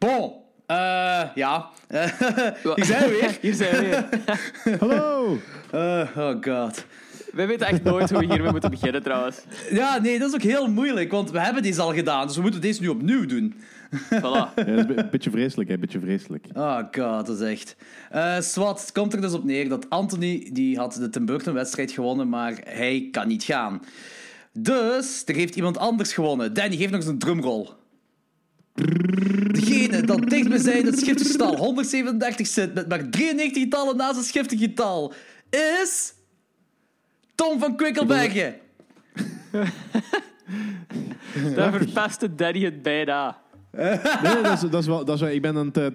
Bon, eh, ja. Hier zijn we weer. Hier zijn we weer. Hallo! Eh, oh god. We weten echt nooit hoe we hiermee moeten beginnen, trouwens. Ja, nee, dat is ook heel moeilijk, want we hebben deze al gedaan, dus we moeten deze nu opnieuw doen. Voilà. Ja, dat is een beetje vreselijk, hè? beetje vreselijk. Oh god, dat is echt. Eh Swat, het komt er dus op neer dat Anthony, die had de Tim Burton-wedstrijd gewonnen, maar hij kan niet gaan. Dus, er heeft iemand anders gewonnen. Danny, geef nog eens een drumrol. Degene dat dichtstbijzijn het schiftingsgetal 137 zit, met maar 93 getallen naast het schiftinggetal, is... Tom van Quickelbergen. Daar verpestte Danny het bijna. Nee, dat is, dat is wel, dat is wel, ik ben aan het... eh, en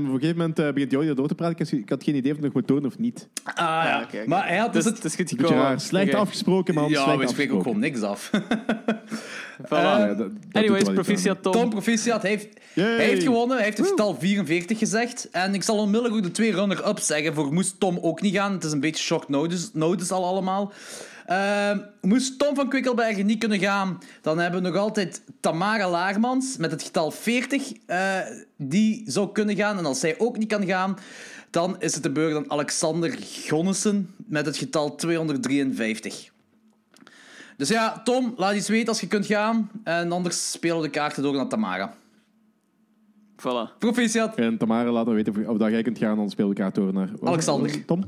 op een gegeven moment eh, begint Jordi door te praten. Ik had, ik had geen idee of ik nog moet tonen of niet. Ah ja, oké. maar hij had dus Dus het... het is goed gekomen. Slecht afgesproken, man. Ja, Slecht we spreken ook gewoon niks af. Voilà. Er Anyways, proficiat Tom. Tom Proficiat hij heeft, Yay. heeft gewonnen. Hij heeft het getal 44 gezegd. En ik zal onmiddellijk ook de twee runner-ups zeggen. Voor moest Tom ook niet gaan. Het is een beetje shock notice, notice al allemaal. Ehm, moest Tom van Quickelbergen niet kunnen gaan, dan hebben we nog altijd Tamara Laarmans met het getal 40. eh, die zou kunnen gaan. En als zij ook niet kan gaan, dan is het de beurt aan Alexander Gonnissen met het getal 253. Dus ja, Tom, laat iets weten als je kunt gaan. En anders spelen we de kaarten door naar Tamara. Voilà. Proficiat. En Tamara, laat me weten of, of dat jij kunt gaan, dan speel ik kaart door naar... Alexander. Tom?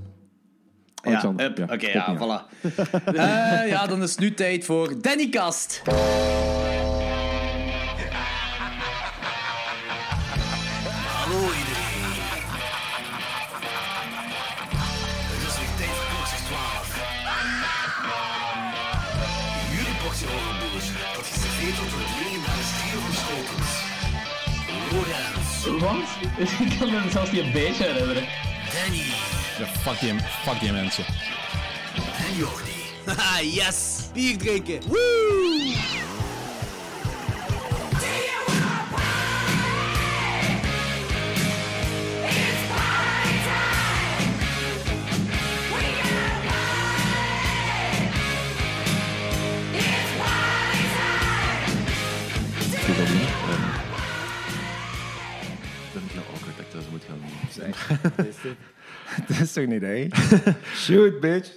Alexander. Ja. Oké, ja, voilà. Eh, ja, dan is het nu tijd voor Danny Kast. Wat? Ik kan me zelfs niet een beetje herinneren. Danny Ja, fuck die, fuck die mensen. en Jordi. Haha, yes! Bier drinken. Woo! Dat is toch niet, hè? Shoot, bitch.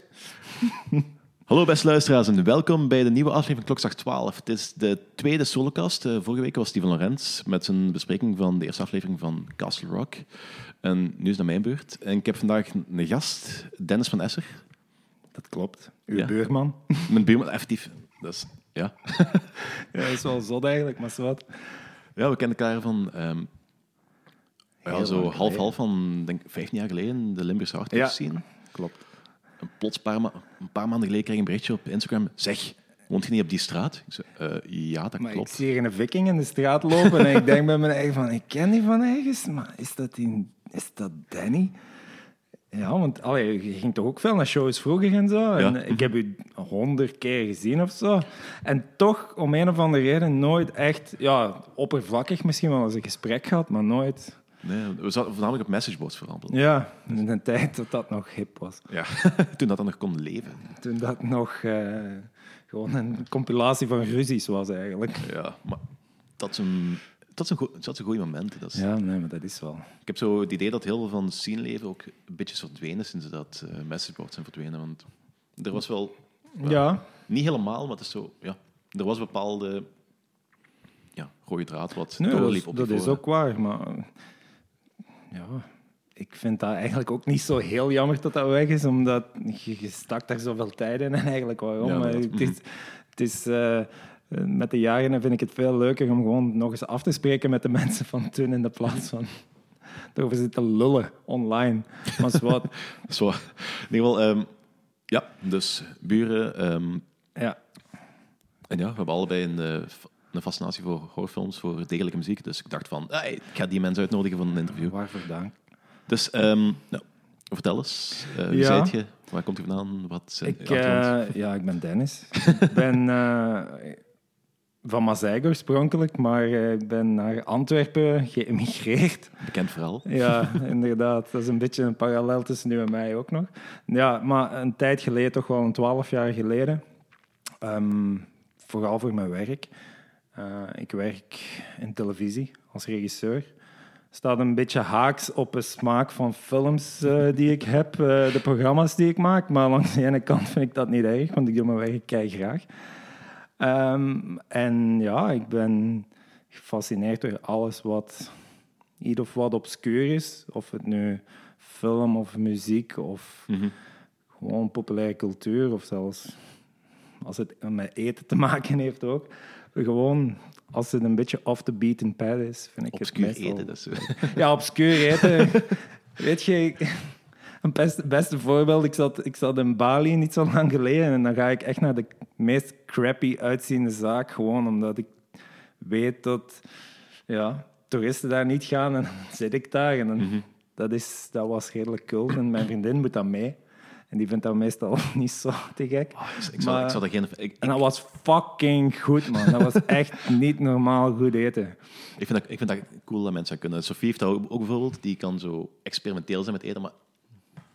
Hallo beste luisteraars en welkom bij de nieuwe aflevering Klokslag 12. Het is de tweede solocast. Eh, vorige week was Steven Lorenz met zijn bespreking van de eerste aflevering van Castle Rock. En nu is het mijn beurt. En ik heb vandaag een gast, Dennis van Esser. Dat klopt. Uw Ja. buurman. Mijn buurman, effectief. Dat is, ja. Ja, dat is wel zot eigenlijk, maar zo wat. ja, we kennen elkaar van... ehm, ja, zo half-half van, denk ik, 15 jaar geleden, de Limburgse Hardcore Ja. scene. Klopt. En plots, een paar, een paar maanden geleden, kreeg ik een berichtje op Instagram. Zeg, woont je niet op die straat? Ik zei, eh, ja, dat Maar klopt. ik zie hier een viking in de straat lopen en ik denk bij mijn eigen van, ik ken die van ergens, maar is dat, die, is dat Danny? Ja, want allee, je ging toch ook veel naar shows vroeger en zo. En Ja. ik heb u honderd keer gezien of zo. En toch, om een of andere reden, nooit echt... Ja, oppervlakkig misschien wel eens een gesprek gehad, maar nooit... Nee, we zaten voornamelijk op messageboards vooral. Ja, in een tijd dat dat nog hip was. Ja, toen dat dan nog kon leven. Toen dat nog eh, gewoon een compilatie van ruzies was eigenlijk. Ja, maar dat is een, dat goe- dat is een goeie moment. Dat is, Ja, nee, maar dat is wel... Ik heb zo het idee dat heel veel van het sceneleven ook een beetje is verdwenen sinds dat eh messageboards zijn verdwenen. Want er was wel, Ja, niet helemaal, maar het is zo, ja, er was een bepaalde ja, rode draad wat nee, doorliep op dat is ook waar, maar... Ja, ik vind dat eigenlijk ook niet zo heel jammer dat dat weg is, omdat je, je stak daar zoveel tijd in en eigenlijk waarom. Ja, het is, het is, eh, met de jaren vind ik het veel leuker om gewoon nog eens af te spreken met de mensen van toen in de plaats van erover zitten lullen online. Maar wat, Zo, in ieder geval, ehm, ja, dus buren. ehm, ja, en ja, we hebben allebei een, f- een fascinatie voor horrorfilms, voor degelijke muziek. Dus ik dacht van, ah, ik ga die mensen uitnodigen voor een interview. waarvoor dank. Dus ehm, nou, vertel eens, eh, wie Ja. zijt je? Waar komt u vandaan? Wat zijn Ik, uw achtergrond? eh, ja, ik ben Dennis. ik ben eh, van Mazijk oorspronkelijk, maar eh, ik ben naar Antwerpen geëmigreerd. Bekend verhaal. Ja, inderdaad. Dat is een beetje een parallel tussen nu en mij ook nog. Ja, maar een tijd geleden, toch wel een twaalf jaar geleden, ehm, vooral voor mijn werk. Eh, ik werk in televisie als regisseur. Staat een beetje haaks op de smaak van films eh, die ik heb, eh, de programma's die ik maak. Maar langs de ene kant vind ik dat niet erg, want ik doe mijn werk kei graag. Ehm, en ja, ik ben gefascineerd door alles wat iets of wat obscuur is. Of het nu film of muziek of gewoon populaire cultuur of zelfs als het met eten te maken heeft ook. Gewoon als het een beetje off the beaten path is, vind ik Obscuur het meestal... eten, dat is zo. Ja, obscuur eten. Weet je, een beste, beste voorbeeld, ik zat, ik zat in Bali niet zo lang geleden en dan ga ik echt naar de meest crappy uitziende zaak, gewoon omdat ik weet dat ja, toeristen daar niet gaan en dan zit ik daar en dan, Mhm. dat, is, dat was redelijk cool en mijn vriendin moet dan mee. En die vindt dat meestal niet zo te gek. Ik Maar- ik zal geen... Ik, En dat was fucking goed, man. Dat was echt niet normaal goed eten. ik, vind dat, ik vind dat cool dat mensen dat kunnen. Sophie heeft dat ook, ook bijvoorbeeld. Die kan zo experimenteel zijn met eten, maar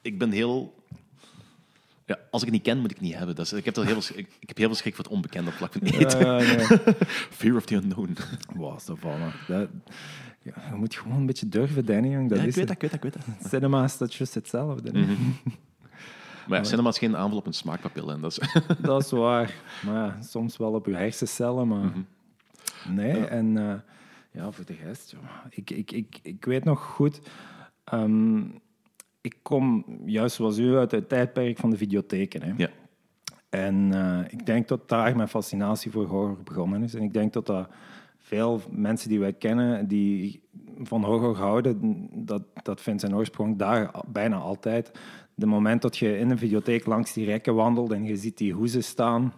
ik ben heel... Ja, als ik het niet ken, moet ik het niet hebben. Dat is, ik, heb heel veel, ik, ik heb heel veel schrik voor het onbekende op vlak van eten. Fear of the unknown. Wow, zo van. Dat, ja, je moet gewoon een beetje durven, Danny. Dat Ja, ik is weet het. dat, ik weet dat, ik weet dat. Cinema is dat hetzelfde. Maar ja, cinema is geen aanval op een smaakpapil. En dat is, Dat is waar. Maar ja, soms wel op je hersencellen, maar... Nee, en eh, ja, voor de rest... joh, Ik, ik, ik, ik weet nog goed... ehm, ik kom, juist zoals u, uit het tijdperk van de videotheken. Hè. ja. En eh, ik denk dat daar mijn fascinatie voor horror begonnen is. En ik denk dat dat veel mensen die wij kennen, die van horror houden, dat, dat vindt zijn oorsprong daar bijna altijd. De moment dat je in een videotheek langs die rekken wandelt en je ziet die hoezen staan,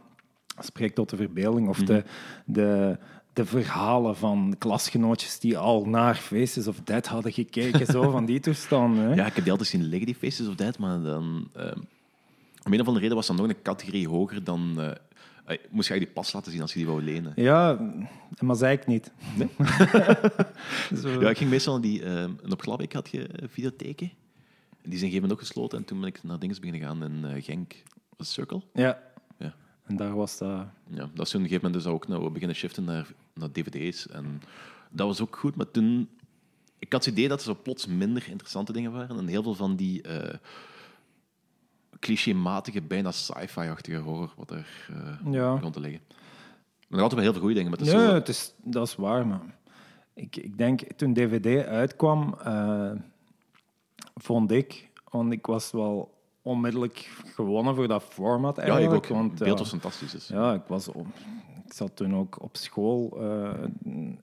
spreekt tot de verbeelding. Of de, de, de verhalen van klasgenootjes die al naar Faces of Dead hadden gekeken, zo van die toestanden. Ja, ik heb die altijd zien liggen, die Faces of Dead, maar dan... eh, om een of andere reden was dat nog een categorie hoger dan... eh, moest je eigenlijk die pas laten zien als je die wou lenen. Ja, maar zei ik niet. Ja, ik ging meestal naar die... en op Glabbeek had je videotheken. En die zijn gegeven moment ook gesloten. En toen ben ik naar dingen beginnen gaan in eh, Genk. Was Circle? Ja. Ja. En daar was dat... Ja, dat is toen op een gegeven moment dus ook nou, we beginnen shiften naar, naar dvd's. En dat was ook goed, maar toen... Ik had het idee dat er zo plots minder interessante dingen waren. En heel veel van die eh clichématige, bijna sci-fi-achtige horror wat er eh Ja. begon te liggen. Maar nog altijd wel heel veel goede dingen. Maar het is Nee, zo, het is, dat is waar, maar ik, ik denk toen DVD uitkwam, vond ik, want ik was wel onmiddellijk gewonnen voor dat format ja, ik eigenlijk. ook. Want, Het beeld ja, was fantastisch. Dus. Ja, ik, was op, ik zat toen ook op school eh,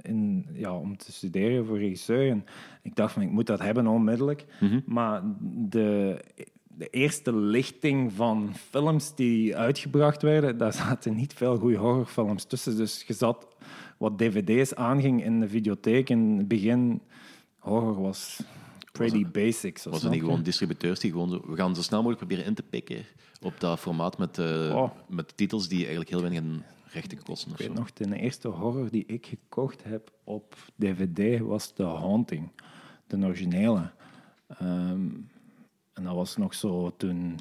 in, ja, om te studeren voor regisseur. En ik dacht van, ik moet dat hebben onmiddellijk. Maar de, de eerste lichting van films die uitgebracht werden, daar zaten niet veel goede horrorfilms tussen. Dus je zat wat dvd's aanging in de videotheek. In het begin, horror was pretty basic. zo Was er niet gewoon distributeurs die gewoon zo... We gaan zo snel mogelijk proberen in te pikken op dat formaat met, eh, Oh. met titels die eigenlijk heel weinig in rechten kosten. Ik zo. weet nog, de eerste horror die ik gekocht heb op DVD was The Haunting, de originele. Ehm, en dat was nog zo toen,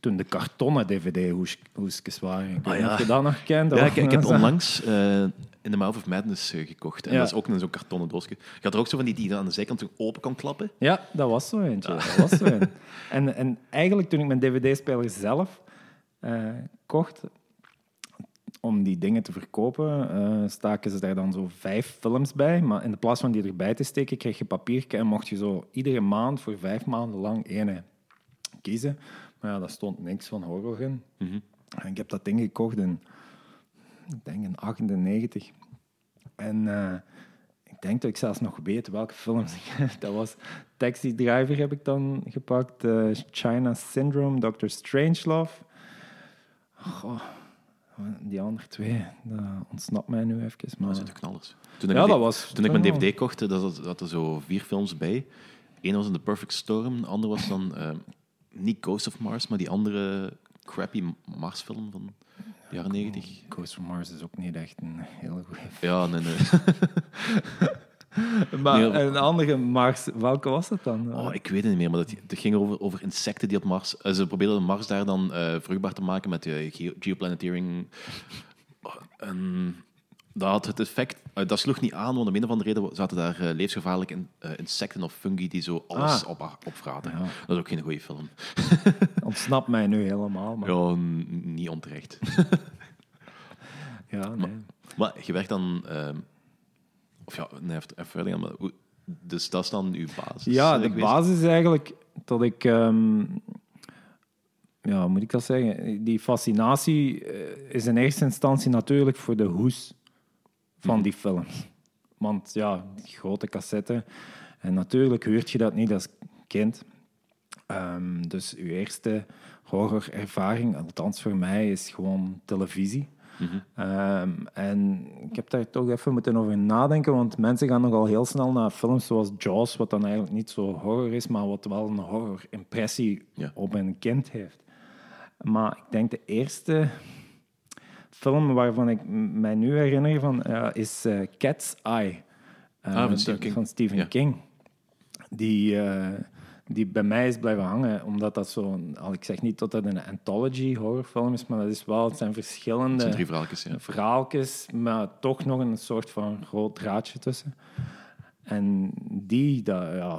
toen de kartonnen DVD-hoesjes waren. Ik weet Ah, ja. of je dat nog kent. Ja, ik, ik heb onlangs eh, in The Mouth of Madness eh, gekocht. En Ja. dat is ook in zo'n kartonnen doosje. Je had er ook zo van die die je aan de zijkant open kan klappen. Ja, dat was zo eentje. Dat was zo een. En, en eigenlijk toen ik mijn DVD-speler zelf eh, kocht, om die dingen te verkopen, eh, staken ze daar dan zo vijf films bij. Maar in de plaats van die erbij te steken, kreeg je papiertje en mocht je zo iedere maand voor vijf maanden lang ene kiezen. Maar ja, daar stond niks van horror in. En ik heb dat ding gekocht in, ik denk in 98. En eh, ik denk dat ik zelfs nog weet welke films ik heb. Dat was Taxi Driver heb ik dan gepakt, eh, China Syndrome, Dr. Strangelove. Goh, die andere twee, dat ontsnapt mij nu even. Dat Maar... zijn de knallers. Toen ik, Ja, dat was... toen ik mijn DVD kocht, dat zat- zat er zo vier films bij. Eén was in The Perfect Storm, de andere was dan eh, niet Ghost of Mars, maar die andere crappy Mars-film van jaren negentig. Ghost from Mars is ook niet echt een hele goede Ja, nee, nee. Maar Nee, een andere Mars, welke was het dan? Oh, ik weet het niet meer, maar dat, het ging over, over insecten die op Mars... eh, ze probeerden Mars daar dan eh, vruchtbaar te maken met uh, geoplanetering. Oh, en dat had het effect... eh, dat sloeg niet aan, want om een of andere reden zaten daar eh, levensgevaarlijke in- eh, insecten of fungi die zo alles Ah. op, opvraten. Ja. Dat is ook geen goede film. Ontsnapt mij nu helemaal. Maar, Ja, niet onterecht. ja, nee. maar je werkt dan... ehm, of ja, nee, even, verder gaan, maar hoe- dus dat is dan uw basis? Ja, de basis is eigenlijk dat ik... ehm, ja, moet ik dat zeggen? Die fascinatie is in eerste instantie natuurlijk voor de hoes van Mhm. die films. Want ja, die grote cassetten... En natuurlijk hoort je dat niet als kind. Ehm, dus uw eerste horrorervaring, althans voor mij, is gewoon televisie. Ehm, en ik heb daar toch even moeten over nadenken, want mensen gaan nogal heel snel naar films zoals Jaws, wat dan eigenlijk niet zo horror is, maar wat wel een horror-impressie Ja. op een kind heeft. Maar ik denk de eerste film waarvan ik mij nu herinner van, eh, is eh, Cat's Eye eh, Ah, van Stephen King. van Stephen Ja. King. Die, die bij mij is blijven hangen, omdat dat zo... al Ik zeg niet dat dat een anthology horrorfilm is, maar dat is wel... Het zijn verschillende Het zijn drie verhaaltjes, ja. verhaaltjes, maar toch nog een soort van groot draadje tussen. En die, dat, ja,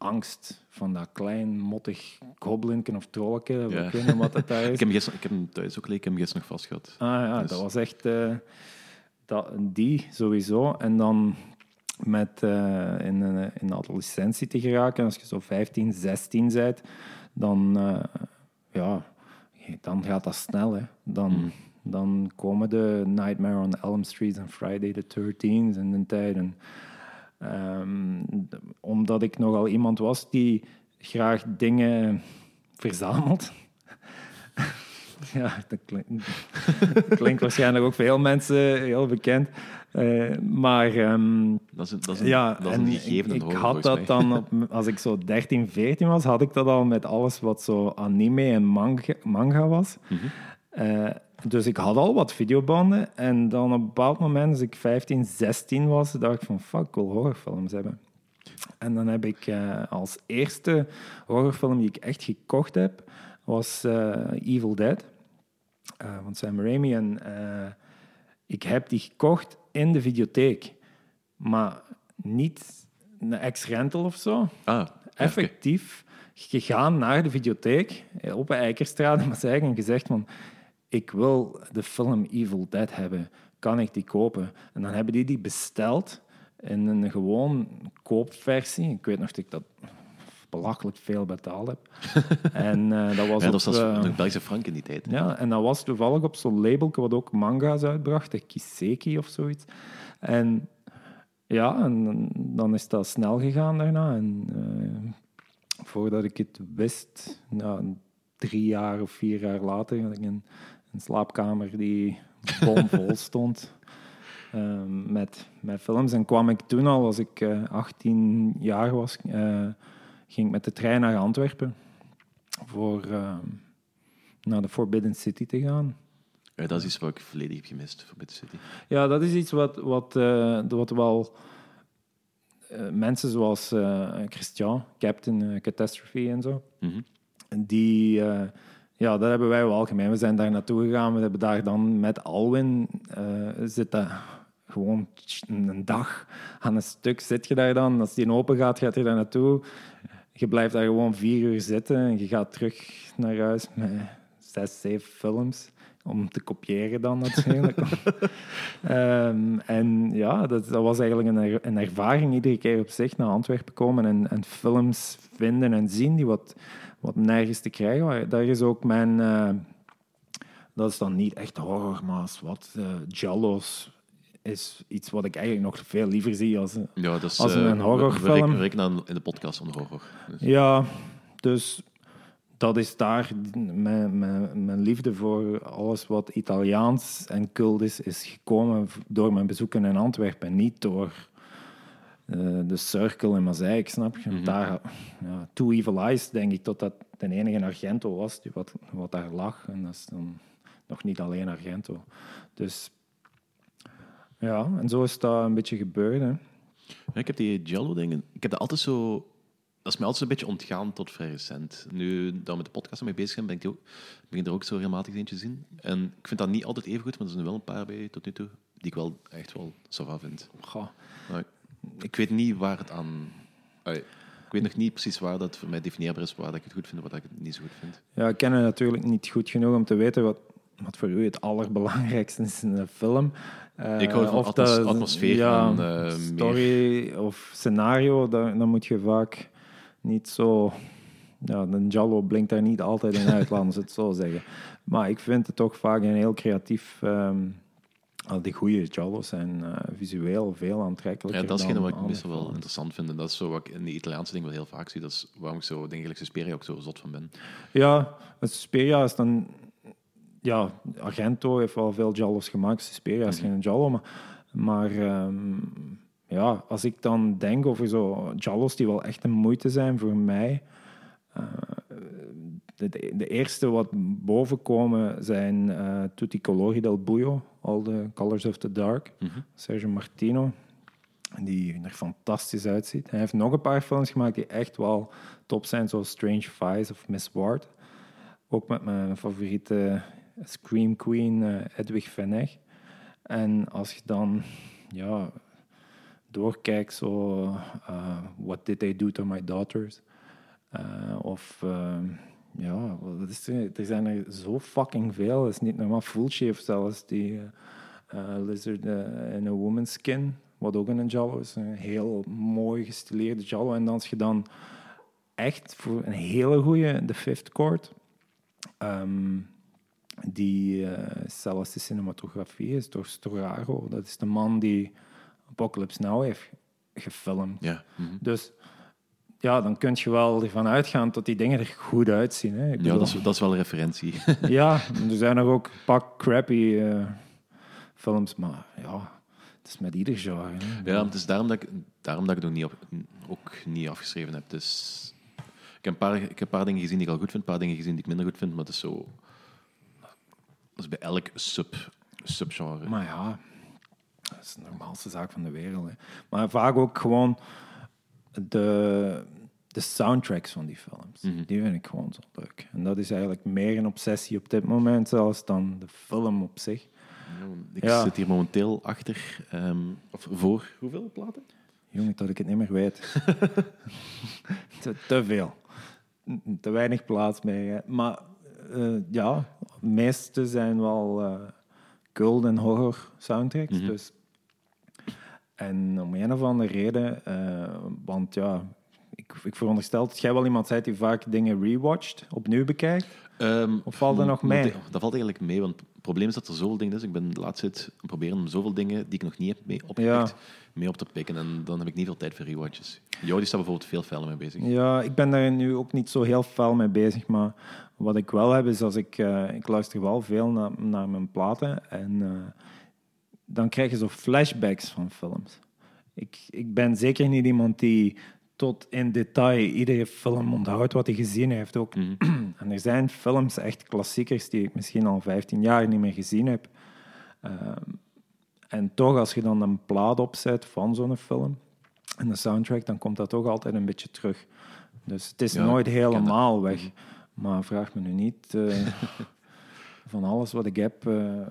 angst van dat klein, mottig goblinken of trolletje, Ja. ik weet niet wat het daar Ik is. heb, gisteren, ik heb hem thuis ook gelezen, ik heb hem gisteren nog vastgehad. Ah ja, Dus- dat was echt eh, dat, die sowieso. En dan met eh, in, een- in de adolescentie te geraken, als je zo 15, 16 bent, dan, eh, ja, dan gaat dat snel. Hè. Dan, dan komen de Nightmare on Elm Street en Friday the 13th in de tijd. En, ehm, omdat ik nogal iemand was die graag dingen verzamelt. Ja, dat klinkt, dat klinkt waarschijnlijk ook voor veel mensen heel bekend. Eh, maar ehm, Dat is een, dat is een, ja, dat is en een gegeven ik, had dat mij. dan, op, als ik zo 13, 14 was, had ik dat al met alles wat zo anime en manga, manga was. Mhm. Eh, dus ik had al wat videobanden. En dan op een bepaald moment, als ik 15, 16 was, dacht ik van, fuck, ik wil horrorfilms hebben. En dan heb ik eh, als eerste horrorfilm die ik echt gekocht heb, was eh, Evil Dead eh, van Sam Raimi. En ik heb die gekocht in de videotheek. Maar niet een ex-rental of zo. Ah, Effectief gegaan naar de videotheek op de Eikerstraat in Maaseik en gezegd van ik wil de film Evil Dead hebben. Kan ik die kopen? En dan hebben die die besteld in een gewoon koopversie. Ik weet nog dat ik dat belachelijk veel betaald heb. en eh, dat was ja, op, dat was eh, Belgische frank in die tijd. ja, en dat was toevallig op zo'n labelke wat ook manga's uitbracht, de Kiseki of zoiets. En ja, en dan is dat snel gegaan daarna. En eh, voordat ik het wist, nou, drie jaar of vier jaar later, had ik een, een slaapkamer die bomvol stond. eh, met, met films. En kwam ik toen al, als ik eh 18 jaar was, eh, ging ik met de trein naar Antwerpen voor eh, naar de Forbidden City te gaan. Ja, dat is iets wat ik volledig heb gemist Bit City. Ja, dat is iets wat, wat, eh, wat wel eh, mensen zoals eh, Christian, Captain eh, Catastrophe en zo, Mhm. die, eh, ja, dat hebben wij wel gemeen. We zijn daar naartoe gegaan, we hebben daar dan met Alwin eh, zitten. Gewoon een dag aan een stuk zit je daar dan. Als die open gaat, gaat je daar naartoe. Je blijft daar gewoon vier uur zitten en je gaat terug naar huis met zes, zeven films. Om te kopiëren dan natuurlijk. Ehm, en ja, dat, dat was eigenlijk een, er- een ervaring iedere keer op zich naar Antwerpen komen en, en films vinden en zien die wat, wat nergens te krijgen. Daar is ook mijn... eh, dat is dan niet echt horror, maar wat eh Jallo's is iets wat ik eigenlijk nog veel liever zie als... een- Ja, Als een eh, horrorfilm. We rekenen- in de podcast onder horror. Dus, Ja, dus dat is daar mijn, mijn, mijn liefde voor alles wat Italiaans en cult is, is gekomen door mijn bezoeken in Antwerpen. Niet door eh, de Circle in Mazeik, snap je? Daar, ja, Two Evil Eyes, denk ik, dat dat de enige Argento was die wat, wat daar lag. En dat is dan nog niet alleen Argento. Dus ja, en zo is dat een beetje gebeurd. Hè. Ja, ik heb die Jello-dingen... Ik heb dat altijd zo... Dat is mij altijd een beetje ontgaan tot vrij recent. Nu dat we met de podcast mee bezig zijn, ben ik, ook, begin er ook zo regelmatig eentje zien. En ik vind dat niet altijd even goed, maar er zijn er wel een paar bij tot nu toe die ik wel echt wel sava vind. Goh. Ik weet niet waar het aan... Ik weet nog niet precies waar dat voor mij definieerbaar is, waar dat ik het goed vind en wat ik het niet zo goed vind. Ja, ik ken het natuurlijk niet goed genoeg om te weten wat, wat voor u het allerbelangrijkste is in een film. Eh, Ik hou van of atmos- dat- atmosfeer ja, en, eh, story of scenario, dan, dan moet je vaak niet zo... Ja, een Jallo blinkt daar niet altijd in uit, laten we het zo zeggen. Maar ik vind het toch vaak een heel creatief... ehm, al die goede Jallo's zijn eh, visueel veel aantrekkelijker Ja, dat is dan wat ik meestal wel interessant vind. En dat is zo wat ik in de Italiaanse dingen wel heel vaak zie. Dat is waarom ik zo, denk ik, Suspiria ook zo zot van ben. Ja, Suspiria is dan... Ja, Argento heeft wel veel Jallo's gemaakt. Suspiria is geen Jallo, maar... Maar ehm, ja, als ik dan denk over zo Jallo's die wel echt een moeite zijn voor mij... eh, de, de, eerste wat boven komen zijn eh Tutti Colori del Buio, All the Colors of the Dark, Sergio Martino, die er fantastisch uitziet. Hij heeft nog een paar films gemaakt die echt wel top zijn, zoals Strange Vice of Miss Ward. Ook met mijn favoriete Scream Queen, eh, Edwig Van. En als je dan ja, doorkijkt, zo eh, What Did They Do to My Daughters? Of ja, wat is er? er zijn er zo fucking veel. Het is niet normaal. Full Shave zelfs, die eh, eh, Lizard eh, in a Woman's Skin, wat ook een Jallo is. Een heel mooi gestileerde Jallo. En als je dan echt voor een hele goede The Fifth Chord, ehm, die zelfs de cinematografie is door Storaro. Dat is de man die Apocalypse Now heeft gefilmd. Ja. mhm. Dus ja, dan kun je wel ervan uitgaan dat die dingen er goed uitzien. Hè. Ja, dat is, dat is wel een referentie. ja, er zijn er ook een paar crappy eh, films, maar ja, het is met ieder genre. Hè. ja, het is daarom dat ik, daarom dat ik het ook niet, op, ook niet afgeschreven heb. Dus, ik, heb een paar, ik heb een paar dingen gezien die ik al goed vind, een paar dingen gezien die ik minder goed vind, maar het is zo... Dat is bij elk sub, subgenre. Maar ja, dat is de normaalste zaak van de wereld. Hè. Maar vaak ook gewoon de, de soundtracks van die films. Die vind ik gewoon zo leuk. En dat is eigenlijk meer een obsessie op dit moment zelfs dan de film op zich. Ik Ja. zit hier momenteel achter, ehm, of voor hoeveel platen? Jongen, dat ik het niet meer weet. te, te veel. Te weinig plaats meer. Maar eh, ja, de meeste zijn wel eh cult en horror soundtracks. dus. En om een of andere reden, eh, want ja, ik, ik veronderstel dat jij wel iemand bent die vaak dingen rewatcht, opnieuw bekijkt. Ehm, Of valt er nog mee? Dat valt eigenlijk mee, want het probleem is dat er zoveel dingen is. Ik ben de laatste tijd proberen om zoveel dingen die ik nog niet heb mee opgepikt, Ja. mee op te pikken. En dan heb ik niet veel tijd voor rewatches. Jo, die staat bijvoorbeeld veel feller mee bezig. Ja, ik ben daar nu ook niet zo heel fel mee bezig, maar wat ik wel heb is als ik, eh, ik luister wel veel naar, naar mijn platen en eh, dan krijg je zo flashbacks van films. Ik, ik ben zeker niet iemand die tot in detail iedere film onthoudt wat hij gezien heeft. Ook. en er zijn films, echt klassiekers, die ik misschien al 15 jaar niet meer gezien heb. Ehm, en toch, als je dan een plaat opzet van zo'n film en de soundtrack, dan komt dat toch altijd een beetje terug. Dus het is Ja, nooit helemaal weg. Maar vraag me nu niet eh, van alles wat ik heb, eh,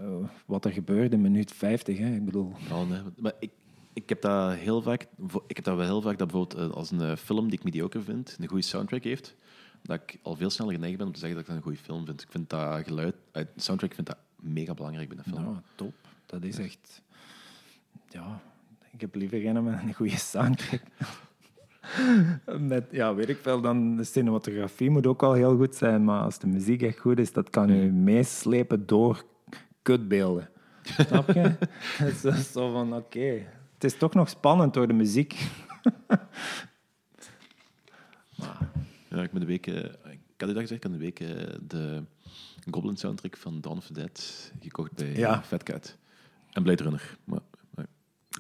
wat er gebeurde in minuut 50. Hè. Ik bedoel, nee, maar ik, ik heb dat heel vaak, ik heb dat wel heel vaak dat bijvoorbeeld eh, als een eh, film die ik mediocre vind, een goede soundtrack heeft, dat ik al veel sneller geneigd ben om te zeggen dat ik dat een goede film vind. Ik vind dat geluid, eh, soundtrack vind dat mega belangrijk bij een film. ja, top. Dat is echt... Ja, ik heb liever een met een goede soundtrack. Met, ja, weet ik veel, dan de cinematografie moet ook wel heel goed zijn, maar als de muziek echt goed is, dat kan u meeslepen door kutbeelden. Snap je? Het is zo van, oké, het is toch nog spannend door de muziek. Ja, ik ben de week, eh, ik had u dat gezegd, ik had de week eh, de Goblin soundtrack van Dawn of the Dead gekocht bij Ja. Fat Cat. En Blade Runner. Maar, maar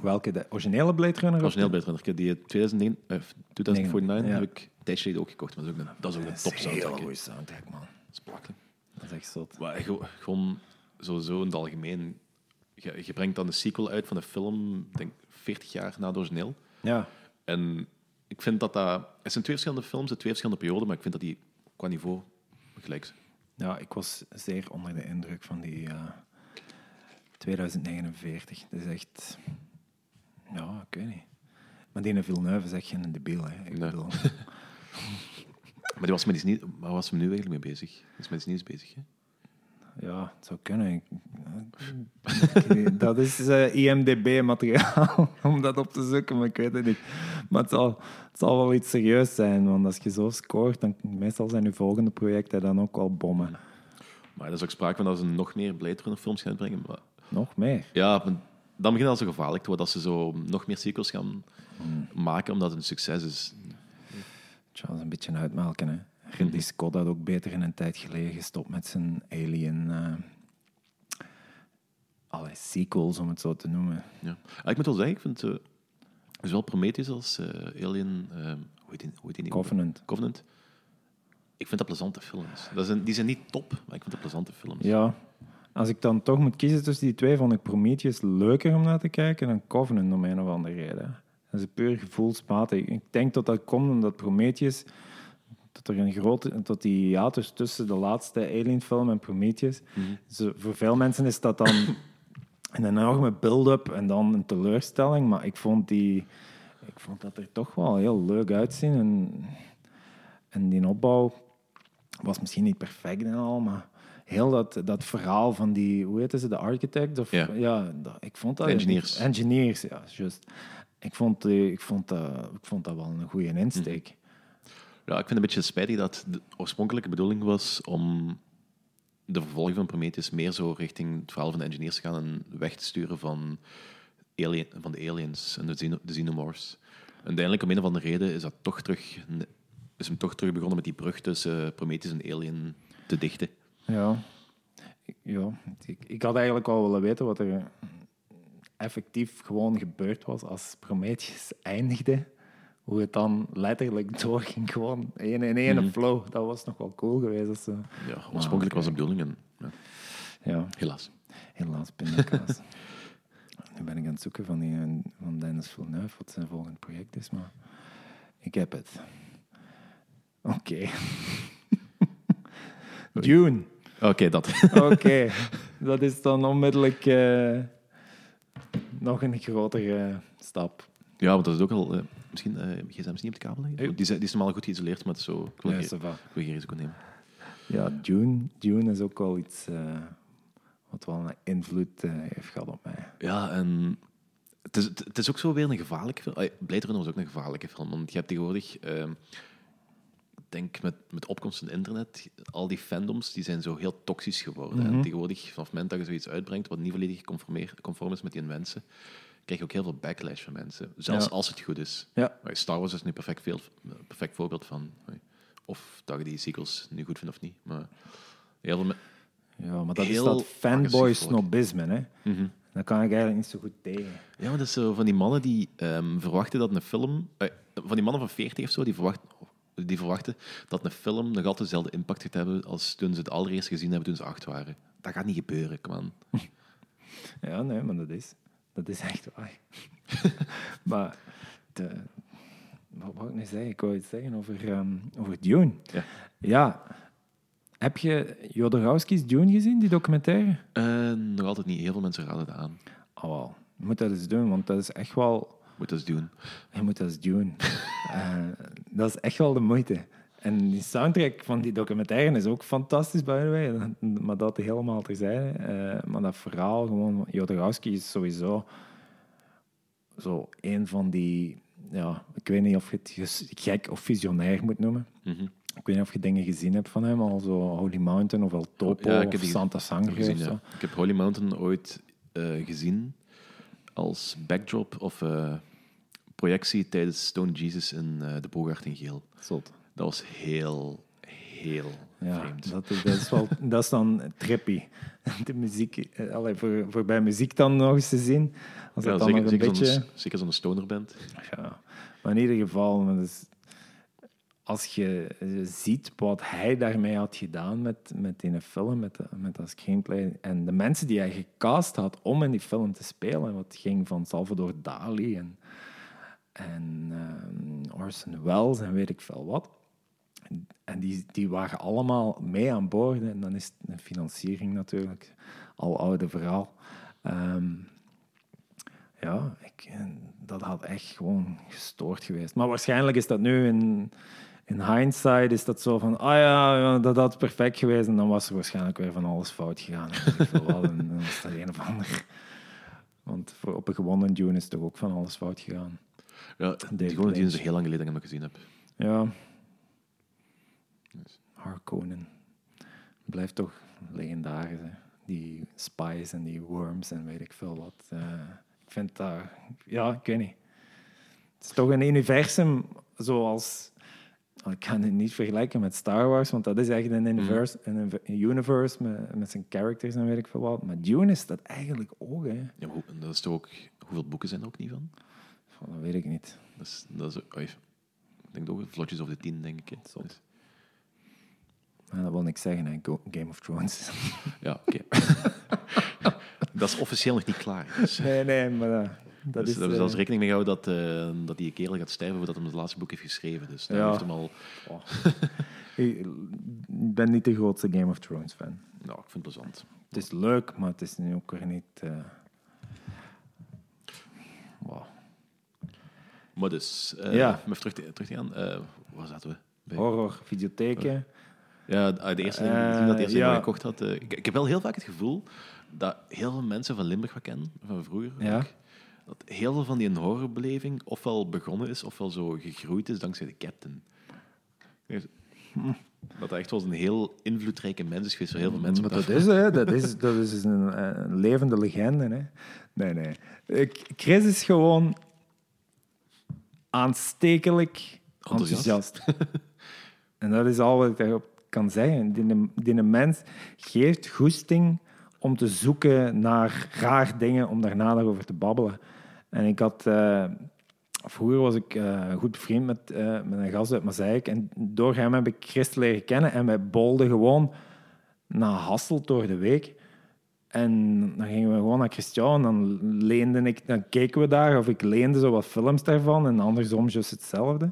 Welke, de originele Blade Runner? origineel Blade Runner. Ik heb Die 2009, eh, 2049 Ja. heb ik tijdje ook gekocht. Maar dat is ook een, dat is ook een top Dat is een soundtrack. goede soundtrack, man. Dat is belachelijk. Dat is echt zot. Maar ge- gewoon sowieso in het algemeen. Je, je brengt dan de sequel uit van de film, ik denk 40 jaar na het origineel. Ja. En ik vind dat dat... Het zijn twee verschillende films, uit twee verschillende perioden, maar ik vind dat die qua niveau gelijk zijn. Ja, ik was zeer onder de indruk van die, eh, 2049. Dat is echt... Ja, ik weet niet. Maar die Villeneuve is echt geen debiel. Hè. Ik Nee. bedoel, Maar die was met iets niet, waar was hem nu eigenlijk mee bezig? Is met iets nieuws bezig, hè? ja, het zou kunnen. Dat is eh, IMDB-materiaal om dat op te zoeken, maar ik weet het niet. Maar het zal, het zal wel iets serieus zijn, want als je zo scoort, dan meestal zijn je volgende projecten dan ook wel bommen. Maar er is ook sprake van dat ze nog meer Blade Runner films gaan brengen. Maar Nog meer. ja, dan begint het al zo gevaarlijk te worden dat ze zo nog meer sequels gaan maken omdat het een succes is. Tja, dat is een beetje uitmelken. Hè. Ridley Scott had ook beter in een tijd geleden gestopt met zijn Alien... allee, sequels, om het zo te noemen. Ja. Ah, ik moet wel zeggen, ik vind eh, zowel Prometheus als eh, Alien, hoe heet die, hoe heet die nieuwe? Covenant. Covenant. Ik vind dat plezante films. Dat zijn, die zijn niet top, maar ik vind dat plezante films. Ja, als ik dan toch moet kiezen tussen die twee, vond ik Prometheus leuker om naar te kijken dan Covenant om een of andere reden. Dat is puur gevoelsmatig. Ik denk dat dat komt omdat Prometheus, dat er een grote, dat die hiatus tussen de laatste Alien-film en Prometheus, zo, voor veel mensen is dat dan een enorme build-up en dan een teleurstelling. Maar ik vond, die, ik vond dat er toch wel heel leuk uitzien. En, en die opbouw was misschien niet perfect en al, maar heel dat, dat verhaal van die, hoe heet ze, de architect? Of, Ja. ik vond dat... Engineers. Engineers, ja, juist. Ik vond, die- ik, vond dat, ik vond dat wel een goede insteek. Ja, ik vind het een beetje spijtig dat de oorspronkelijke bedoeling was om de vervolging van Prometheus meer zo richting het verhaal van de engineers te gaan en weg te sturen van, alien, van de aliens en de, xeno- de xenomorphs. En uiteindelijk, om een of andere reden, is, dat toch terug, is hem toch terug begonnen met die brug tussen Prometheus en Alien te dichten. Ja. Ik- ja ik, ik had eigenlijk wel willen weten wat er effectief gewoon gebeurd was als Prometheus eindigde. Hoe het dan letterlijk doorging, gewoon één in één flow. Dat was nog wel cool geweest. Als ze, Ja, oorspronkelijk was de bedoeling en ja, ja, helaas. helaas pindakaas. nu ben ik aan het zoeken van, die, van Dennis Villeneuve, wat zijn volgend project is, maar ik heb het. Oké. June. Oké, dat. Oké, dat is dan onmiddellijk eh, nog een grotere stap. Ja, want dat is ook al... eh, misschien eh gsm is niet op de kabel. Die, is- die is normaal goed geïsoleerd, maar het is zo... Ik wil, Ja, geen, wil risico nemen. Ja, Dune, Dune is ook wel iets wat wel een invloed heeft gehad op mij. Ja, en het is, het is ook zo weer een gevaarlijke film. Blade Runner was ook een gevaarlijke film. Want je hebt tegenwoordig, ehm, denk met, met opkomst van het internet, al die fandoms die zijn zo heel toxisch geworden. En tegenwoordig, vanaf het moment dat je zoiets uitbrengt wat niet volledig conform is met die mensen, krijg je ook heel veel backlash van mensen. Zelfs Ja. als het goed is. Ja. Star Wars is nu perfect, veel, perfect voorbeeld van. Of dat je die sequels nu goed vindt of niet. Maar heel veel Ja, maar dat Heel is dat fanboy snobisme, hè. Daar kan ik eigenlijk niet zo goed tegen. Ja, maar dat is zo van die mannen die ehm, verwachten dat een film... eh, van die mannen van 40 of zo, die, verwacht, die verwachten dat een film nog altijd dezelfde impact gaat hebben als toen ze het allereerst gezien hebben toen ze acht waren. Dat gaat niet gebeuren, kom aan. Ja, nee, maar dat is, dat is echt waar. maar de, wat wou ik nu zeggen? Ik wou iets zeggen over, ehm, over Dune. Ja. Ja. Heb je Jodorowsky's Dune gezien, die documentaire? Eh, nog altijd niet. Heel veel mensen raden dat aan. Oh, wel. Je moet dat eens doen, want dat is echt wel... Moet dat eens doen. Je moet dat eens doen. Eh, dat is echt wel de moeite. En die soundtrack van die documentaire is ook fantastisch, by the way. Maar dat helemaal terzijde. Eh, maar dat verhaal, gewoon... Jodorowsky is sowieso zo een van die... Ja, ik weet niet of je het gek of visionair moet noemen. Mhm. Ik weet niet of je dingen gezien hebt van hem, al zo Holy Mountain of El Topo Ja, of Santa Sangre Gezien, of ja. Ik heb Holy Mountain ooit eh, gezien als backdrop of projectie tijdens Stone Jesus in eh, de Bogart in Geel. Zot. Dat was heel, heel Ja, vreemd. dat, is- dat, is wel, dat is dan trippy. De muziek, eh, allee, voor, voor bij muziek dan nog eens te zien. Als Ja, dat dan zeker, nog een zeker beetje... zeker zo'n stoner band. Ja, maar in ieder geval, dus, als je eh, ziet wat hij daarmee had gedaan met, met die film, met, de- met dat screenplay, en de mensen die hij gecast had om in die film te spelen, wat ging van Salvador Dali en, en ehm, Orson Welles en weet ik veel wat. En die, die waren allemaal mee aan boord. En dan is de financiering natuurlijk al oude verhaal. Ehm, ja, ik, dat had echt gewoon gestoord geweest. Maar waarschijnlijk is dat nu in, in hindsight is dat zo van, ah ja, dat had perfect geweest. En dan was er waarschijnlijk weer van alles fout gegaan. En dan was dat een of ander. Want voor, op een gewonnen Dune is toch ook van alles fout gegaan. Ja, die gewoon die is heel lang geleden hem gezien heb. Ja. Harkonnen. Blijft toch legendarisch, hè? Die spies en die worms en weet ik veel wat. Eh, ik vind dat... Ja, ik weet niet. Het is toch een universum zoals... Ik kan het niet vergelijken met Star Wars, want dat is echt een universe, een, een universe met, met zijn characters en weet ik veel wat. Maar Dune is dat eigenlijk ook, hè. Ja, maar dat is toch ook, hoeveel boeken zijn er ook niet van? Dat weet ik niet. Dat is, dat is, oei, ik denk toch vlotjes over de tien, denk ik. hè. Zot. Dus, Maar dat wil niks zeggen, hè. Go- Game of Thrones. ja, oké. dat is officieel nog niet klaar. Dus, nee, nee, maar eh, dat dus is... daar eh, zelfs rekening mee gehouden dat, eh, dat die kerel gaat sterven voordat hij het laatste boek heeft geschreven. Dus daar Ja. heeft hem al... Ik ben niet de grootste Game of Thrones fan. Nou, ik vind het plezant. Het is leuk, maar het is nu ook weer niet. Maar dus, eh Ja. even terug te, terug te gaan. eh, waar zaten we? Bij? Horror, videotheken. Ja, de eerste Eh, uh, dat eerste ja. die gekocht had. eh, ik, ik heb wel heel vaak het gevoel dat heel veel mensen van Limburg wat kennen, van vroeger Ja. ook, dat heel veel van die horrorbeleving ofwel begonnen is, ofwel zo gegroeid is dankzij de captain. Dus, Dat hij echt wel een heel invloedrijke mens is geweest voor heel veel mensen. Maar dat is, hè, dat is, dat is een, eh, een levende legende. Hè. Nee, nee. Chris is gewoon aanstekelijk Enthousiast. enthousiast. en dat is al wat ik daarop kan zeggen. Die, die mens geeft goesting om te zoeken naar raar dingen, om daarna daarover te babbelen. En ik had... eh, vroeger was ik eh, goed bevriend met, eh, met een gast uit Mazeik. En door hem heb ik Chris leren kennen. En wij bolden gewoon naar Hasselt door de week. En dan gingen we gewoon naar Christian. En dan, leende ik, dan keken we daar. Of ik leende zo wat films daarvan. En andersom juist hetzelfde.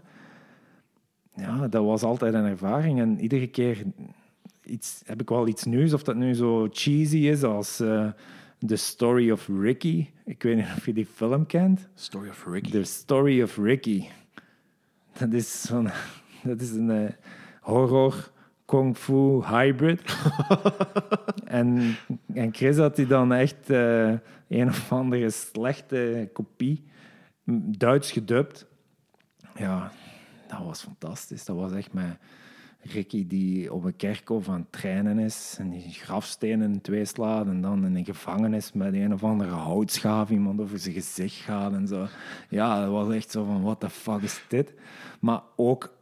Ja, dat was altijd een ervaring. En iedere keer iets, heb ik wel iets nieuws. Of dat nu zo cheesy is als eh, The Story of Ricky. Ik weet niet of je die film kent. Story of Ricky. The Story of Ricky. Dat is, zo'n, dat is een eh, horror kung fu hybrid. en, en Chris had die dan echt eh, een of andere slechte kopie, Duits gedubt. Ja, dat was fantastisch. Dat was echt met Ricky die op een kerkhof aan het trainen is en die grafstenen twee slaat en dan in een gevangenis met een of andere houtschaaf iemand over zijn gezicht gaat en zo. Ja, dat was echt zo van, what the fuck is dit? Maar ook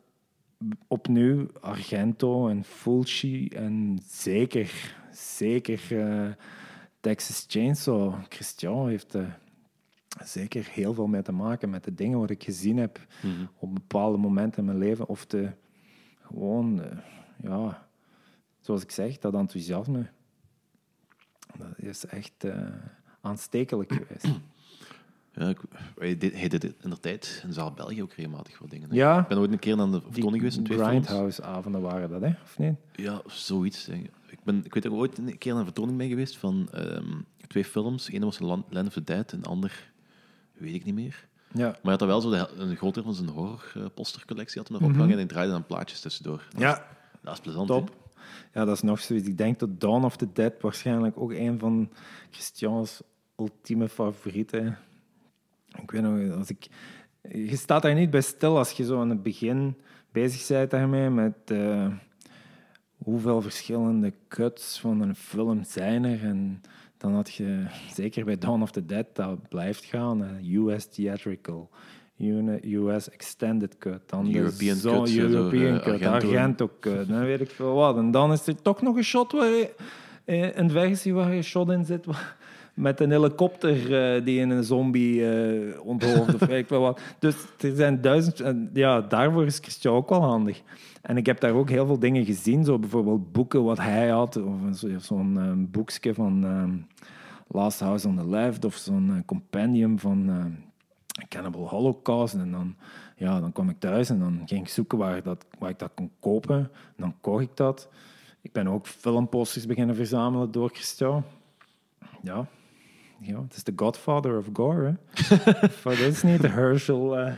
opnieuw Argento en Fulci en zeker, zeker eh, Texas Chainsaw. Christian heeft er zeker heel veel mee te maken met de dingen wat ik gezien heb op bepaalde momenten in mijn leven. Of de, gewoon, eh, ja, zoals ik zeg, dat enthousiasme. Dat is echt eh, aanstekelijk geweest. Ja, ik, hij, deed, hij deed in de tijd in Zaal België ook regelmatig wat dingen. hè. Ja. Ik ben ooit een keer aan de vertoning geweest in twee. Grindhouse-avonden waren dat, hè? Of niet? Ja, zoiets. denk ik. Ik, ben, ik weet dat ik ooit een keer aan een vertoning ben geweest van ehm, twee films. Eén was Land, Land of the Dead, en de ander weet ik niet meer. Ja. Maar hij had wel zo de, een groot deel van zijn horrorpostercollectie had hij nog opgehangen en hij draaide dan plaatjes tussendoor. Dat. Ja. is, dat is plezant. Top. hè? Ja, dat is nog zoiets. Ik denk dat Dawn of the Dead waarschijnlijk ook een van Christian's ultieme favorieten. Ik weet nog, als ik... Je staat daar niet bij stil als je zo aan het begin bezig bent daarmee met eh, hoeveel verschillende cuts van een film zijn er. En dan had je, zeker bij Dawn of the Dead, dat blijft gaan. US Theatrical, US Extended Cut, dan European zo- cut, European eh, Cut, Argento. Argento Cut, dan weet ik veel wat. En dan is er toch nog een shot waar je, eh, een versie waar je shot in zit met een helikopter eh, die in een zombie eh onthoofd of ik wat. Dus er zijn duizend... en ja, daarvoor is Christian ook wel handig. En ik heb daar ook heel veel dingen gezien, zo bijvoorbeeld boeken wat hij had, of zo- zo'n eh, boekje van Last House on the Left, of zo'n compendium van Cannibal Holocaust. En dan, ja, dan kwam ik thuis en dan ging ik zoeken waar, dat, waar ik dat kon kopen. En dan kocht ik dat. Ik ben ook filmposters beginnen verzamelen door Christian. Ja, ja, het is de godfather of gore. Voor dat is niet de Herschel, eh,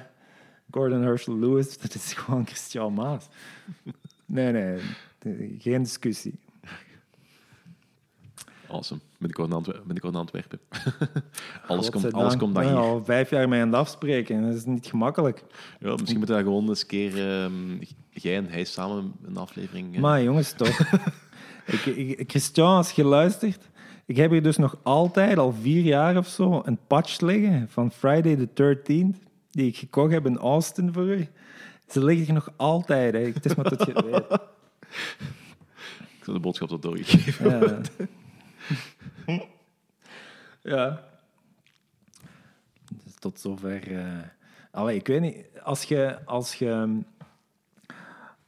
Gordon Herschel Lewis, dat is gewoon Christian Maas. Nee, nee, geen discussie. Awesome. In, Antwer- binnenkort in Antwerpen. alles, komt, alles komt dan hier. al vijf jaar mee aan het afspreken, dat is niet gemakkelijk. Ja, misschien moeten we gewoon eens een keer... ehm, jij en hij samen een aflevering... eh, Maar jongens, toch. ik, ik, Christian, als je luistert, ik heb hier dus nog altijd, al vier jaar of zo, een patch liggen van Friday the 13th, die ik gekocht heb in Austin voor u. Ze liggen hier nog altijd. Hè. Het is maar dat je het weet. Ik zal de boodschap tot doorgegeven. Ja. ja. Dus tot zover. Allee, ik weet niet. Als je, als je,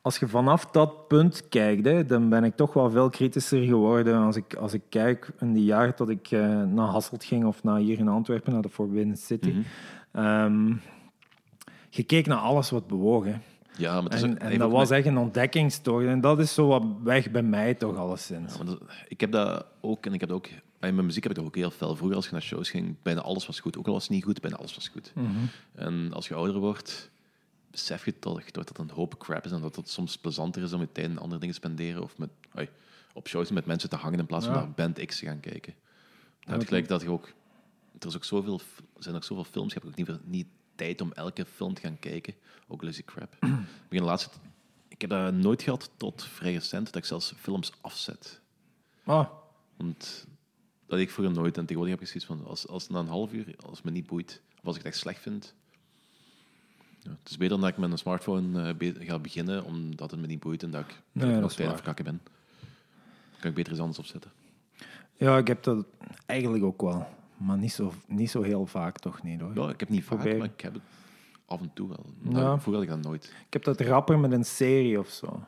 als je vanaf dat punt kijkt, hè, dan ben ik toch wel veel kritischer geworden. Als ik, als ik kijk in die jaren dat ik eh, naar Hasselt ging of naar hier in Antwerpen, naar de Forbidden City. Je keek naar alles wat bewoog. Hè. Ja, maar het is ook- En, en dat was echt een ontdekkingstocht. En dat is zo wat weg bij mij toch alleszins. Ja, dat- ik heb dat ook, en ik heb dat ook, in mijn muziek heb ik dat ook heel fel. Vroeger als je naar shows ging, bijna alles was goed. Ook al was het niet goed, bijna alles was goed. Mhm. En als je ouder wordt, besef je toch dat dat een hoop crap is en dat het soms plezanter is om je tijd aan andere dingen te spenderen of met, op shows met mensen te hangen in plaats van Ja. naar Band X te gaan kijken. Dan heb je gelijk dat je ook... Er is ook zoveel, zijn ook zoveel films, je hebt ook niet, veel- niet tijd om elke film te gaan kijken. Ook die crap. ik, begin ik heb dat nooit gehad tot vrij recent, dat ik zelfs films afzet. Ah, Want dat deed ik vroeger nooit. En tegenwoordig heb ik zoiets van, als, als het na een half uur, als het me niet boeit, of als ik het echt slecht vind, ja, het is beter dat ik met een smartphone eh, ga beginnen, omdat het me niet boeit en dat ik Nee, nog tijd verkakken ben. Dan kan ik beter iets anders opzetten. Ja, ik heb dat eigenlijk ook wel. Maar niet zo, niet zo heel vaak toch niet hoor. Ja, ik heb het niet vaak, maar ik heb het af en toe wel. Ja. Vroeger had ik dat nooit. Ik heb dat rapper met een serie of zo.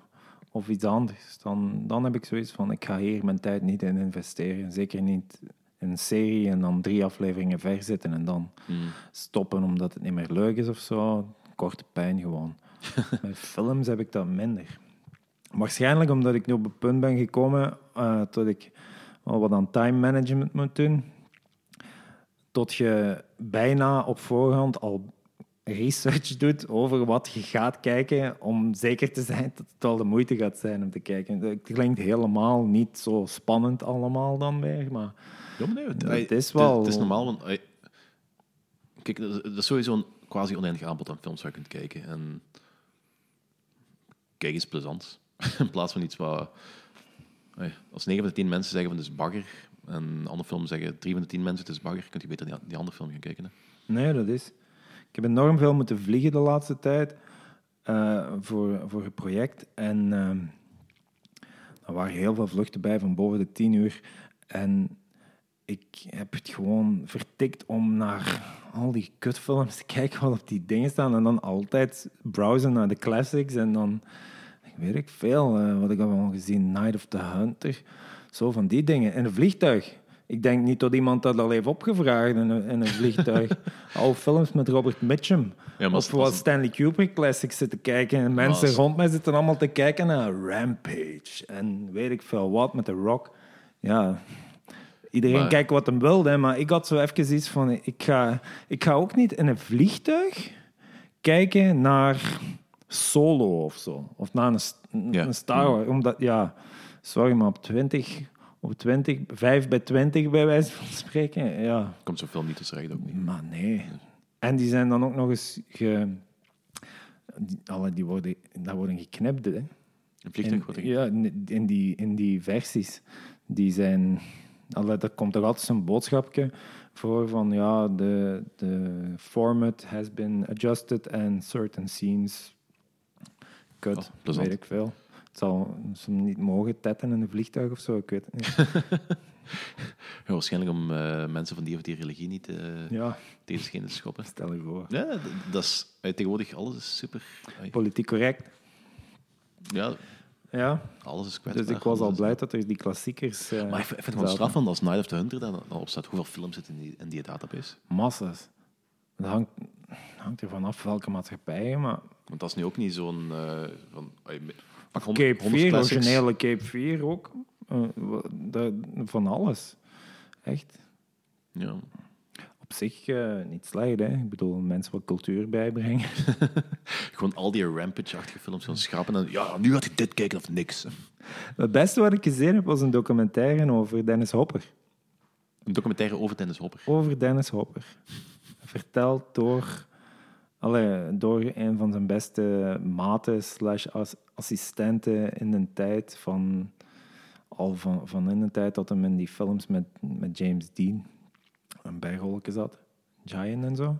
Of iets anders. Dan, dan heb ik zoiets van, ik ga hier mijn tijd niet in investeren. Zeker niet in een serie en dan drie afleveringen verzitten en dan Hmm. stoppen omdat het niet meer leuk is of zo. Korte pijn gewoon. Met films heb ik dat minder. Waarschijnlijk omdat ik nu op het punt ben gekomen eh, dat ik wel wat aan time management moet doen. Tot je bijna op voorhand al research doet over wat je gaat kijken, om zeker te zijn dat het wel de moeite gaat zijn om te kijken. Het klinkt helemaal niet zo spannend allemaal dan weer, maar Ja, maar nee, het, is wel- Het, is normaal, want... kijk, is- er is sowieso een quasi oneindig aanbod aan films waar je kunt kijken. En kijk is plezant. In plaats van iets wat... ai, als 9 van de 10 mensen zeggen van het is bagger, en andere film zeggen 3 van de 10 mensen het is bagger, kun je beter die, andere film gaan kijken. Hè? Nee, dat is. Ik heb enorm veel moeten vliegen de laatste tijd eh, voor, voor een project. En ehm er waren heel veel vluchten bij van boven de tien uur. En ik heb het gewoon vertikt om naar al die kutfilms te kijken wat op die dingen staan. En dan altijd browsen naar de classics. En dan, ik weet ik veel, eh, wat ik heb al gezien, Night of the Hunter. Zo van die dingen. In een vliegtuig. Ik denk niet dat iemand dat al heeft opgevraagd in een, in een vliegtuig. Oude films met Robert Mitchum. Ja, maar als- of wat Stanley Kubrick classics zitten kijken. En mensen als- rond mij zitten allemaal te kijken naar Rampage. En weet ik veel wat met The Rock. Ja, iedereen Maar- kijkt wat hem wil. Hè, maar ik had zo even iets van... Ik ga, ik ga ook niet in een vliegtuig kijken naar Solo of zo. Of naar een, Ja. Star Wars. Omdat, ja, sorry, maar op 20... Op 20, 5 bij 20 bij wijze van spreken. Ja, Komt zo'n film niet tussen recht ook niet. maar nee. En die zijn dan ook nog eens ge... Die, alle, die worden, dat worden geknipt, hè. Een vliegtuig In, ja, in die, in die versies. Die zijn... Er komt er altijd zo'n boodschapje voor van ja, de, de format has been adjusted and certain scenes cut. Oh, weet ik veel. Het zal ze niet mogen tetten in een vliegtuig of zo, ik weet het niet. Ja, waarschijnlijk om eh, mensen van die of die religie niet eh Ja, tegen schenen te schoppen. stel je voor. Ja, dat is eh, tegenwoordig alles is super. Politiek correct. Ja, Ja, alles is kwetsbaar. dus ik was al blij dat er die klassiekers... eh, Maar ik vind het gewoon straf van als Night of the Hunter daar dan op staat. Hoeveel films zitten in die, in die database? Massa's. Het hangt, hangt ervan af welke maatschappij, maar... Want dat is nu ook niet zo'n... eh van, pak honderd- Cape honderd 4, classics. originele Cape 4 ook. Eh, dat- van alles. Echt. Ja. Op zich eh, niet slecht, hè. Ik bedoel, mensen wat cultuur bijbrengen. Gewoon al die rampage-achtige films gaan schrappen en ja, nu gaat hij dit kijken of niks. Het beste wat ik gezien heb, was een documentaire over Dennis Hopper. Een documentaire over Dennis Hopper. Over Dennis Hopper. Verteld door, allee, door een van zijn beste maten slash as- assistenten in de tijd van... Al van, van in de tijd dat hij in die films met, met James Dean een bijrolletje zat. Giant en zo.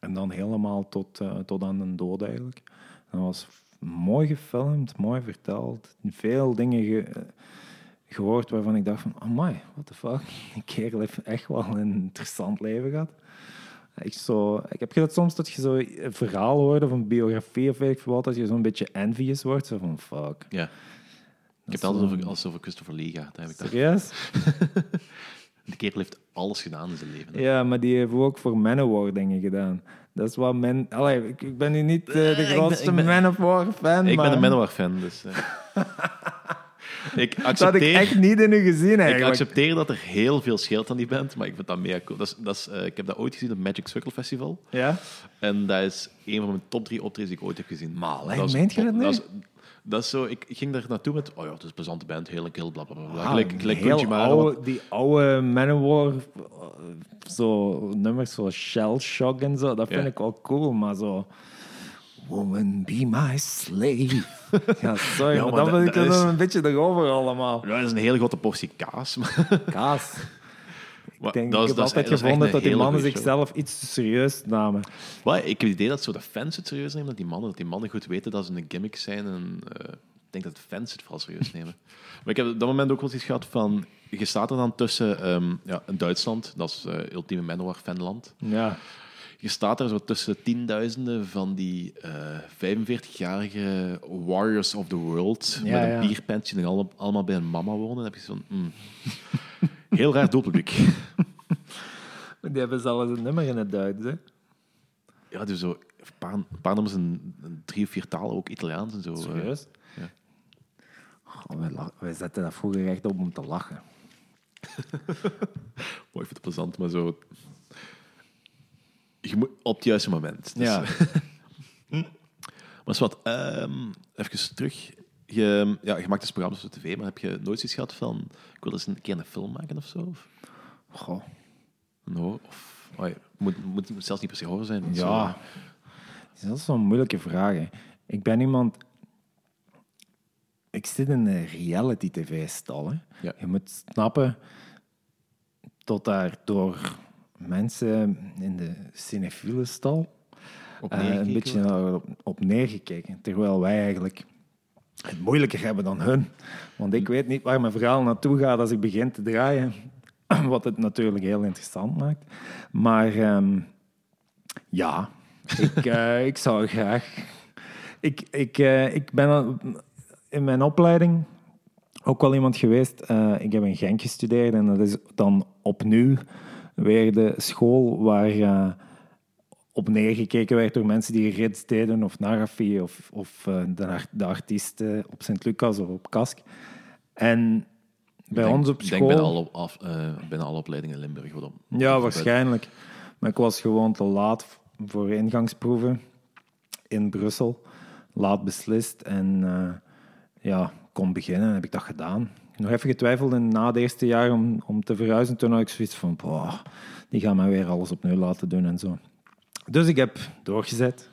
En dan helemaal tot, eh, tot aan de dood eigenlijk. Dat was mooi gefilmd, mooi verteld. Veel dingen ge- eh, gehoord waarvan ik dacht van... Amai, what the fuck? Die kerel heeft echt wel een interessant leven gehad. Ik, zo, ik heb dat soms dat je zo een verhaal hoort of een biografie of weet ik wat, dat je zo'n beetje envious wordt. Zo van, fuck. Ja. Ik heb het altijd over, als over Christopher Lee. Daar heb ik dat. Serieus? Die kerel heeft alles gedaan in zijn leven. hè. Ja, maar die heeft ook voor Manowar dingen gedaan. Dat is wat men... Allee, ik, ik ben nu niet eh, de ben- grootste ik Manowar-fan, Ik ben een Manowar-fan, dus... eh. ik Dat had ik accepteer... echt niet in u gezien, Ik eigenlijk. accepteer dat er heel veel scheelt aan die band, maar ik vind dat mega cool. Dat is, dat is, eh, ik heb dat ooit gezien op het Magic Circle Festival. Ja? En dat is een van mijn top drie optredens die ik ooit heb gezien. Maar, meent je dat nu? is, dat is zo, ik ging daar naartoe met, oh ja, het is een plezante band, heel kill, bla bla bla. Ah, Gelijk, gelijk heel Kunji Mara, oude, want- die oude Manowar, eh, zo nummers zoals Shell Shock en zo, dat vind Ja. ik wel cool, maar zo... Woman, be my slave. ja, sorry, Ja, maar, maar dan wil ik dat is- een beetje erover allemaal. Ja, dat is een hele grote portie kaas. Maar, Kaas. Ik, denk, dat ik heb dat altijd is gevonden dat die mannen zichzelf iets te serieus namen. Maar ik heb het idee dat zo de fans het serieus nemen, dat die mannen, dat die mannen goed weten dat ze een gimmick zijn. En eh, ik denk dat de fans het vooral serieus nemen. Maar ik heb op dat moment ook wel eens gehad van... Je staat er dan tussen ehm, ja, Duitsland, dat is eh ultieme Manowar-fanland. Ja. Je staat er zo tussen tienduizenden van die eh 45-jarige warriors of the world Ja, met een ja. bierpentje die allemaal, allemaal bij een mama wonen. Dan heb je zo'n... mm, heel raar doelpubliek. Die hebben zelfs een nummer in het Duits, hè. Ja, dus zo een paar, een paar nummers in, in drie of vier talen, ook Italiaans en zo. eh. Serieus? ja. Oh, wij, zetten dat vroeger echt op om te lachen. Oh, ik vind het plezant, maar zo... Je moet op het juiste moment. Dus, Ja. Maar is wat, ehm, even terug. Je, ja, je maakt dus programma's op tv, maar heb je nooit zoiets gehad van... Ik wil eens een keer een film maken of zo? Of Goh. horror? Of, oh moet, moet, moet zelfs niet per se horror zijn. Ja, dat is zo'n moeilijke vraag. hè. Ik ben iemand... Ik zit in een reality-tv-stal. Ja. Je moet snappen tot daar door mensen in de cinefiele stal Op eh, een beetje op, op neergekeken. Terwijl wij eigenlijk het moeilijker hebben dan hun. Want ik weet niet waar mijn verhaal naartoe gaat als ik begin te draaien. Wat het natuurlijk heel interessant maakt. Maar ehm, ja, ik, eh, ik zou graag. Ik, ik, eh, ik ben in mijn opleiding ook wel iemand geweest. eh, ik heb in Genk gestudeerd en dat is dan opnieuw weer de school waar op neergekeken werd door mensen die rits deden of narrafie of, of eh, de, ar- de artiesten op Sint-Lucas of op Kask. En bij Ik denk- ons op Ik school... denk bijna alle, af, eh, bijna alle opleidingen in Limburg. Wat Ja, waarschijnlijk. Maar ik was gewoon te laat voor ingangsproeven in Brussel. Laat beslist en eh, ja, kon beginnen. heb ik dat gedaan. Nog even getwijfeld in na het eerste jaar om, om te verhuizen. Toen had ik zoiets van, boah, die gaan mij weer alles opnieuw laten doen en zo. Dus ik heb doorgezet.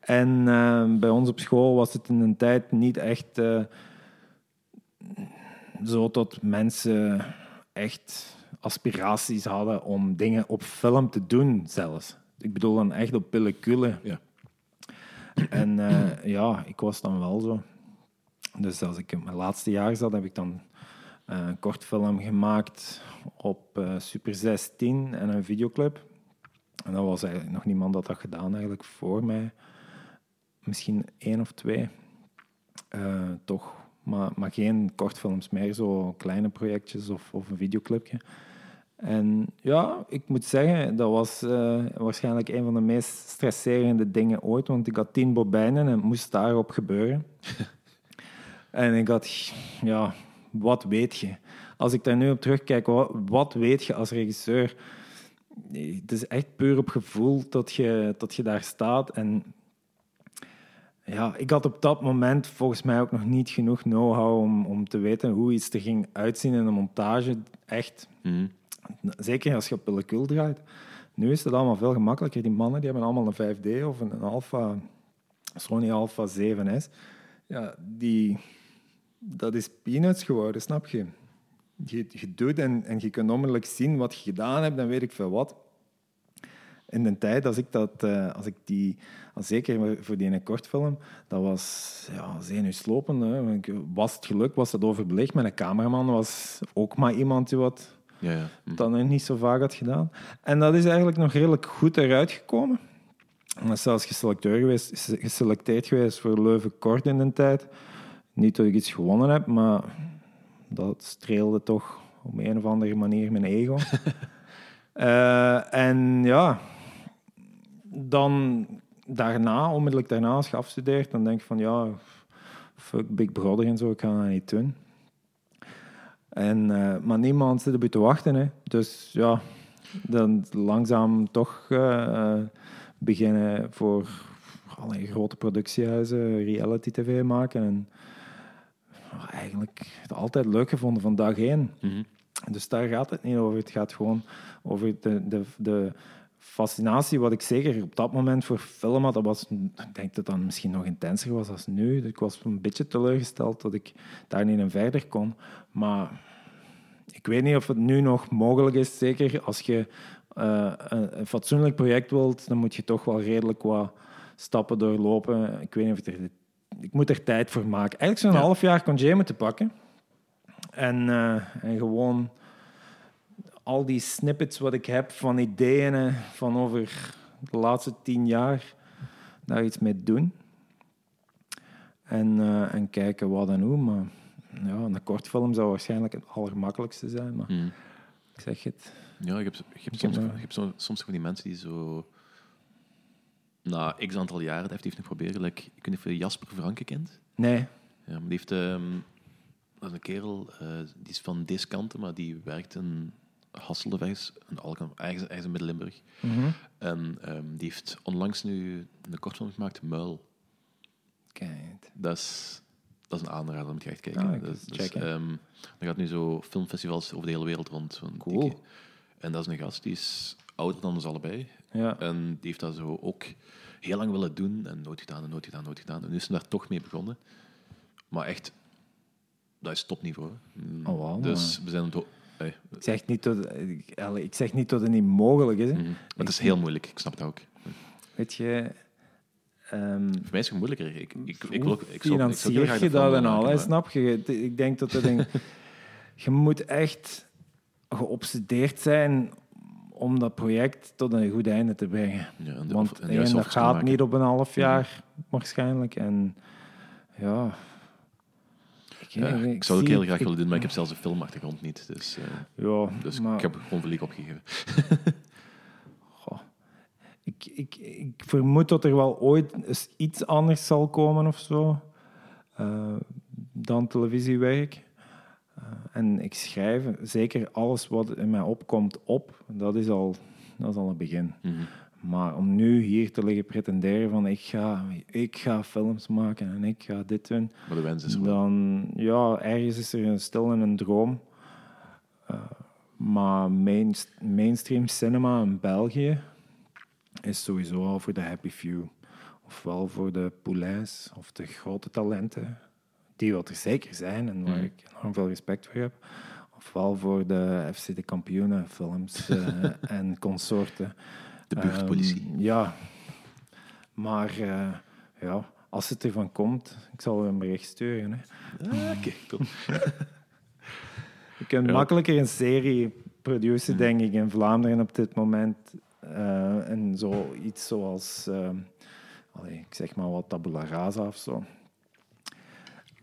En eh, bij ons op school was het in een tijd niet echt eh, zo dat mensen echt aspiraties hadden om dingen op film te doen zelfs. Ik bedoel dan echt op pellicule. Ja. En eh, ja, ik was dan wel zo. Dus als ik in mijn laatste jaar zat, heb ik dan eh, een kortfilm gemaakt op Super 16 en een videoclip. En dat was eigenlijk nog niemand dat dat gedaan eigenlijk voor mij. Misschien één of twee. Eh, toch, maar, maar geen kortfilms meer, zo kleine projectjes of, of een videoclipje. En ja, ik moet zeggen, dat was eh, waarschijnlijk een van de meest stresserende dingen ooit, want ik had tien bobijnen en het moest daarop gebeuren. en ik had ja, wat weet je? Als ik daar nu op terugkijk, wat, wat weet je als regisseur? Nee, Het is echt puur op gevoel dat je, dat je daar staat. En ja, ik had op dat moment volgens mij ook nog niet genoeg know-how om, om te weten hoe iets er ging uitzien in de montage. Echt, Mhm. zeker als je op pellicule draait. Nu is het allemaal veel gemakkelijker. Die mannen die hebben allemaal een 5D of een, een Alpha, Sony Alpha 7S. Ja, die, dat is peanuts geworden, snap je? Je, je doet en, en je kunt onmiddellijk zien wat je gedaan hebt en weet ik veel wat. In de tijd, als ik dat, eh, als ik die, als zeker voor die ene kortfilm, dat was ja, zenuwslopend. Hè. Ik- Was het geluk, was het overbelicht. Mijn cameraman was ook maar iemand die wat Ja, ja. Dat nog niet zo vaak had gedaan. En dat is eigenlijk nog redelijk goed eruit gekomen. En dat is zelfs geselecteerd geweest, geselecteerd geweest voor Leuven Kort in de tijd. Niet dat ik iets gewonnen heb, maar dat streelde toch op een of andere manier mijn ego. Eh, en ja, dan daarna, onmiddellijk daarna, als je afstudeert, dan denk je van ja, fuck Big Brother en zo, ik ga dat niet doen. En, eh, maar niemand zit op je te wachten. Hè. Dus ja, dan langzaam toch eh, beginnen voor allerlei grote productiehuizen reality tv maken. En eigenlijk het altijd leuk gevonden van dag één. Mhm. Dus daar gaat het niet over. Het gaat gewoon over de, de, de fascinatie wat ik zeker op dat moment voor film had. Dat was, ik denk dat dat misschien nog intenser was als nu. Ik was een beetje teleurgesteld dat ik daar niet in verder kon. Maar ik weet niet of het nu nog mogelijk is. Zeker als je eh, een, een fatsoenlijk project wilt, dan moet je toch wel redelijk wat stappen doorlopen. Ik weet niet of er... Ik moet er tijd voor maken. Eigenlijk zo'n Ja. half jaar congé moeten pakken. En, eh, en gewoon al die snippets wat ik heb van ideeën eh, van over de laatste tien jaar daar iets mee doen. En, eh, en kijken wat en hoe. Maar ja, een kortfilm zou waarschijnlijk het allermakkelijkste zijn. Maar Mhm. ik zeg het. Ja, Ik soms, heb, je eh, hebt zo, soms van die mensen die zo na x aantal jaren het effectief nog proberen. Like, ik weet niet of je Jasper Franke kent. Nee. Ja, maar die heeft... ehm, dat is een kerel, eh, die is van deze kanten, maar die werkt in Hasselt ergens, in Alkmaar, ergens, ergens in Midden-Limburg. Mhm. En ehm, die heeft onlangs nu een kortfilm gemaakt, Muil. Kijk. Dat is, dat is een aanrader, dat moet je echt kijken. Ah, dat is, checken. ehm, er gaat nu zo filmfestivals over de hele wereld rond. Cool. En dat is een gast, die is ouder dan ons allebei. Ja. En die heeft dat zo ook heel lang willen doen en nooit gedaan en nooit gedaan, nooit gedaan. En nu is ze daar toch mee begonnen. Maar echt, dat is topniveau. hè. Mm, Oh, Dus we zijn het hey, Ik zeg niet dat, ik, zeg niet dat het niet mogelijk is. Hè. mhm. Maar het is heel moeilijk, ik snap dat ook. Weet je... ehm, Voor mij is het moeilijker. Ik, ik, ik, wil ook- ik financier je dat en al, snap je? Ik denk dat dat ding... je moet echt geobsedeerd zijn om dat project tot een goed einde te brengen. Ja, en de- Want en dat gaat niet op een half jaar, waarschijnlijk. En ja... Ik, Ja, ik zou het ook heel graag ik- willen doen, maar ik heb zelfs de filmachtergrond niet. Dus, eh, Ja, dus maar... ik heb gewoon verliek opgegeven. Goh. Ik, ik, ik vermoed dat er wel ooit eens iets anders zal komen of zo eh, dan televisiewerk. Eh, en ik schrijf zeker alles wat in mij opkomt op. Dat is al, dat is al een begin. Mhm. Maar om nu hier te liggen pretenderen van ik ga, ik ga films maken en ik ga dit doen, Maar de wens is er dan ja, ergens is er een stil en een droom. Eh, maar main, mainstream cinema in België is sowieso al voor de happy few. Ofwel voor de poulains of de grote talenten, die wat er zeker zijn en waar ik enorm veel respect voor heb. Ofwel voor de FC de kampioenen films eh, en consorten. De buurtpolitie. Ehm, ja, maar eh, ja, als het ervan komt, ik zal een bericht sturen. Hè. Ah, kijk, top. Je kunt Ja. makkelijker een serie produceren, denk ik, in Vlaanderen op dit moment. Eh, en zoiets zoals, eh, allee, ik zeg maar wat, Tabula Rasa of zo.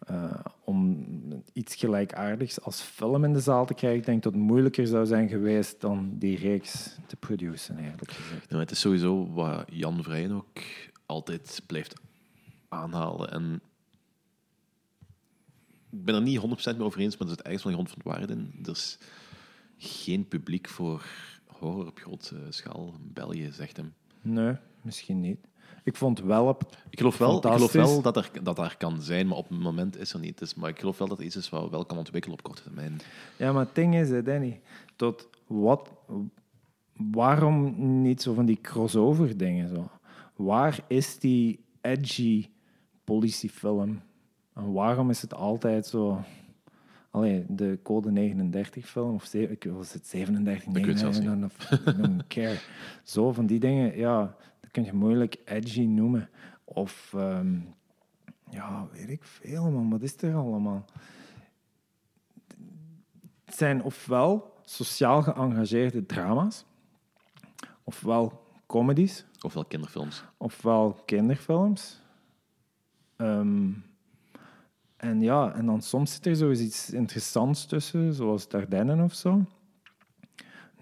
Eh, om iets gelijkaardigs als film in de zaal te krijgen, ik denk dat het moeilijker zou zijn geweest dan die reeks te produceren, eigenlijk gezegd. Ja, het is sowieso wat Jan Vrijen ook altijd blijft aanhalen. En ik ben er niet 100% mee over eens, maar er zit ergens wel een grond van waarheid in. Er is geen publiek voor horror op grote schaal in België, zegt hem. Nee, misschien niet. Ik vond wel op... Ik geloof wel, ik geloof wel dat, er, dat daar kan zijn, maar op het moment is er niet. Dus, maar ik geloof wel dat het iets is wat wel kan ontwikkelen op korte termijn. Ja, maar het ding is, hè, Danny, tot wat... Waarom niet zo van die crossover dingen zo? Waar is die edgy politiefilm? En waarom is het altijd zo... Allee, de Code 39 film, of ik was het 37, Ik weet het zelfs 39, of- I don't care. Zo van die dingen, ja, kun je moeilijk edgy noemen. Of, ehm, ja, weet ik veel, man, wat is er allemaal? Het zijn ofwel sociaal geëngageerde drama's, ofwel comedies, Ofwel kinderfilms. ofwel kinderfilms. Ehm, en ja, en dan soms zit er zo eens iets interessants tussen, zoals Dardennen of zo.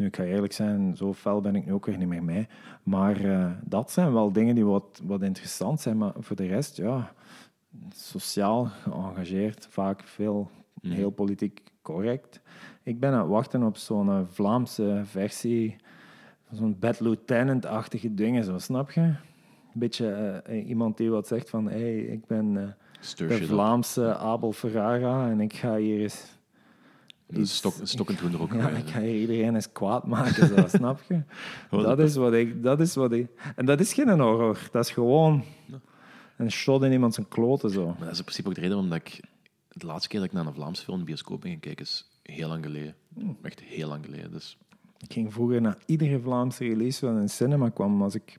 Nu, ik ga eerlijk zijn, zo fel ben ik nu ook weer niet meer mee. Maar eh, dat zijn wel dingen die wat, wat interessant zijn. Maar voor de rest, ja, sociaal geëngageerd, vaak veel, heel politiek correct. Ik ben aan het wachten op zo'n eh, Vlaamse versie, zo'n Bad Lieutenant-achtige dingen, zo, snap je? Een beetje eh, iemand die wat zegt van, hé, hey, ik ben de. Vlaamse Abel Ferrara en ik ga hier eens... Een stok, toen er ook Ja, ik ga hier iedereen eens kwaad maken, zo, snap je? Dat is wat ik... Dat is wat ik en dat is geen horror, dat is gewoon een shot in iemand zijn kloten, zo. Maar dat is in principe ook de reden waarom dat ik... De laatste keer dat ik naar een Vlaamse film in de bioscoop ben gaan kijken, is heel lang geleden. Echt heel lang geleden. Dus Ik ging vroeger naar iedere Vlaamse release van een cinema kwam, als ik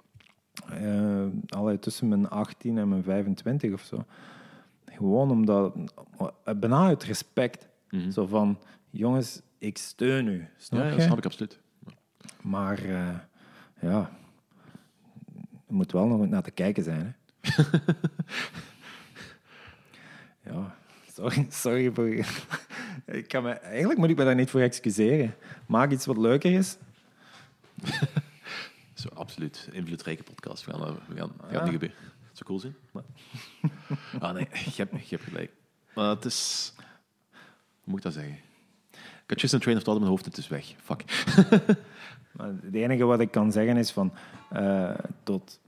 allee, tussen mijn 18 en mijn 25 of zo. Gewoon omdat, eh, bijna uit respect. Zo van, jongens, ik steun u. Snap ja, je? dat snap ik absoluut. Maar eh, ja, er moet wel nog naar te kijken zijn. Hè? ja, sorry, sorry voor. ik kan me, eigenlijk moet ik me daar niet voor excuseren. Maak iets wat leuker is. Zo, absoluut. Invloedrijke podcast. We gaan, dat- we gaan, gaat niet gebeuren. Het zou cool zijn. Maar... ah nee, je hebt, je hebt gelijk. Maar het is... Hoe moet ik dat zeggen? Ik had een train of thought in mijn hoofd het is weg. Fuck. Maar het enige wat ik kan zeggen is van eh, tot.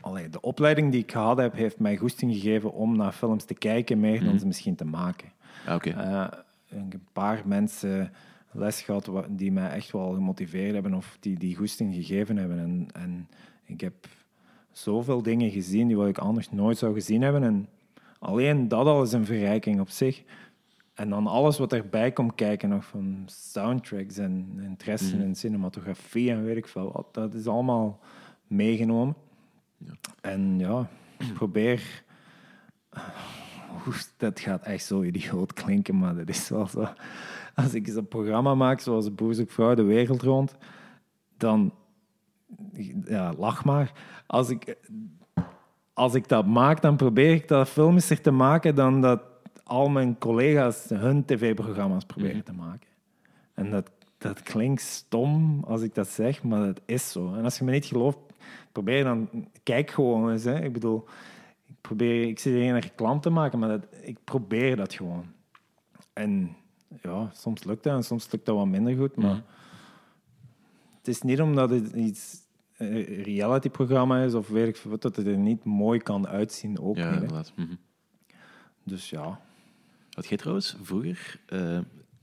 Allee, de opleiding die ik gehad heb, heeft mij goesting gegeven om naar films te kijken, meer dan ze misschien te maken. Ja, oké. Eh, ik heb een paar mensen les gehad die mij echt wel gemotiveerd hebben of die die goesting gegeven hebben. En, en ik heb zoveel dingen gezien die wat ik anders nooit zou gezien hebben. En alleen dat al is een verrijking op zich. En dan alles wat erbij komt kijken, nog van soundtracks en interesse in cinematografie en weet ik veel wat, dat is allemaal meegenomen. En ja, ik probeer dat gaat echt zo idioot klinken, maar dat is wel zo. Als ik zo'n programma maak, zoals Boer zoekt vrouw de wereld rond, dan... Ja, lach maar. Als ik, als ik dat maak, dan probeer ik dat filmischer te maken dan dat al mijn collega's hun tv-programma's proberen te maken. En dat, dat klinkt stom als ik dat zeg, maar dat is zo. En als je me niet gelooft, probeer dan... Kijk gewoon eens. Hè. Ik bedoel, ik, probeer, ik zit hier geen reclame te maken, maar dat, ik probeer dat gewoon. En ja, soms lukt dat en soms lukt dat wat minder goed, maar het is niet omdat het iets een reality-programma is of wat, dat het er niet mooi kan uitzien ook ja, niet. Mhm. Dus ja. Had jij trouwens vroeger, eh,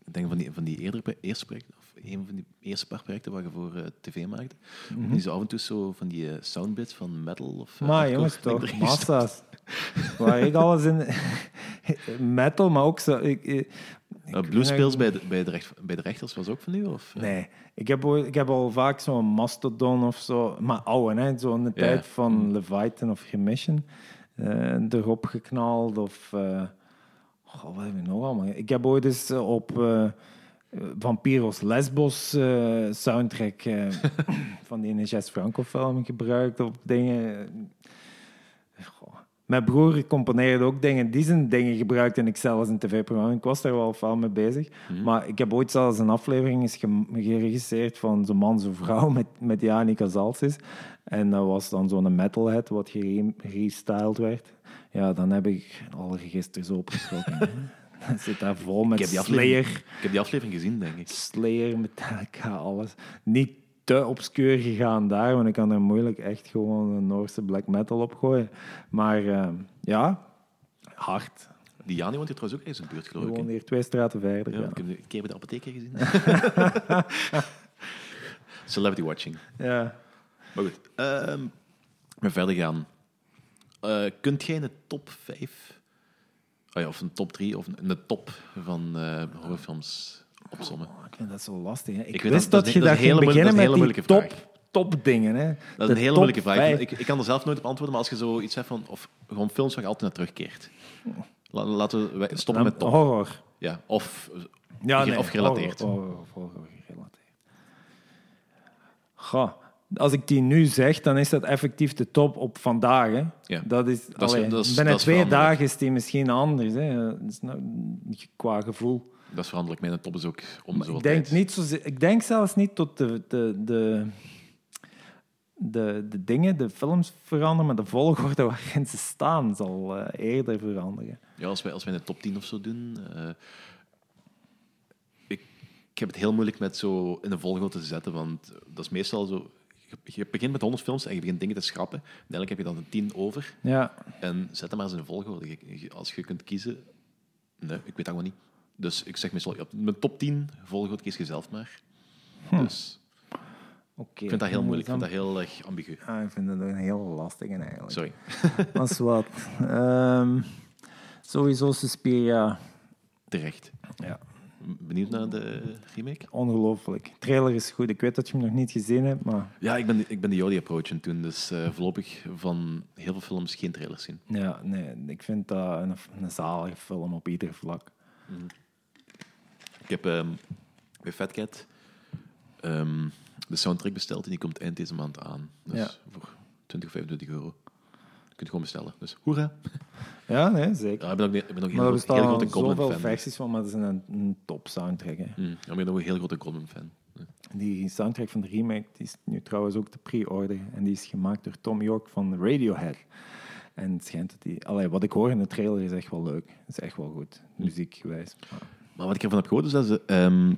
ik denk van die, van die eerdere eerste projecten, of een van die eerste paar projecten waar je voor eh, tv maakte, die zo af en toe zo van die eh, soundbits van metal of... Maar jongens, toch, massa's. Waar ik alles in... Metal, maar ook zo... Ik, ik- Uh, bij de, bij, de recht, bij de rechters was ook van u? Of? Nee, ik heb, ik heb al vaak zo'n Mastodon of zo, maar oude, hè, zo in de Ja. tijd van Leviathan of Remission, eh, erop geknald of... eh goh, wat heb ik nog allemaal? Ik heb ooit eens eh, op eh Vampiros Lesbos eh, soundtrack eh, van die Jess Franco film gebruikt op dingen. Goh, Mijn broer componeerde ook dingen. Die zijn dingen gebruikte ik zelfs in tv-programma. Ik was daar wel fel mee bezig. Maar ik heb ooit zelfs een aflevering eens ge- geregisseerd van zo'n man, zo'n vrouw met, met Janica Zalsis. En dat was dan zo'n metalhead wat gere- gerestyled werd. Ja, dan heb ik alle registers opgeschrokken. Dat zit daar vol met Ik heb, die Slayer. ik heb die aflevering gezien, denk ik. Slayer, Metallica, alles. Niet te obscuur gegaan daar, want ik kan er moeilijk echt gewoon een Noorse black metal op gooien. Maar eh, ja, hard. Die Jani woont hier trouwens ook in de buurt, geloof ik. Gewoon hè? hier twee straten verder. Ja, Ja. Ik heb een keer bij de apotheker gezien. Celebrity watching. Ja. Maar goed, ehm we verder gaan. Eh, kunt jij een top 5, oh ja, of een top 3, of een, een top van eh, horrorfilms opsommen? Oh, ik vind dat zo lastig. Hè. Ik, wist dat- dat, dat je daar ging beginnen met hele die top, top dingen. Hè. Dat is De een hele moeilijke vraag. Ik, ik kan er zelf nooit op antwoorden, maar als je zoiets hebt van, of gewoon films waar je altijd naar terugkeert. La- laten we stoppen met top. Horror. Ja, of Ja, nee, of gerelateerd. Horror, horror, horror gerelateerd. Goh, als ik die nu zeg, dan is dat effectief de top op vandaag. Hè. Ja. Dat is, is- allee, dat is- binnen dat is twee dagen is die misschien anders. Hè. Dat is nou, qua gevoel. dat is veranderlijk. Mijn top is ook om zo Ik denk, niet zozeer, ik denk zelfs niet tot de, de, de, de, de dingen, de films veranderen, maar de volgorde waarin ze staan zal eh, eerder veranderen. Ja, als wij, als wij een top 10 of zo doen. eh, ik, ik heb het heel moeilijk met zo in een volgorde te zetten, want dat is meestal zo. Je, begint met 100 films en je begint dingen te schrappen. Uiteindelijk heb je dan een 10 over. Ja, En zet hem maar eens in een volgorde. Als je kunt kiezen. Nee, ik weet dat gewoon niet. Dus ik zeg meestal, mijn top 10 volgorde kies je zelf maar. Dus oké. ik vind dat heel moeilijk. Ik vind dat heel erg ambigu. Ah, ik vind dat een heel lastige eigenlijk. Sorry. Dat is wat. Ehm, sowieso Suspiria. Terecht. Ja. Benieuwd naar de remake? Ongelooflijk. trailer is goed. Ik weet dat je hem nog niet gezien hebt, maar Ja, ik ben, ik ben de Jody approach en toen, dus eh, voorlopig van heel veel films geen trailers zien. ja, nee, ik vind dat een, een zalige film op ieder vlak. Ik heb ehm, bij Fat Cat ehm, de soundtrack besteld en die komt eind deze maand aan. Dus Ja. voor 20, 25 euro. Je kunt gewoon bestellen. Dus hoera. Ja, nee, zeker. Ja, ik ben ook, ik ben ook een maar er heel, heel grote zoveel versies van, maar dat is een, een top soundtrack. Hè. Mm, ja, ik ben ook een heel grote Goldman fan. Die soundtrack van de remake die is nu trouwens ook te pre-order. En die is gemaakt door Tom York van Radiohead. En het schijnt dat die... Allee, wat ik hoor in de trailer is echt wel leuk. Het is echt wel goed, muziekgewijs. Maar- Maar wat ik ervan heb gehoord is dat ze, ehm,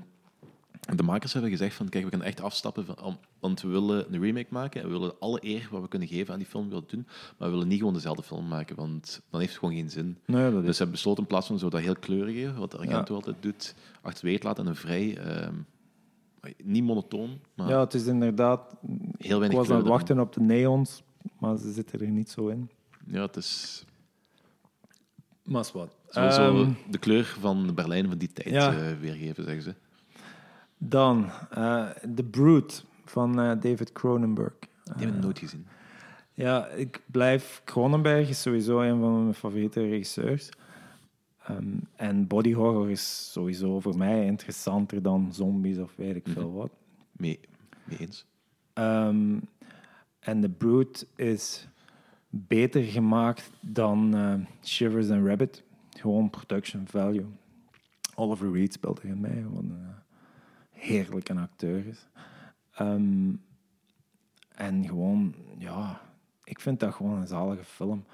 de makers hebben gezegd van kijk, we gaan echt afstappen, van, want we willen een remake maken en we willen alle eer wat we kunnen geven aan die film willen doen, maar we willen niet gewoon dezelfde film maken, want dan heeft het gewoon geen zin. Nee, dat Dus ze hebben besloten in plaats van zo dat heel kleurige, wat Argento altijd doet, achterwege te laten en een vrij, ehm, niet monotoon, maar Ja, het is inderdaad... heel Ik weinig was aan het wachten op de neons, maar ze zitten er niet zo in. Ja, het is Maar is wat. zo, zo Ehm, de kleur van Berlijn van die tijd Ja. eh, weergeven, zeggen ze. Dan, eh, The Brute van eh, David Cronenberg. Die hebben we nooit gezien. Ja, ik blijf... Cronenberg is sowieso een van mijn favoriete regisseurs. Ehm, en body horror is sowieso voor mij interessanter dan zombies of weet ik veel wat. Mee, mee eens. Ehm, en The Brute is beter gemaakt dan eh, Shivers and Rabbit. Gewoon production value. Oliver Reed speelt erin mee, eh, heerlijke acteur is. Ehm, en gewoon, ja, ik vind dat gewoon een zalige film.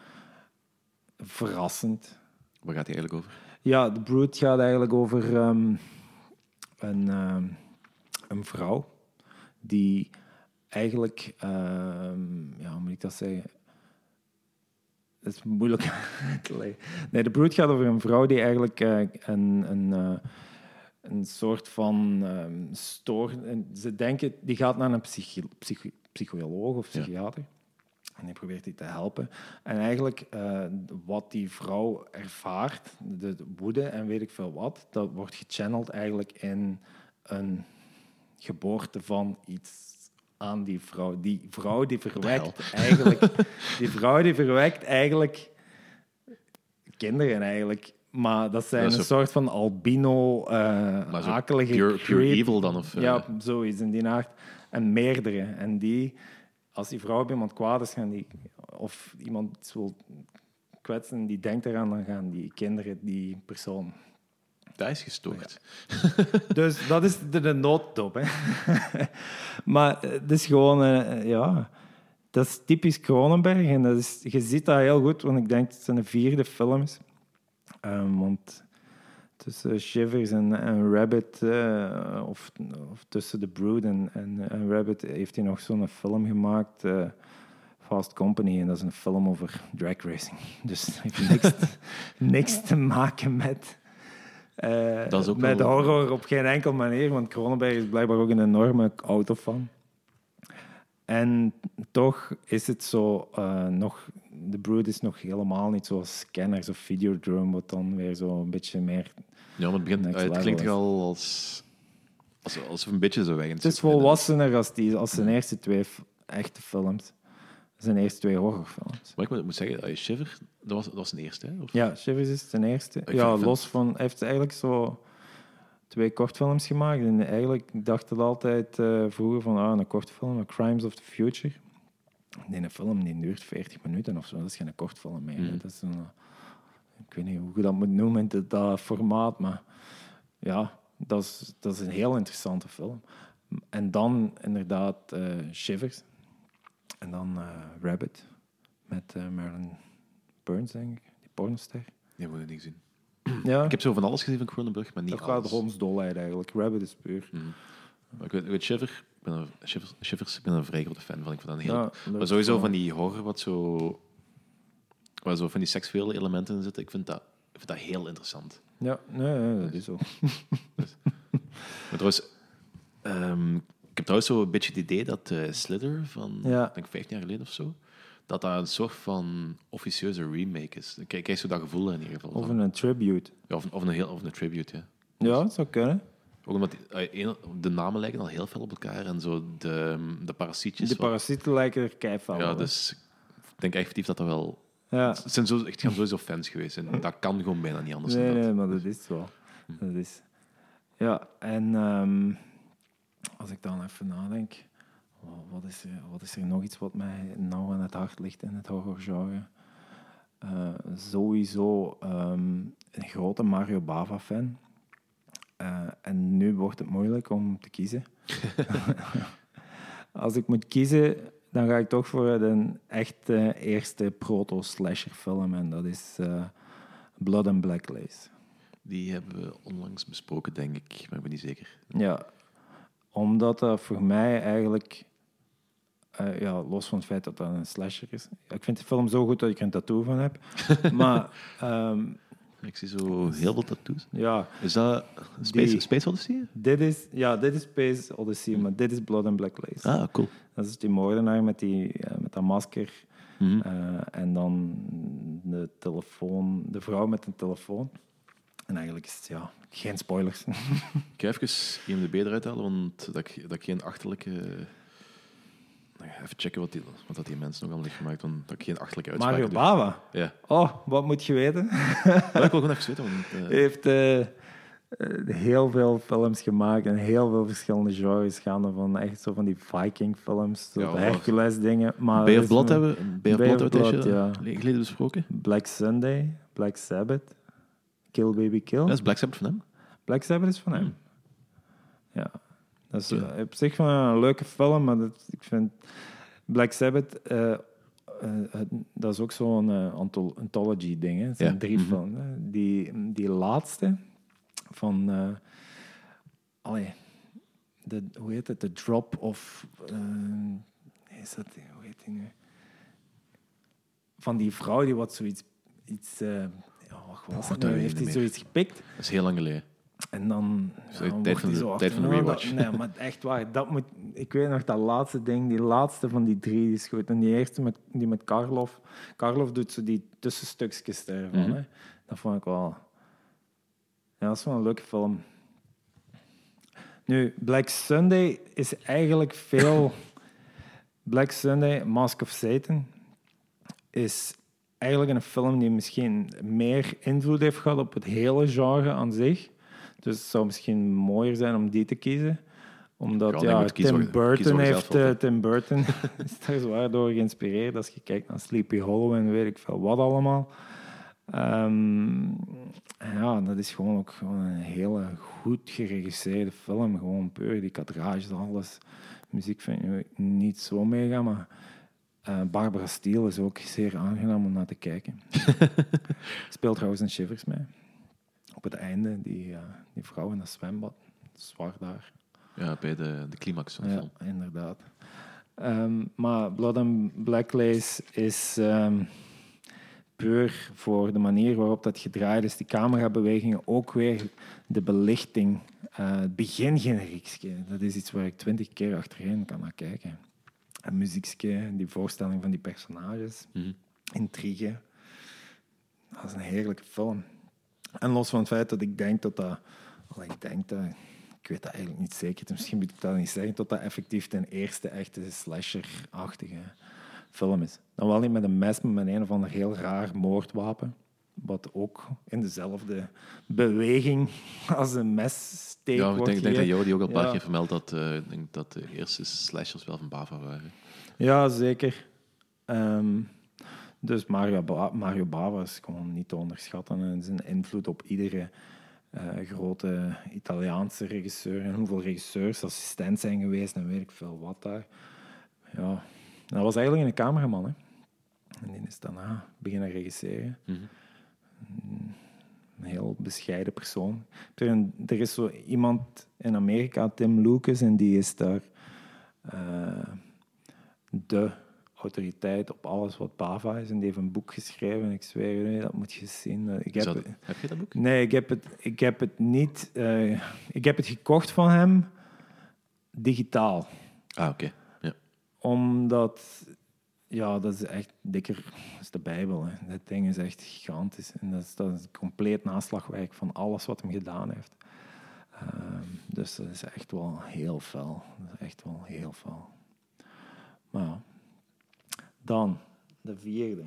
Verrassend. Waar gaat hij eigenlijk over? Ja, The Brute gaat eigenlijk over ehm, een, ehm, een vrouw die eigenlijk, ja, hoe moet ik dat zeggen? Dat is moeilijk. Nee, The Brute gaat over een vrouw die eigenlijk eh, een, een, eh, een soort van ehm stoor... en Ze denken, die gaat naar een psychi psychi- psycholoog of Ja. psychiater. En die probeert die te helpen. En eigenlijk, eh, wat die vrouw ervaart, de de woede en weet ik veel wat, dat wordt gechanneld eigenlijk in een geboorte van iets aan die vrouw. Die vrouw die verwekt eigenlijk... Die vrouw die verwekt eigenlijk kinderen eigenlijk. Maar dat zijn Dat een soort van albino, eh akelige... pure, pure evil dan? Of, eh, Ja, zoiets in die aard. En meerdere. En die, als die vrouw op iemand kwaad is, gaan die, of iemand wil kwetsen, die denkt eraan, dan gaan die kinderen die persoon. Dat is gestoord. Dus dat is de, de nooddop. Hè. maar eh, het is gewoon, ja, dat is typisch Cronenberg. En dat is, je ziet dat heel goed, want ik denk dat het zijn vierde film is. Ehm, want tussen Shivers en, en Rabbit, eh, of, of tussen The Brood en, en, en Rabbit, heeft hij nog zo'n film gemaakt, eh, Fast Company. En dat is een film over drag racing. Dus het heeft niks, niks te maken met, eh, Dat is ook met wel- horror op geen enkel manier. Want Cronenberg is blijkbaar ook een enorme autofan. En toch is het zo nog... The Brood is nog helemaal niet zoals Scanners of Videodrome, wat dan weer zo een beetje meer... Ja, maar het, begint, het klinkt al als, als, alsof een beetje zo weg Het is volwassener als, die, als zijn eerste twee echte films. Zijn eerste twee horrorfilms. Maar ik moet, zeggen, eh, Shiver, dat was, dat was een eerste, hè? Of? Ja, Shivers is zijn eerste. ja, vind- los van... Hij heeft eigenlijk zo twee kortfilms gemaakt. En eigenlijk ik dacht het altijd eh, vroeger van ah, een kortfilm, Crimes of the Future. Nee, een film die duurt 40 minuten of zo. Dat is geen kortfilm meer. hè. Dat is een, eh, ik weet niet hoe je dat moet noemen in dat- dat formaat, maar ja, dat is, dat is een heel interessante film. En dan inderdaad eh, Shivers. En dan eh, Rabbit met eh, Marilyn Burns, denk ik, die pornoster. Nee, moet ik niet zien. Ja, Ik heb zo van alles gezien van Cronenberg, maar niet dat alles. gaat hondsdolheid eigenlijk. Rabbit is puur. Maar ik weet, ik weet Shiver, ben een, Shivers, Shivers, ik ben een vrij grote fan van. Ik vind dat heel... Ja, maar sowieso van die horror, wat zo... Waar zo van die seksuele elementen in zitten, ik vind dat, ik vind dat heel interessant. Ja, nee, nee, dat is zo. Maar trouwens, ehm, ik heb trouwens zo een beetje het idee dat eh Slither van, Ja. ik denk 15 jaar geleden of zo, dat dat een soort van officieuze remake is. Ik krijg zo dat gevoel in ieder geval. Of een tribute. Ja, of, of een heel, of een tribute, ja. Ja, dat zou kunnen. Ook omdat die, eh, de namen lijken al heel veel op elkaar en zo de, de parasietjes. De wat- parasieten lijken er keihard Ja, dus ik denk effectief dat dat wel... Ja. Het zijn zo, echt gaan sowieso fans geweest en dat kan gewoon bijna niet anders Nee, dan dat. nee, maar dat is wel. Dat is. Ja, en ehm, als ik dan even nadenk, wa- wat is, er, wat is er nog iets wat mij nauw aan het hart ligt in het horrorgenre? Eh sowieso ehm, een grote Mario Bava-fan. Eh, en nu wordt het moeilijk om te kiezen. Als ik moet kiezen, dan ga ik toch voor de echte eerste proto-slasher film. En dat is eh, Blood and Black Lace. Die hebben we onlangs besproken, denk ik, maar ik ben niet zeker. Ja, omdat dat voor mij eigenlijk, eh, ja, los van het feit dat dat een slasher is. Ik vind de film zo goed dat ik er een tattoo van heb. maar ehm, Ik zie zo heel veel tattoos. ja, Is dat Space, Die- Space Odyssey? dit is, ja, dit is Space Odyssey, maar dit is Blood and Black Lace. Ah, cool. Dat is die moordenaar met, die, eh, met dat masker. Mhm. Eh, en dan de telefoon, de vrouw met een telefoon. En eigenlijk is het, ja, geen spoilers. Ik ga even IMDb eruit halen, want dat ik, dat ik geen achterlijke... Nou, Even checken wat, die, wat die mensen nog allemaal heeft gemaakt, want dat ik geen achterlijke uitspraken Mario doe. Bava. Ja, Oh, wat moet je weten? wil ik wel gewoon even weten, want... Hij heeft eh, eh, heel veel films gemaakt en heel veel verschillende genres gaande van echt zo van die Viking-films, zo Ja, de hoor. Hercules-dingen. Maar Bay of Blood hebben we Blood ja. geleden geleden besproken. Black Sunday, Black Sabbath, Kill Baby Kill. Dat is Black Sabbath van hem. Black Sabbath is van hem. Hmm. Ja, dat is Ja. eh, op zich wel een leuke film, maar dat, ik vind Black Sabbath, eh, eh, dat is ook zo'n anthol- anthology-ding. Het zijn Ja. drie Mhm. films. hè. Die, die laatste van, allee, de, hoe heet het? The Drop of, is dat, hoe heet die nu? Van die vrouw die wat zoiets, iets, ja, wat was Oh, dat Heeft hij zoiets gepikt? Dat is heel lang geleden. En dan, Zo, dan tijd wordt van de- zo tijd van de achterna- rewatch. Nee, maar echt waar. Dat moet, ik weet nog dat laatste ding, die laatste van die drie, die is goed. En die eerste met, die met Karloff. Karloff doet zo die tussenstukjes daarvan. Mhm. Dat vond ik wel... Ja, dat is wel een leuke film. Nu, Black Sunday is eigenlijk veel... Black Sunday, Mask of Satan, is eigenlijk een film die misschien meer invloed heeft gehad op het hele genre aan zich. Dus het zou misschien mooier zijn om die te kiezen. Omdat Ja, Tim Burton heeft Tim Burton is daar zwaar door geïnspireerd. Als je kijkt naar Sleepy Hollow en weet ik veel wat allemaal. Ehm, ja, dat is gewoon ook gewoon een hele goed geregisseerde film. Gewoon puur die kadrages, alles. Muziek vind ik niet zo mega, maar eh, Barbara Steele is ook zeer aangenaam om naar te kijken. Speelt trouwens een Shivers mee. Het einde, die, eh, die vrouw in dat zwembad. Zwaar daar. Ja, bij de, de climax van de Ja, film. inderdaad. Ehm, maar Blood and Black Lace is ehm, puur voor de manier waarop dat gedraaid is. Die camerabewegingen, ook weer de belichting. eh het begingeneriekje, dat is iets waar ik twintig keer achterheen kan naar kijken. En muziekje, die voorstelling van die personages, Mhm. intrigue. Dat is een heerlijke film. En los van het feit dat ik denk dat dat... ik denk dat... Ik weet dat eigenlijk niet zeker. dus Misschien moet ik dat niet zeggen. Dat dat effectief ten eerste echte slasher-achtige film is. Dan wel niet met een mes, maar met een of ander heel raar moordwapen. Wat ook in dezelfde beweging als een messteek Ja, ik denk, ik denk dat die ook al een paar Ja. keer vermeld dat, eh, ik denk dat de eerste slashers wel van Bava waren. Ja, zeker. Ehm, dus Mario, ba Mario Bava is gewoon niet te onderschatten. En zijn invloed op iedere eh, grote Italiaanse regisseur. En hoeveel regisseurs assistent zijn geweest en weet ik veel wat daar. Ja, dat was eigenlijk een cameraman. Hè. En die is daarna beginnen regisseren. Mhm. Een heel bescheiden persoon. Er, er is zo iemand in Amerika, Tim Lucas, en die is daar eh, de autoriteit op alles wat Bava is. En die heeft een boek geschreven. En ik zweer je, dat moet je zien. Eh, Ik heb, dat- heb je dat boek? Nee, ik heb het, ik heb het niet... eh, ik heb het gekocht van hem digitaal. Ah, oké. Ja. Omdat... Ja, dat is echt dikker. Dat is de Bijbel. Hè. Dat ding is echt gigantisch. En dat is, dat is een compleet naslagwerk van alles wat hem gedaan heeft. Ehm, dus dat is echt wel heel fel. Dat is echt wel heel fel. Maar ja. Dan, de vierde.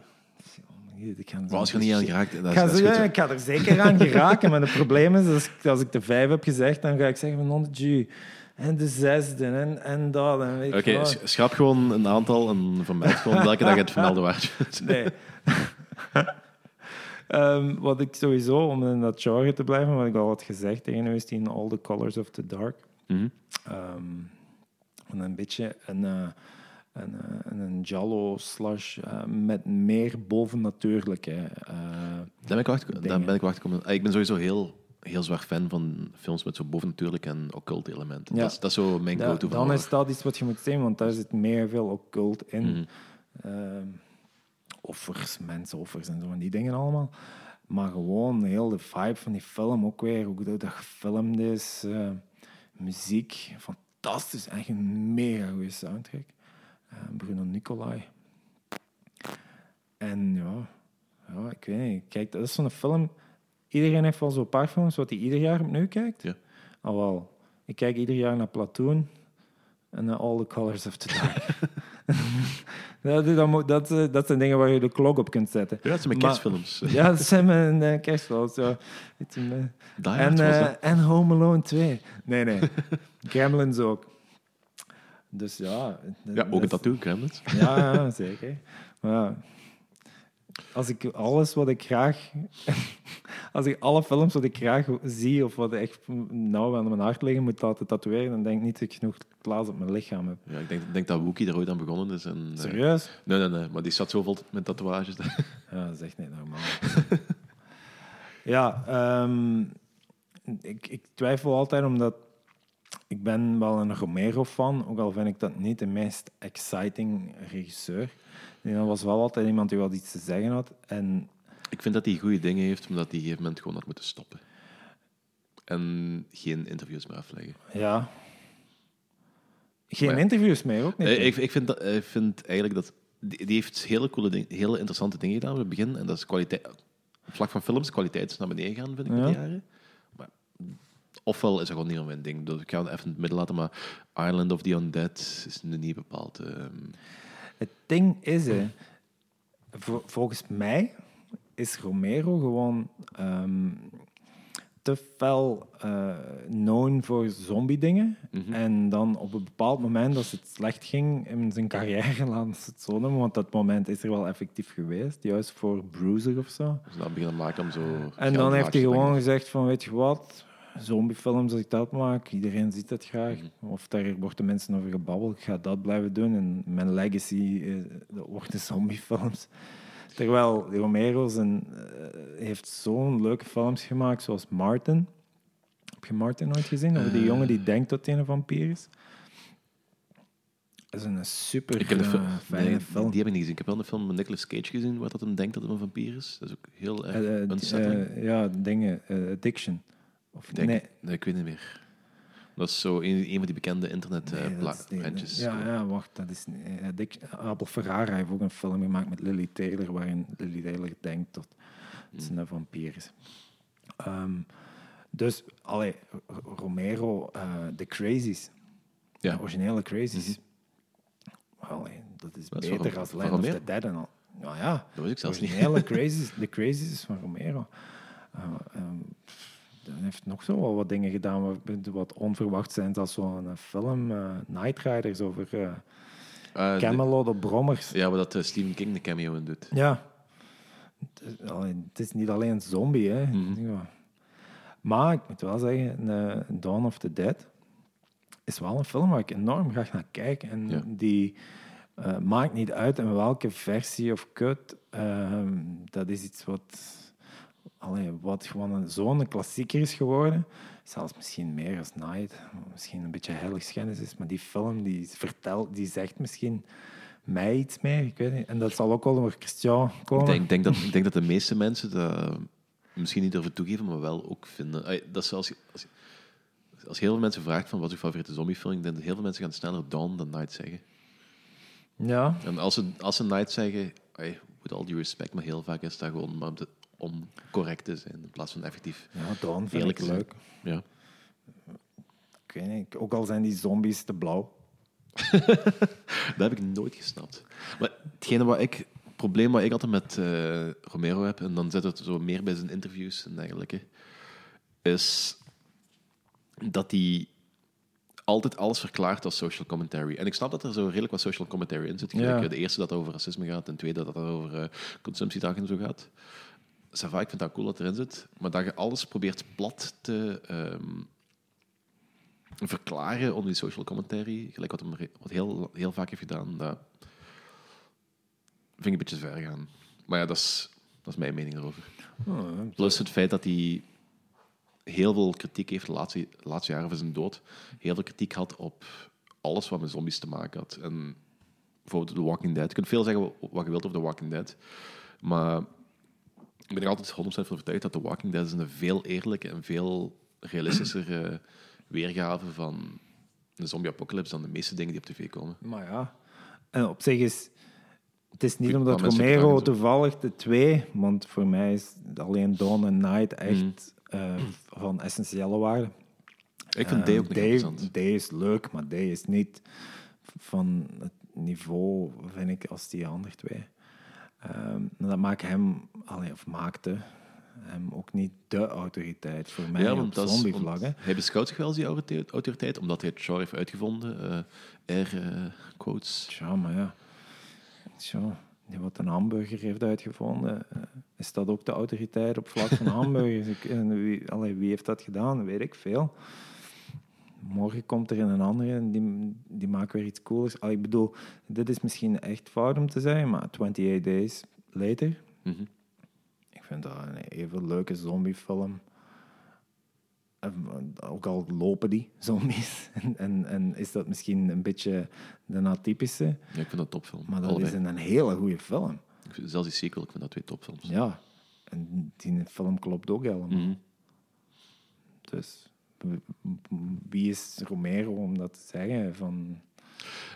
Ik je er niet aan geraakt, dat ik is, ga, dat is ze- goed zo. ik ga er zeker aan geraken, maar het probleem is, als ik, als ik de vijf heb gezegd, dan ga ik zeggen van 100 G. En de zesde, en, en dat. En weet ik Oké, sch- schrap gewoon een aantal en vermeld gewoon welke dag je het vermelden waard. Nee. Ehm, wat ik sowieso, om in dat genre te blijven, wat ik al had gezegd tegen u, is die in All the Colors of the Dark. Mhm. Ehm, en een beetje een, eh, een, eh, een Jallo slash eh, met meer bovennatuurlijke. eh, Daar ben ik wacht, daar Dingen. ben ik wacht komen. Ik ben sowieso heel, heel zwaar fan van films met zo bovennatuurlijk en occult elementen. Ja. Dat, is, dat is zo mijn da- go-to van dan is dat iets wat je moet zien, want daar zit meer veel occult in. Mhm. Ehm, offers, mensenoffers en zo, en die dingen allemaal. Maar gewoon heel de vibe van die film ook weer, hoe dat dat gefilmd is. muziek, fantastisch. Echt een mega goede soundtrack. Eh, Bruno Nicolai. En ja, ja, ik weet niet. Kijk, dat is zo'n film... Iedereen heeft wel zo'n paar films wat hij ieder jaar opnieuw kijkt. Ja. Al wel. Ik kijk ieder jaar naar Platoon en naar All the Colors of the Dark. dat, dat, eh, dat zijn dingen waar je de klok op kunt zetten. Ja, dat zijn mijn Maar- kerstfilms. Ja, dat zijn mijn uh, kerstfilms. Eh, Die en, eh, dat. en Home Alone 2. Nee, nee. Gremlins ook. Dus ja. Ja, ook een tattoo, Gremlins. Ja, ja, zeker. Maar ja, als ik alles wat ik graag... Als ik alle films wat ik graag zie of wat echt nauw aan mijn hart liggen moet laten tatoeëren, dan denk ik niet dat ik genoeg plaats op mijn lichaam heb. Ja, ik denk, denk dat Wookie er ooit aan begonnen is. En, eh, Serieus? nee, nee, nee. Maar die zat zo vol met tatoeages. Ja, dat is echt niet normaal. ja, ehm, ik, ik twijfel altijd omdat ik ben wel een Romero-fan, ook al vind ik dat niet de meest exciting regisseur. Nee, dat was wel altijd iemand die wel iets te zeggen had. En ik vind dat hij goede dingen heeft, omdat hij op een gegeven moment gewoon had moeten stoppen. En geen interviews meer afleggen. ja... Geen Maar interviews meer, ook niet. Eh, ik, ik, vind dat, ik vind eigenlijk dat... Die, die heeft hele, coole ding, hele interessante dingen gedaan op het begin. En dat is kwaliteit... Op vlak van films, kwaliteit is naar beneden gegaan, vind ik, met Ja. de jaren. Ofwel is dat gewoon niet mijn ding. Dus ik ga het even in het midden laten, maar Island of the Undead is nu niet bepaald... ehm, Het ding is, hè, vol- volgens mij is Romero gewoon ehm, te fel eh, known voor zombie-dingen. En dan op een bepaald moment, als het slecht ging in zijn carrière, laten ze het zo noemen, want dat moment is er wel effectief geweest, juist voor Bruiser of zo. Dus dan beginnen maken om zo... En dan heeft hij gewoon gezegd van, weet je wat, zombiefilms, als ik dat maak, iedereen ziet dat graag. Of daar wordt de mensen over gebabbeld, ik ga dat blijven doen. En mijn legacy eh, dat wordt de zombiefilms. Terwijl Romero zijn, eh, heeft zo'n leuke films gemaakt, zoals Martin. Heb je Martin nooit gezien? Over die jongen die denkt dat hij een vampier is. Dat is een super Ik heb eh, fijne nee, film. die heb ik niet gezien. Ik heb wel een film met Nicolas Cage gezien waar dat hem denkt dat hij een vampier is. Dat is ook heel erg Eh, eh, eh, ja, dingen. eh, addiction. Of, denk, nee, nee. ik weet niet meer. Dat is zo een, een van die bekende internet Nee, eh plantjes. Ja, ja, wacht. Dat is, eh, Dick, Abel Ferrara heeft ook een film gemaakt met Lily Taylor, waarin Lily Taylor denkt dat ze een vampier is. Ehm, dus, allee, Romero, eh The Crazies, Ja. de originele Crazies, allee, dat is Dat is beter als Land of the Dead en al. Nou ja, Dat wist ik de zelfs niet. originele Crazies, The Crazies is van Romero. Uh, um, hij heeft nog zo wel wat dingen gedaan wat, wat onverwacht zijn, zoals zo'n film, eh, Night Riders, over eh, de- Camelot op brommers. ja, waar dat eh, Stephen King de cameo in doet. Ja. Het is, niet alleen een zombie, hè. Mhm. Ja. Maar ik moet wel zeggen, eh, Dawn of the Dead is wel een film waar ik enorm graag naar kijk. En Ja. die eh, maakt niet uit in welke versie of cut. ehm, dat is iets wat, allee, wat gewoon zo'n klassieker is geworden. Zelfs misschien meer als Night. Misschien een beetje heiligschennis is. Maar die film die vertelt, die zegt misschien mij iets meer. Ik weet niet. En dat zal ook wel door Christian komen. Ik denk, denk dat, ik denk dat de meeste mensen dat misschien niet durven toegeven, maar wel ook vinden. Dat is als, als, als heel veel mensen vraagt van wat is je favoriete zombiefilm, ik denk dat heel veel mensen gaan sneller Dawn dan Night zeggen. Ja, En als ze, als ze Night zeggen, ay, with all due respect, maar heel vaak is dat gewoon maar te- om correct te zijn, in plaats van effectief. ja Dawn vind Eerlijk ik gezegd. leuk. Ja. Ik weet niet, ook al zijn die zombies te blauw. Dat heb ik nooit gesnapt. Maar hetgene wat ik, het probleem wat ik altijd met eh, Romero heb, en dan zit het zo meer bij zijn interviews en dergelijke, is dat hij altijd alles verklaart als social commentary. En ik snap dat er zo redelijk wat social commentary in zit. Ja. eh, De eerste dat over racisme gaat, en de tweede dat het over eh, consumptiedag en zo gaat. Ça va, ik vind dat cool dat erin zit. Maar dat je alles probeert plat te ehm, verklaren onder die social commentary, gelijk wat hij wat heel, heel vaak heeft gedaan, dat vind ik een beetje ver gaan. Maar ja, dat is, dat is mijn mening erover. Plus het feit dat hij heel veel kritiek heeft de laatste, de laatste jaren van zijn dood. Heel veel kritiek had op alles wat met zombies te maken had. En bijvoorbeeld The Walking Dead. Je kunt veel zeggen wat je wilt over The Walking Dead. Maar ik ben er altijd 100% van overtuigd dat The Walking Dead is een veel eerlijke en veel realistischere weergave van de zombie-apocalypse dan de meeste dingen die op tv komen. Maar ja, en op zich is... Het is niet omdat Romero toevallig de twee, want voor mij is alleen Dawn en Night echt eh, van essentiële waarde. Ik vind Eh, Day ook Day- interessant. Day is leuk, maar Day is niet van het niveau, vind ik, als die andere twee. Ehm, dat maakt hem, allee, of maakte hem ook niet de autoriteit voor mij Ja, op want hè. hij beschouwt zich wel als die autoriteit, omdat hij het genre heeft uitgevonden. eh air eh, quotes. Tja, maar ja. Tja, wat een hamburger heeft uitgevonden, eh, is dat ook de autoriteit op vlak van hamburgers? En wie, allee, wie heeft dat gedaan? Weet ik veel. Morgen komt er een andere en die, die maakt weer iets coolers. Allee, ik bedoel, dit is misschien echt fout om te zeggen, maar 28 Days Later, Mhm. ik vind dat een even leuke zombiefilm. Eh, Ook al lopen die zombies. En, en, en is dat misschien een beetje de atypische. Ja, ik vind dat topfilm. Maar dat Allebei. is een hele goede film. Ik vind- zelfs die sequel, ik vind dat twee topfilms. Ja. En die film klopt ook helemaal. Mhm. Dus wie is Romero om dat te zeggen? Van,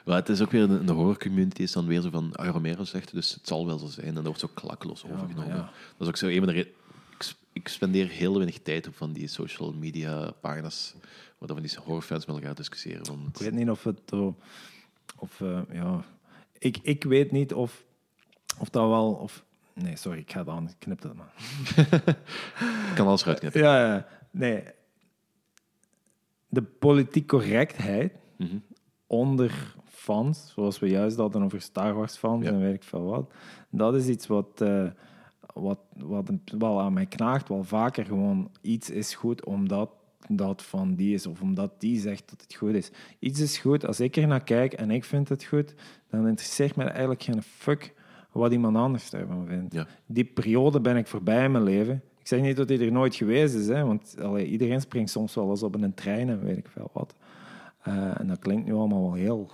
Maar het is ook weer in de horror community is dan weer zo van ah, Romero zegt, dus het zal wel zo zijn. En dat wordt zo klakkeloos overgenomen. ja. Dat is ook zo een van de ik, spendeer heel weinig tijd op van die social media pagina's waar dan van die horrorfans met elkaar discussiëren. Want ik weet niet of het... zo- Of, eh, ja, ik, ik weet niet of, of dat wel... Of, nee, sorry, ik ga het aan. Knip dat maar. ik kan alles eruit knippen. Ja, ja. nee. De politiek correctheid Mhm. onder fans, zoals we juist hadden over Star Wars fans Ja. en weet ik veel wat, dat is iets wat, eh, wat, wat wel aan mij knaagt, wel vaker gewoon iets is goed omdat dat van die is of omdat die zegt dat het goed is. Iets is goed, als ik er naar kijk en ik vind het goed, dan interesseert mij eigenlijk geen fuck wat iemand anders daarvan vindt. Ja. Die periode ben ik voorbij in mijn leven. Ik zeg niet dat hij er nooit geweest is, hè, want allee, iedereen springt soms wel eens op een trein en weet ik veel wat. Eh, en dat klinkt nu allemaal wel heel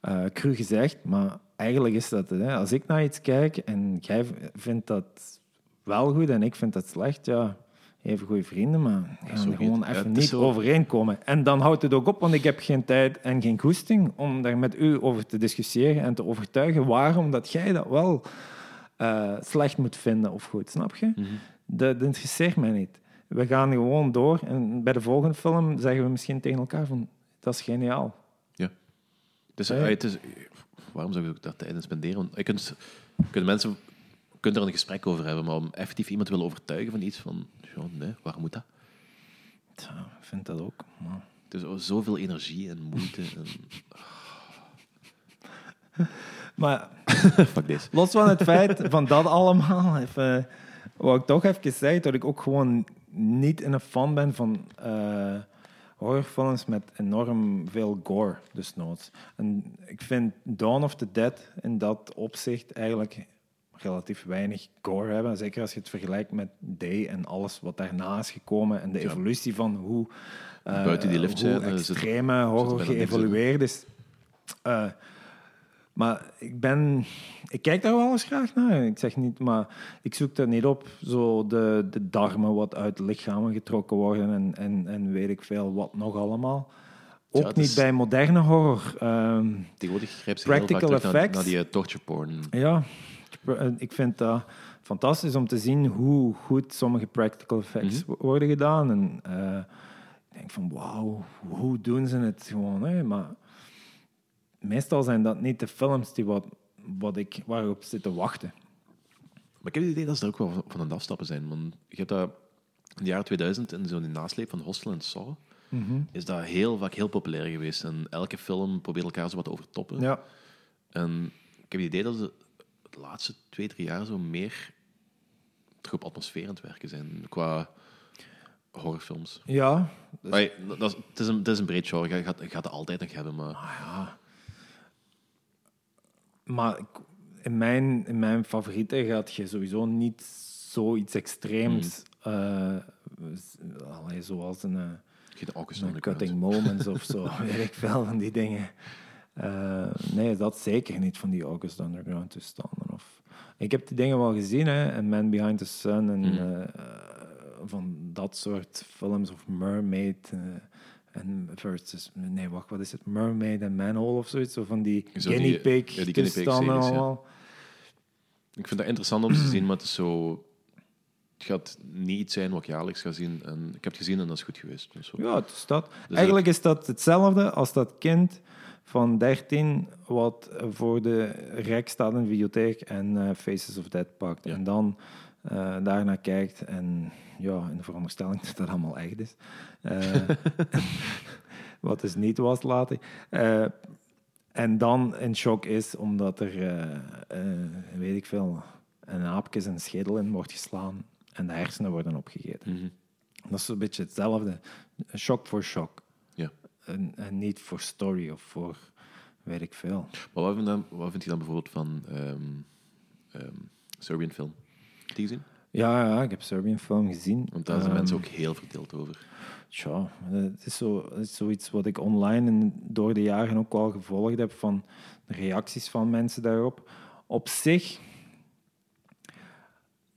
eh cru gezegd, maar eigenlijk is dat het. Hè. Als ik naar iets kijk en jij vindt dat wel goed en ik vind dat slecht, ja, even goede vrienden, maar we gaan er gewoon. Ja, even niet overeenkomen. En dan houdt het ook op, want ik heb geen tijd en geen goesting om daar met u over te discussiëren en te overtuigen waarom dat jij dat wel eh, slecht moet vinden of goed, snap je? Mhm. Dat interesseert mij niet. We gaan gewoon door en bij de volgende film zeggen we misschien tegen elkaar van dat is geniaal. Ja. Dus, Ja. het is, waarom zou ik ook daar tijd in spenderen? Want je kunt, kunnen mensen kunnen er een gesprek over hebben, maar om effectief iemand te willen overtuigen van iets van, ja, nee, waarom moet dat? Tja, ik vind dat ook. Maar... Is zo- zoveel energie en moeite. En, maar fuck this. los van het feit van dat allemaal, even, wou ik toch even zeggen dat ik ook gewoon niet een fan ben van eh, horrorfilms met enorm veel gore, dus noods. En ik vind Dawn of the Dead in dat opzicht eigenlijk relatief weinig gore hebben. Zeker als je het vergelijkt met Day en alles wat daarna is gekomen en de Ja. evolutie van hoe, eh, Buiten die liftscène hoe zit- extreme horror geëvolueerd is. Eh, maar ik ben... Ik kijk daar wel eens graag naar. Ik zeg niet, maar ik zoek er niet op. Zo de, de darmen wat uit lichamen getrokken worden en, en, en weet ik veel wat nog allemaal. Ook niet is- bij moderne horror. Ehm, Tegenwoordig grijpt ze heel vaak Practical naar, naar die eh, torture porn. ja, ik vind dat fantastisch om te zien hoe goed sommige practical effects Mhm. wo- worden gedaan. En eh, ik denk van, wauw, hoe doen ze het gewoon? Hè? Maar meestal zijn dat niet de films die wat, wat ik, waarop zit te wachten. Maar ik heb het idee dat ze er ook wel van aan het afstappen zijn. Want je hebt dat in de jaren 2000, in zo'n nasleep van Hostel en Saw, Mhm. is dat heel vaak heel populair geweest. En elke film probeert elkaar zo wat te overtoppen. Ja, En ik heb het idee dat ze de laatste twee, drie jaar zo meer terug op atmosfeer aan het werken zijn qua horrorfilms. ja dat is, het, is een, het is een breed genre, je gaat, het altijd nog hebben, maar maar in mijn, in mijn favorieten gaat je sowieso niet zoiets extreems, allee, zoals een... eh, Underground. cutting moments of zo, weet ik veel van die dingen. Nee, dat zeker niet van die August Underground toestanden. Of, ik heb die dingen wel gezien, hè, en Man Behind the Sun en eh, van dat soort films of Mermaid. En versus, nee, wacht, wat is het? Mermaid en Manhole of zoiets, zo van die Zo guinea pig ja, die guinea pig toestanden ja. allemaal. Ik vind dat interessant om te zien, maar het is zo... Het gaat niet iets zijn wat ik jaarlijks ga zien. En ik heb het gezien en dat is goed geweest. Dus. Ja, het is dat. Dus Eigenlijk is dat hetzelfde als dat kind van 13 wat voor de rek staat in de bibliotheek en eh, Faces of Death pakt. Ja. En dan eh daarnaar kijkt en ja, in de veronderstelling dat dat allemaal echt is. Eh, wat dus niet was later. Eh, en dan in shock is omdat er, weet ik veel, een aapje zijn schedel in wordt geslaan en de hersenen worden opgegeten. Mhm. Dat is een beetje hetzelfde. Shock voor shock. Ja. En, en niet voor story of voor weet ik veel. Maar wat vind, je dan, wat vind je dan bijvoorbeeld van ehm, Serbian film? Die gezien? Ja, ja, ik heb Serbian film gezien. Want daar zijn Ehm, mensen ook heel verdeeld over. Tja, het is, zo, het is zoiets wat ik online en door de jaren ook al gevolgd heb van de reacties van mensen daarop. Op zich,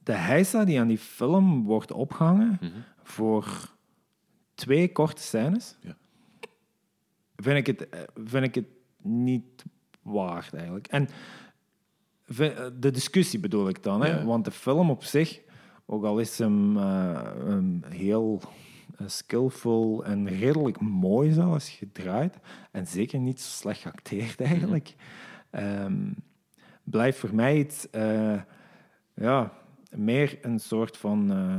de heisa die aan die film wordt opgehangen voor twee korte scènes, Ja. vind, ik het, eh, vind ik het niet waard eigenlijk. En de discussie bedoel ik dan, hè? Ja. want de film op zich, ook al is hem eh, um, heel eh, skillful en redelijk mooi zelfs gedraaid, en zeker niet zo slecht geacteerd eigenlijk, ehm, blijft voor mij iets, eh, ja, meer een soort van, eh,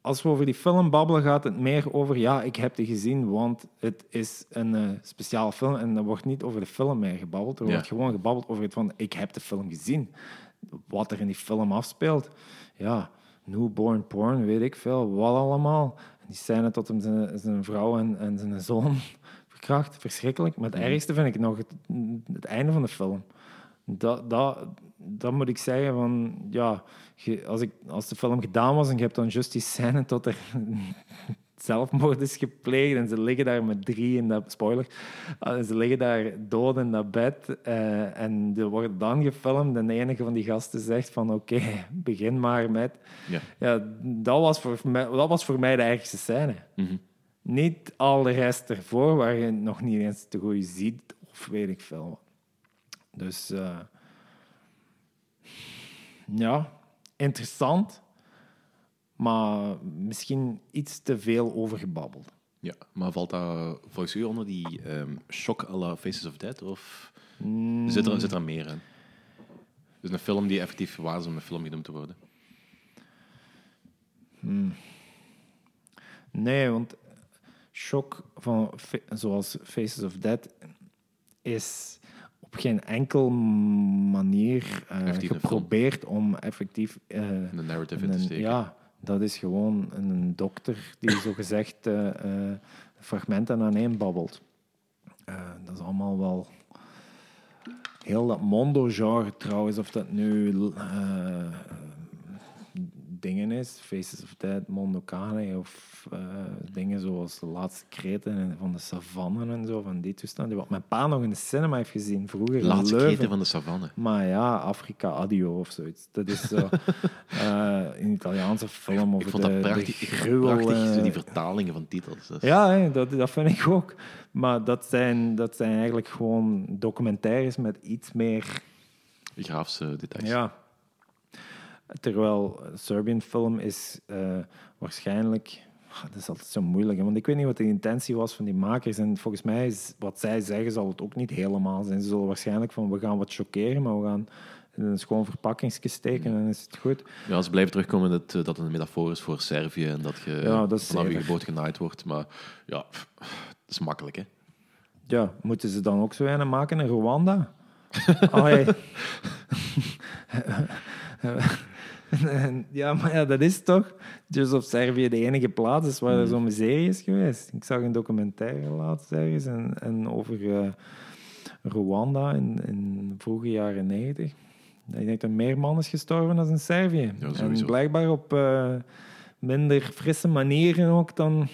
als we over die film babbelen, gaat het meer over... Ja, ik heb die gezien, want het is een eh, speciale film. En er wordt niet over de film meer gebabbeld. Er Ja. wordt gewoon gebabbeld over het van... Ik heb de film gezien. Wat er in die film afspeelt. Ja, newborn porn, weet ik veel. Wat allemaal. En die scène tot hem zijn, zijn vrouw en, en zijn zoon verkracht. Verschrikkelijk. Maar het ergste vind ik nog het, het einde van de film. Dat, dat, dat moet ik zeggen van... Ja, als, ik, als de film gedaan was en je hebt dan juist die scène tot er zelfmoord is gepleegd en ze liggen daar met drie in dat... Spoiler. eh, Ze liggen daar dood in dat bed eh, en er wordt dan gefilmd en de enige van die gasten zegt van oké, begin maar met... Ja. Ja, dat was, voor mij, dat was voor mij de ergste scène. Mhm. Niet al de rest ervoor, waar je nog niet eens te goed ziet, of weet ik veel. Dus eh, ja, interessant, maar misschien iets te veel overgebabbeld. Ja, maar valt dat volgens u onder die ehm shock à la Faces of Dead? Of Mm. zit, er, zit er meer in? Dus een film die effectief waar is om een film genoemd te worden. Nee, want shock van, zoals Faces of Dead is op geen enkel manier een geprobeerd om effectief eh, De narrative in te een- steken. ja, dat is gewoon een dokter die zogezegd eh eh fragmenten aaneen babbelt. Eh, dat is allemaal wel heel dat mondo-genre trouwens, of dat nu dingen is, Faces of Dead, Mondo Cane, of eh, dingen zoals de laatste kreten van de savannen en zo, van die toestanden, wat mijn pa nog in de cinema heeft gezien vroeger. Laatste kreten van de savanne. Maar ja, Afrika Adio of zoiets. Dat is zo eh, een Italiaanse film over Ik vond de, dat prachtig, ik vond gruwel, prachtig eh, die vertalingen van titels. Is- ja, hè, dat, dat vind ik ook. Maar dat zijn, dat zijn eigenlijk gewoon documentaires met iets meer... Graafse details. Ja. Terwijl Serbian film is eh, waarschijnlijk... Ah, Dat is altijd zo moeilijk, hè, want ik weet niet wat de intentie was van die makers. En volgens mij is wat zij zeggen, zal het ook niet helemaal zijn. Ze zullen waarschijnlijk van, we gaan wat chockeren, maar we gaan in een schoon verpakkingsje steken en dan is het goed. Ja, ze blijven terugkomen dat, eh, dat het een metafoor is voor Servië en dat je Ja, dat vanaf je geboorte genaaid wordt. Maar ja, pff, dat is makkelijk, hè? Ja, moeten ze dan ook zo een maken in Rwanda? Allee. ja, maar ja, dat is toch... Dus of Servië de enige plaats is waar er zo'n miserie is geweest. Ik zag een documentaire laatst ergens en, en over eh, Rwanda in, in de vroege jaren negentig. Ik denk dat er meer man is gestorven dan in Servië. Ja, en blijkbaar op eh, minder frisse manieren ook dan,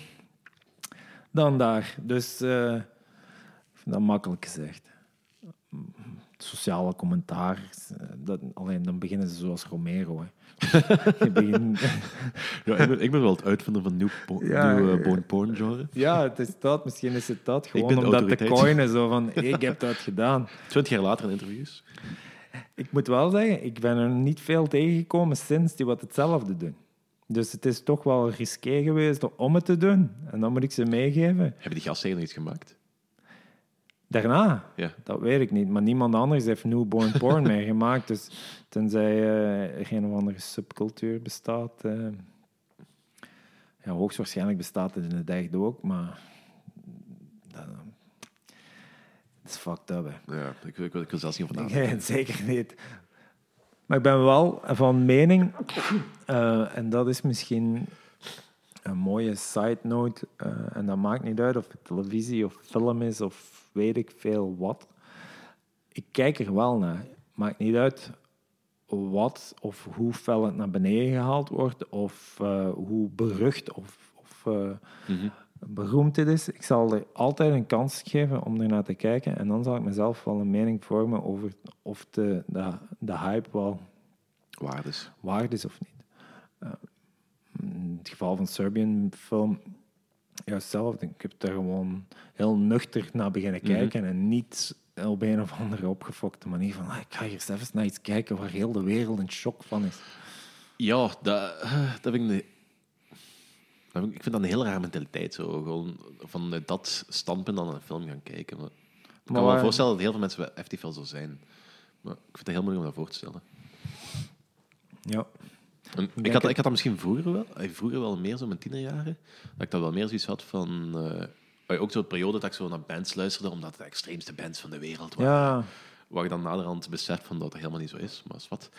dan daar. Dus vind dat makkelijk gezegd. Sociale commentaar. Dat, alleen dan beginnen ze zoals Romero. Hè. Ja, ik ben, ik ben wel het uitvinder van nieuw, Ja, nieuw eh, ja. porn genre. ja, het is dat. Misschien is het dat. Gewoon ben de te coinen. Zo van, ik heb dat gedaan. Twintig jaar later in interviews. Ik moet wel zeggen, ik ben er niet veel tegengekomen sinds die wat hetzelfde doen. Dus het is toch wel risqué geweest om het te doen. En dan moet ik ze meegeven. Hebben die gasten iets gemaakt? Daarna, Ja. dat weet ik niet. Maar niemand anders heeft newborn porn meegemaakt. Dus tenzij eh, er een of andere subcultuur bestaat. eh, ja, hoogstwaarschijnlijk bestaat het in het echt ook, maar... Dat, dat is fucked up, hè. Ja, ik, ik, ik wil zelfs niet van Nee, zeker niet. Maar ik ben wel van mening, eh, en dat is misschien een mooie side note, eh, en dat maakt niet uit of het televisie of film is of weet ik veel wat. Ik kijk er wel naar. Maakt niet uit wat of hoe fel het naar beneden gehaald wordt of eh, hoe berucht of, of eh, beroemd het is. Ik zal er altijd een kans geven om er naar te kijken en dan zal ik mezelf wel een mening vormen over of de, de, de hype wel Waardes. waard is of niet. Eh, in het geval van Serbian film, ja, hetzelfde. Ik heb daar gewoon heel nuchter naar beginnen kijken en niet op een of andere opgefokte manier van ah, ik ga hier even naar iets kijken waar heel de wereld in shock van is. Ja, dat, eh, dat vind ik... een- dat vind ik ik vind dat een heel rare mentaliteit. Zo. Gewoon van dat standpunt dan een film gaan kijken. Maar ik kan me wel voorstellen dat heel veel mensen wel zo zijn. Maar ik vind het heel moeilijk om dat voor te stellen. Ja. En ik, had, ik had dat misschien vroeger wel, eh, vroeger wel meer zo, mijn tienerjaren, dat ik dat wel meer zoiets had van... eh, ook zo'n periode dat ik zo naar bands luisterde, omdat het de extreemste bands van de wereld waren. Ja, Waar ik dan naderhand besef van dat dat helemaal niet zo is, maar is wat.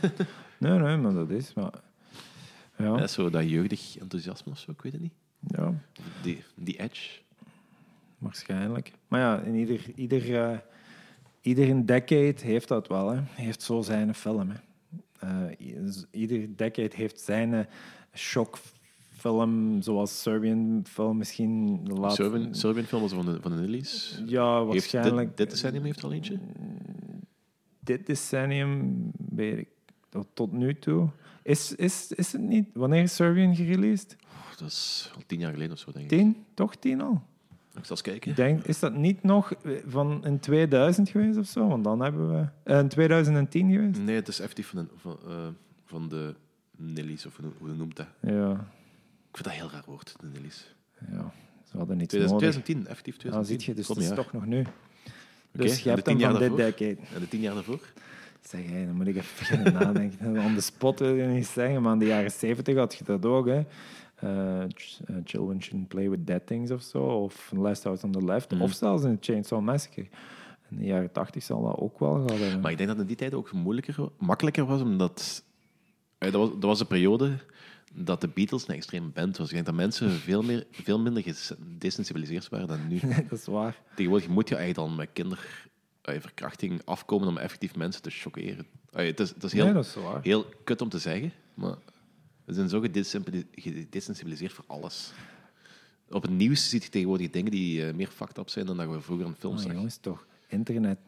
nee, nee, maar dat is... Maar, ja, Ja, zo dat jeugdig enthousiasme of zo, ik weet het niet. ja, Die, die edge. waarschijnlijk. Maar ja, in ieder, ieder, ieder decade heeft dat wel. Hè. Heeft zo zijn film. Hè. Eh, ieder decade heeft zijn eh, shockfilm, zoals Serbian film misschien. de laatste- Serbian, Serbian film was van de, van de Nillies. Ja, Heeft waarschijnlijk. dit, dit decennium heeft al eentje? dit decennium, weet ik tot, nu toe. Is, is, is het niet... Wanneer is Serbian gereleased? Dat is al tien jaar geleden of zo, denk ik. Tien? Toch tien al? Ik zal eens kijken. Denk, is dat niet nog van in 2000 geweest of zo? Want dan hebben we... eh, in 2010 geweest? Nee, het is effectief van, de- van, eh, van de Nillies, of hoe, hoe noemt dat? Ja, Ik vind dat een heel raar woord, de Nillies. ja. Ze hadden niets 2000, nodig. 2010, effectief Ja, 2010. ziet je, dus het is toch nog nu. Oké, Dus je hebt de hem tien van jaar dit daarvoor? decade. En de tien jaar daarvoor? Zeg, hé, dan moet ik even beginnen nadenken. On the spot wil je niet zeggen, maar in de jaren 70 had je dat ook. Hè. Eh, eh, Children Shouldn't Play With Dead Things of zo. Of Last House on the Left. Mhm. Of zelfs in Chainsaw Massacre. In de jaren 80 zal dat ook wel gehad hebben. Maar ik denk dat in die tijd ook moeilijker, makkelijker was, omdat... eh, Dat was, dat was een periode dat de Beatles een extreem band was. Ik denk dat mensen veel, meer, veel minder gedesensibiliseerd waren dan nu. dat is waar. Tegenwoordig moet je eigenlijk dan met kinderverkrachting afkomen om effectief mensen te choqueren. Eh, Het is, het is heel, Nee, dat is heel kut om te zeggen, maar we zijn zo gedesensibili- gedesensibiliseerd voor alles. Op het nieuws ziet je tegenwoordig dingen die eh, meer fucked up zijn dan dat we vroeger in films Maar zagen. jongens, toch. Internet.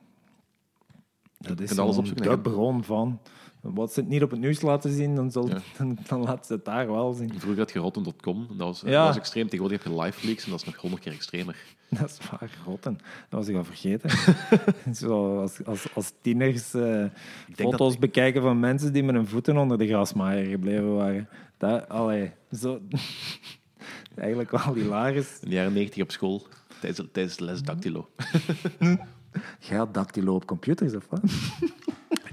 Dat is alles opzoeken, de bron van... Wat ze het niet op het nieuws laten zien, dan, zal, Ja. dan, dan laten ze het daar wel zien. Vroeger had je rotten.com, dat was, Ja. dat was extreem. Tegenwoordig heb je live leaks en dat is nog honderd keer extremer. Dat is waar, rotten. Dat was ik al vergeten. Zo, als, als, als tieners eh, foto's bekijken van mensen die met hun voeten onder de grasmaaier gebleven waren. Dat, allee, zo... Eigenlijk wel hilarisch. In de jaren negentig op school, tijdens, tijdens de les dactylo. Jij had dactylo op computers, of wat?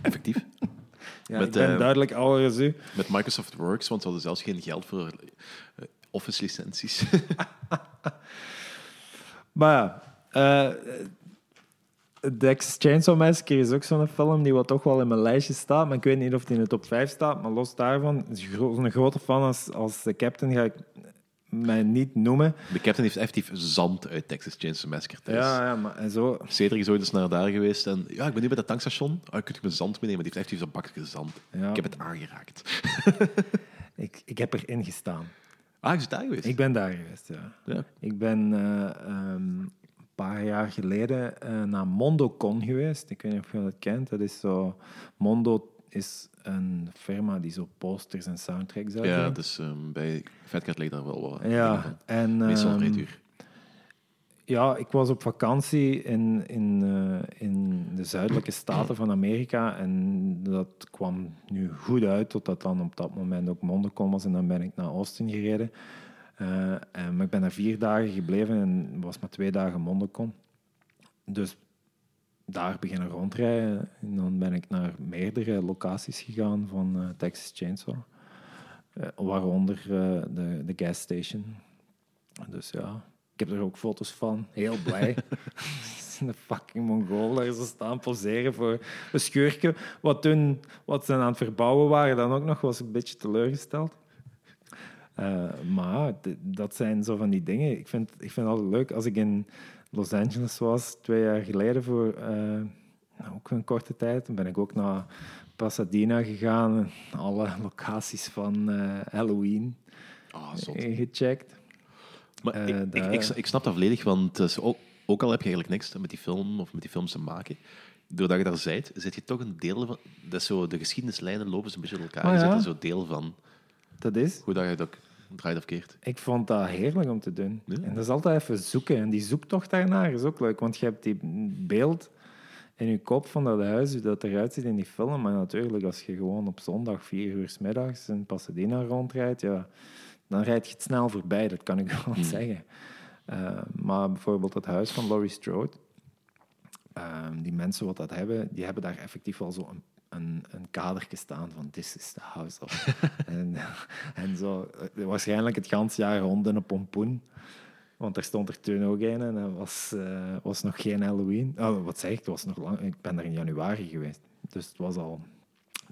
Effectief. Ja, Met, ik ben eh, duidelijk ouder als u. Met Microsoft Works, want ze hadden zelfs geen geld voor eh, Office-licenties. Maar ja, eh The Texas Chainsaw Massacre is ook zo'n film die wat toch wel in mijn lijstje staat, maar ik weet niet of die in de top 5 staat. Maar los daarvan, een grote fan als, als de captain ga ik mij niet noemen. De captain heeft effectief zand uit Texas Chainsaw Massacre thuis. Ja, ja, maar en zo... Cedric is ooit eens naar daar geweest en ja, ik ben nu bij dat tankstation. Ah, ik kunt mijn zand meenemen. Die heeft effectief zo'n bakje zand. Ja. Ik heb het aangeraakt. Ik, ik heb erin gestaan. Ah, is daar geweest? Ik ben daar geweest, ja. Ja. Ik ben eh, ehm, een paar jaar geleden eh, naar MondoCon geweest. Ik weet niet of je dat kent. Dat is zo... Mondo is een firma die zo posters en soundtracks uitbrengt. Ja, dus ehm, bij Fatcat ligt daar wel wat. Ja, en Meestal. Ja, ik was op vakantie in, in, eh, in de zuidelijke staten van Amerika en dat kwam nu goed uit, totdat dan op dat moment ook MondoCon was en dan ben ik naar Austin gereden. Eh, en, maar ik ben daar vier dagen gebleven en was maar twee dagen MondoCon. Dus daar beginnen rondrijden en dan ben ik naar meerdere locaties gegaan van eh, Texas Chainsaw. Waaronder de, de gas station. Dus ja, ik heb er ook foto's van. Heel blij. een fucking Mongool daar zo staan poseren voor een scheurtje. Wat toen, wat ze aan het verbouwen waren, dan ook nog was een beetje teleurgesteld. Eh, maar dat zijn zo van die dingen. Ik vind, ik vind het altijd leuk als ik in Los Angeles was, twee jaar geleden voor eh, nou, ook een korte tijd. Dan ben ik ook naar Pasadena gegaan. Alle locaties van eh, Halloween eh, gecheckt. Maar eh, ik, ik, ik, ik snap dat volledig, want is ook, ook al heb je eigenlijk niks met die film of met die films te maken, doordat je daar zijt, zit je toch een deel van... Dat zo, de geschiedenislijnen lopen ze een beetje elkaar. Ah, Je zit er zo deel van Dat is. hoe dat je het ook draait of keert. Ik vond dat heerlijk om te doen. Ja. En dat is altijd even zoeken. En die zoektocht daarnaar is ook leuk, want je hebt die beeld in je kop van dat huis, hoe dat eruit ziet in die film. Maar natuurlijk, als je gewoon op zondag vier uur 's middags in Pasadena rondrijdt, ja, dan rijd je het snel voorbij, dat kan ik wel Hmm. zeggen. Eh, maar bijvoorbeeld het huis van Laurie Strode, eh, die mensen wat dat hebben, die hebben daar effectief wel zo een, een, een kadertje staan van This is the house of. en, en zo, eh, waarschijnlijk het ganse jaar rond in een pompoen. Want er stond er toen ook een en het was, eh, was nog geen Halloween. Oh, wat zeg ik? Het was nog lang, ik ben er in januari geweest. Dus het was al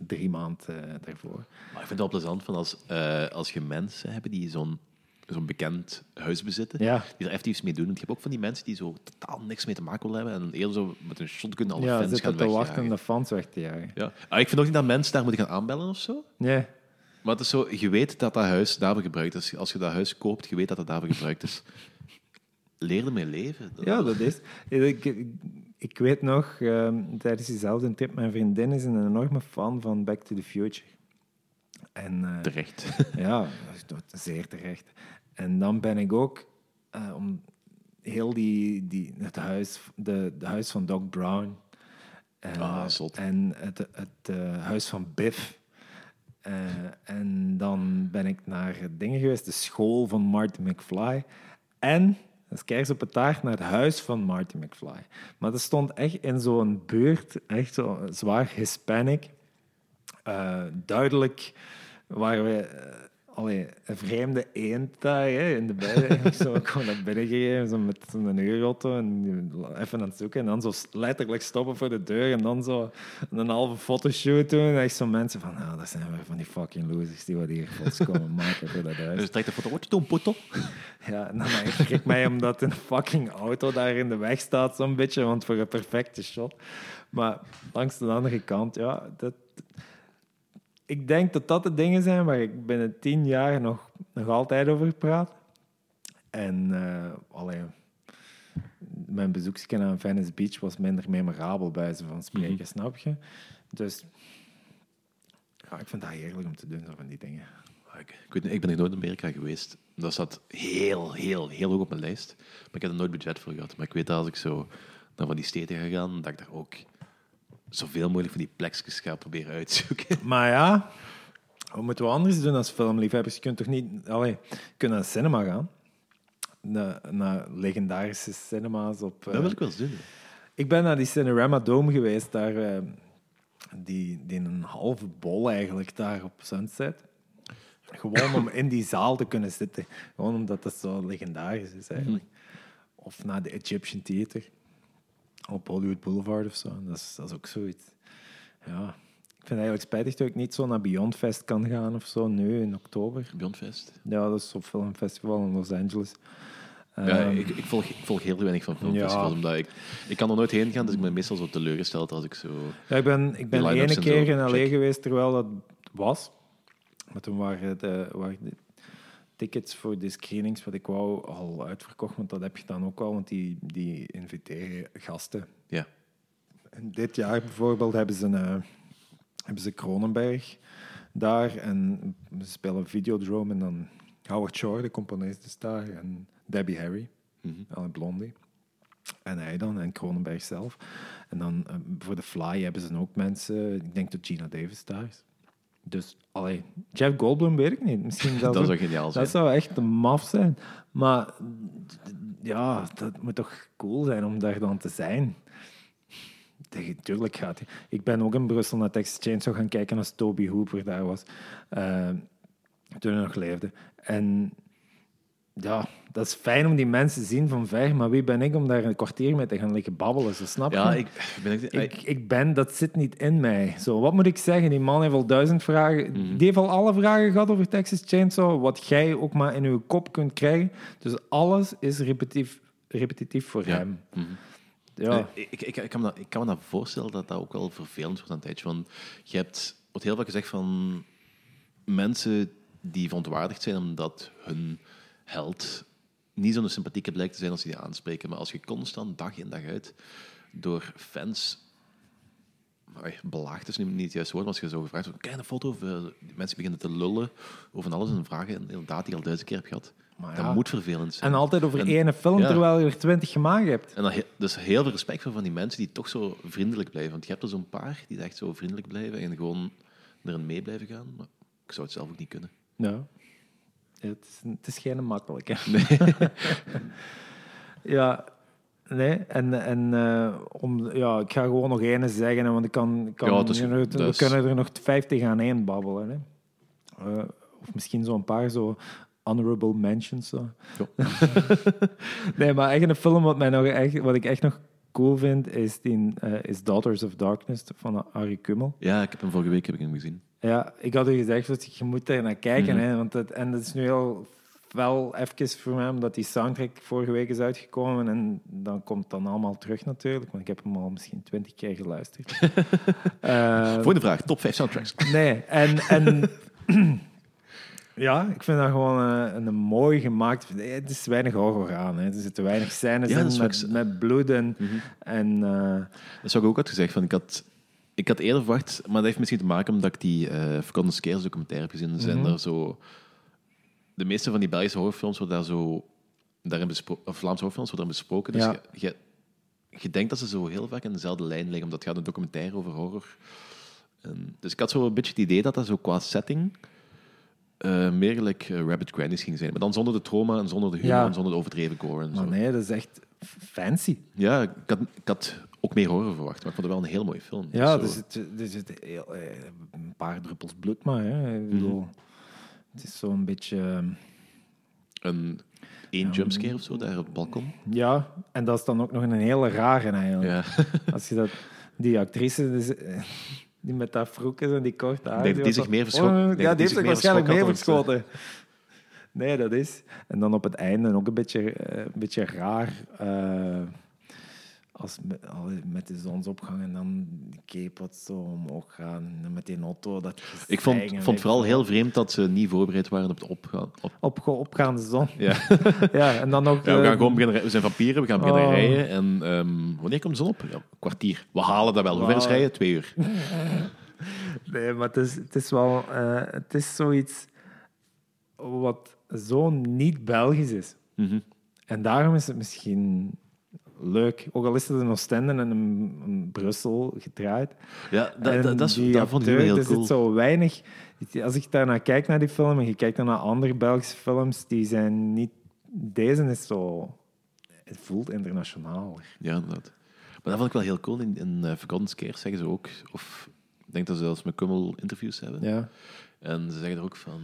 drie maanden eh, daarvoor. Maar ik vind het wel plezant van als, eh, als je mensen hebt die zo'n zo'n bekend huis bezitten, Ja. die er echt iets mee doen. Want je hebt ook van die mensen die zo totaal niks mee te maken willen hebben en eerder zo met een shotgun alle Ja, fans gaan te wachten wegjagen. om de fans weg te jagen. Ja. Ah, ik vind ook niet dat mensen daar moeten gaan aanbellen of zo. Nee. Maar het is zo, je weet dat dat huis daarvoor gebruikt is. Als je dat huis koopt, je weet dat het daarvoor gebruikt is. Leer ermee leven. Ja, dat is. Ik, ik, ik weet nog, ehm, tijdens diezelfde trip, mijn vriendin is een enorme fan van Back to the Future. En, eh, Terecht. Ja, zeer terecht. En dan ben ik ook eh, om heel die, die, het huis, de, de huis van Doc Brown. eh, Ah, zot. En het, het huis van Biff. En dan ben ik naar dingen geweest, de school van Marty McFly. En, is kers op het taart, naar het huis van Marty McFly. Maar dat stond echt in zo'n buurt, echt zo zwaar Hispanic. Eh, duidelijk waren we eh, allee, een vreemde eend daar hè, in de bijen. zo gewoon naar binnen gegeven, zo met zo'n huurauto en even aan het zoeken. En dan zo letterlijk stoppen voor de deur en dan zo een halve fotoshoot doen. En echt zo mensen van, nou, dat zijn weer van die fucking losers die wat hier foto's komen maken voor dat huis. Dus trek de foto. Wat je doen, poto? Ja, en dan schrik mij omdat een fucking auto daar in de weg staat, zo'n beetje, want voor een perfecte shot. Maar langs de andere kant, ja, dat, ik denk dat dat de dingen zijn waar ik binnen tien jaar nog, nog altijd over praat. En uh, allee, mijn bezoekje aan Venice Beach was minder memorabel bij ze van spreken, Mhm. snap je? Dus ja, ik vind dat heerlijk om te doen, zo van die dingen. Ik, ik, weet niet, ik ben nog nooit in Amerika geweest. Dat zat heel, heel, heel hoog op mijn lijst. Maar ik heb er nooit budget voor gehad. Maar ik weet dat als ik zo naar van die steden ga gaan, dat ik daar ook zoveel mogelijk van die plekjes ga proberen uitzoeken. Maar ja, wat moeten we anders doen als filmliefhebbers? Je kunt toch niet... Allee, je kunt naar de cinema gaan. Naar, naar legendarische cinema's op... Dat eh, wil ik wel eens doen. Ik ben naar die Cinerama Dome geweest, daar, eh, die, die een halve bol eigenlijk daar op Sunset. Gewoon om in die zaal te kunnen zitten. Gewoon omdat dat zo legendarisch is eigenlijk. Of naar de Egyptian Theater op Hollywood Boulevard of zo. Dat is, dat is ook zoiets. Ja. Ik vind het eigenlijk spijtig dat ik niet zo naar Beyond Fest kan gaan of zo, nu in oktober. Beyondfest. Ja, dat is zo'n filmfestival in Los Angeles. Ja, Ehm, ik, ik, volg, ik volg heel weinig van filmfestivals, Ja. omdat ik, ik kan er nooit heen gaan, dus ik ben meestal zo teleurgesteld als ik zo... Ja, ik ben, ik ben ene en keer in L.A. geweest terwijl dat was. Maar toen waren de, waren de tickets voor de screenings wat ik wou al uitverkocht, want dat heb je dan ook al, want die, die inviteren gasten. Ja. En dit jaar bijvoorbeeld hebben ze, een, eh, hebben ze Kronenberg daar en ze spelen Videodrome en dan Howard Shore, de componist, is daar en Debbie Harry, alle Blondie. En hij dan, en Kronenberg zelf. En dan eh, voor de Fly hebben ze ook mensen, ik denk dat Gina Davis daar is. Dus, allee, Jeff Goldblum weet ik niet. Misschien zelfs Dat zou geniaal zijn. dat zou echt een maf zijn. Maar ja, dat moet toch cool zijn om daar dan te zijn. Tuurlijk gaat hij. Ik ben ook in Brussel naar Texas Chainsaw gaan kijken als Toby Hooper daar was. eh, toen hij nog leefde. En ja, dat is fijn om die mensen te zien van ver, maar wie ben ik om daar een kwartier mee te gaan liggen babbelen? Zo, snap je? Ja, ik ben... Ik, Ik, ik ben, dat zit niet in mij. Zo, wat moet ik zeggen? Die man heeft al duizend vragen. Mhm. Die heeft al alle vragen gehad over Texas Chainsaw, wat jij ook maar in je kop kunt krijgen. Dus alles is repetitief, repetitief voor Ja. hem. Mhm. Ja. Eh, Ik, ik, ik, kan me dat, ik kan me dat voorstellen dat dat ook wel vervelend wordt aan tijdje. Want je hebt wordt heel vaak gezegd van mensen die verontwaardigd zijn omdat hun held niet zo'n sympathieke blijkt te zijn als die aanspreken. Maar als je constant dag in dag uit door fans belaagd is nu niet het juiste woord, maar als je zo gevraagd wordt, kijk een foto, of eh, mensen beginnen te lullen over alles en vragen inderdaad die je al duizend keer hebt gehad. Maar dat ja. moet vervelend zijn. En altijd over En- één film, ja. terwijl je er twintig gemaakt hebt. En he- dus heel veel respect voor van die mensen die toch zo vriendelijk blijven. Want je hebt er zo'n paar die echt zo vriendelijk blijven en gewoon erin mee blijven gaan. Maar ik zou het zelf ook niet kunnen. Ja. Het, is, het is geen makkelijke. ja, Nee, en, en eh, om, ja, ik ga gewoon nog ene zeggen, want ik kan, kan Ja, we kunnen er nog 50 aan één babbelen. Hè. Eh, of misschien zo'n paar zo honorable mentions. Zo. nee, maar echt een film wat, mij nog echt, wat ik echt nog cool vind, is, die, eh, is Daughters of Darkness van Arie Kummel. Ja, ik heb hem vorige week heb ik hem gezien. Ja, ik had u gezegd, dat je moet daar naar kijken. Mhm. hè, want het, en dat is nu al wel even voor mij, omdat die soundtrack vorige week is uitgekomen. En dan komt het dan allemaal terug natuurlijk, want ik heb hem al misschien twintig keer geluisterd. Eh, Volgende vraag, top 5 soundtracks. nee, en... en Ja, ik vind dat gewoon een, een mooi gemaakt. Het is weinig horror aan. Hè. Er zitten weinig scènes Ja, in met, met bloed en, en eh, Dat zou ik ook had gezegd. Van, ik, had, ik had eerder verwacht, maar dat heeft misschien te maken omdat ik die uh, Forgotten Scares documentaire heb gezien. Zijn er zo, de meeste van die Belgische horrorfilms worden daar zo, daarin of Vlaamse horrorfilms worden daarin besproken. Dus Ja. je, je, je denkt dat ze zo heel vaak in dezelfde lijn liggen, omdat het gaat een documentaire over horror. En, dus ik had zo een beetje het idee dat dat zo qua setting eh, meer gelijk eh, Rabbit Grannies ging zijn. Maar dan zonder de trauma en zonder de humor Ja. en zonder de overdreven gore. En zo. maar nee, dat is echt fancy. Ja, ik had, ik had ook meer horror verwacht, maar ik vond het wel een heel mooie film. Ja, er er zit heel, eh, een paar druppels bloed maar. Hè. Ik bedoel, Het is zo'n beetje... ehm, een één jumpscare of zo daar op het balkon. Ja, en dat is dan ook nog een hele rare eigenlijk. Ja. Als je dat... Die actrice... dus, eh, die met dat vroek en die korte haar. dat die was zich meer zo- verschot- Oh, ik denk ja, die die heeft zich meer waarschijnlijk verschokt mee had of verschoten. Nee, dat is... En dan op het einde ook een beetje, eh, een beetje raar. Als met, de zonsopgang en dan wat zo omhoog gaan. En met die auto, dat Ik vond, vond vooral heel vreemd dat ze niet voorbereid waren op het opgaan. Op, Op, opgaande zon. ja. Ja, en dan. Ja, we eh, gaan gewoon beginnen, we zijn vampieren, we gaan beginnen Oh. rijden. En ehm, wanneer komt de zon op? Ja, kwartier. We halen dat wel. Hoe ver is rijden? Twee uur. Nee, maar het is, het is wel... eh, het is zoiets wat zo niet Belgisch is. Mhm. En daarom is het misschien leuk. Ook al is het in Oostende en in, in Brussel gedraaid. Ja, dat, En dat, dat, is, dat vond ik heel er cool. zit zo weinig... Als ik daarnaar kijk naar die film en je kijkt dan naar andere Belgische films, die zijn niet... Deze is zo... Het voelt internationaal. Ja, inderdaad. Maar dat vond ik wel heel cool. In, in uh, zeggen ze ook... Of ik denk dat ze zelfs met Kummel interviews hebben. Ja. En ze zeggen er ook van...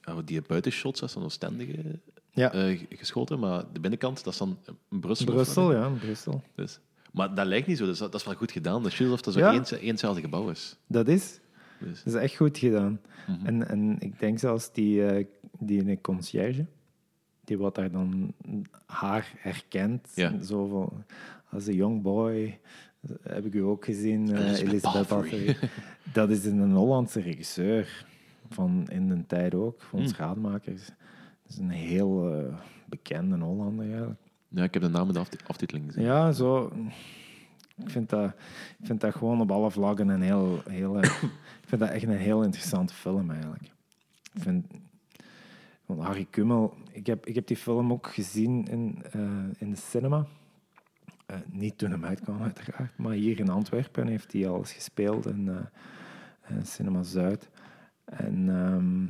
ja, die buitenshots, dan Oostende Ja. eh, geschoten. Maar de binnenkant, dat is dan Brussel. Brussel, ja, Brussel. Dus. Maar dat lijkt niet zo. Dus dat, dat is wel goed gedaan. Dat is juist of dat zo Ja. één, éénzelfde gebouw is. Dat is. Dus. Dat is echt goed gedaan. Mhm. en, en ik denk zelfs die, eh die conciërge, die wat daar dan haar herkent, Ja. zo van, als een young boy, heb ik u ook gezien, Elizabeth Elizabeth Bathory. Bathory. Dat is een Hollandse regisseur, van in de tijd ook, van. Schademakers. Dat is een heel eh, bekende Hollander eigenlijk. Ja, ik heb de naam in de aft- aftiteling gezien. Ja, zo. Ik vind dat, ik vind dat gewoon op alle vlaggen een heel, heel. eh, ik vind dat echt een heel interessante film eigenlijk. Ik vind. Want Harry Kummel, ik heb, ik heb die film ook gezien in, eh, in de cinema. Niet toen hem uitkwam, uiteraard. Maar hier in Antwerpen heeft hij al eens gespeeld in, in Cinema Zuid. En, ehm,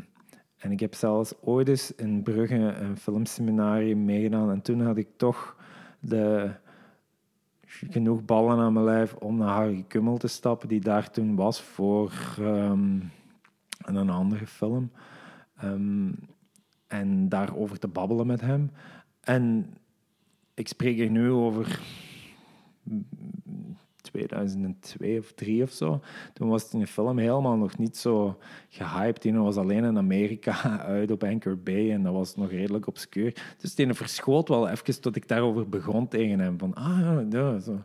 en ik heb zelfs ooit eens in Brugge een filmseminarium meegedaan. En toen had ik toch de, genoeg ballen aan mijn lijf om naar Harry Kummel te stappen, die daar toen was voor ehm, een andere film. Ehm, en daarover te babbelen met hem. En ik spreek er nu over 2002 of 3 of zo. Toen was die film helemaal nog niet zo gehyped. Die was alleen in Amerika uit op Anchor Bay en dat was nog redelijk obscuur. Dus die verschoot wel even tot ik daarover begon tegen hem. Van, ah ja, zo.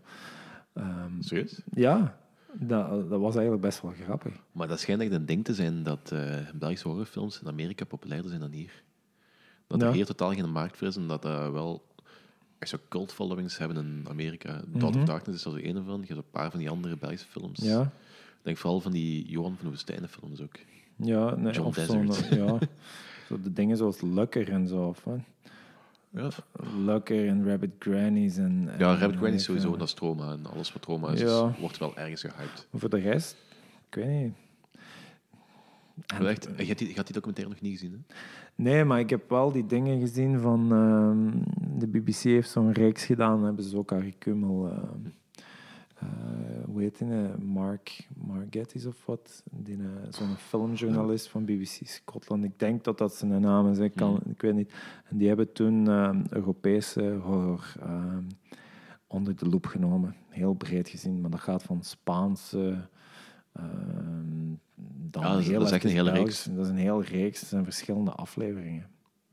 Ehm, Serieus? ja, dat, dat was eigenlijk best wel grappig. Maar dat schijnt echt een ding te zijn dat eh, Belgische horrorfilms in Amerika populairder zijn dan hier. Dat er Ja. hier totaal geen markt voor is en dat dat wel echt zo cult followings hebben in Amerika. Dawn of Darkness is er zo een van. Je hebt een paar van die andere Belgische films. Mhm. Ja, Ik denk vooral van die Johan van de Woestijnen films ook. ja, nee, John Desert. ja, zo de dingen zoals Lucker en zo. Of? Ja, Lucker en Rabbit Grannies. En, ja Rabbit en- sowieso, dat is trauma. En alles wat trauma is, Ja. wordt wel ergens gehyped. Voor de rest, ik weet niet. En- echt, je hebt die, je had die documentaire nog niet gezien, hè? Nee, maar ik heb wel die dingen gezien van ehm, de BBC heeft zo'n reeks gedaan. Hebben ze ook Harry Kummel... eh, eh, hoe heet die? eh, Mark, Mark Gettis of wat? Eh, Zo'n filmjournalist van BBC Scotland. Ik denk dat dat zijn naam is. Ik, kan, ik weet niet. En die hebben toen eh, Europese horror eh, onder de loep genomen. Heel breed gezien. Maar dat gaat van Spaanse... eh, dan Ja, dat is- heel dat is echt een hele Belgisch. Dat is een hele reeks. Het zijn verschillende afleveringen.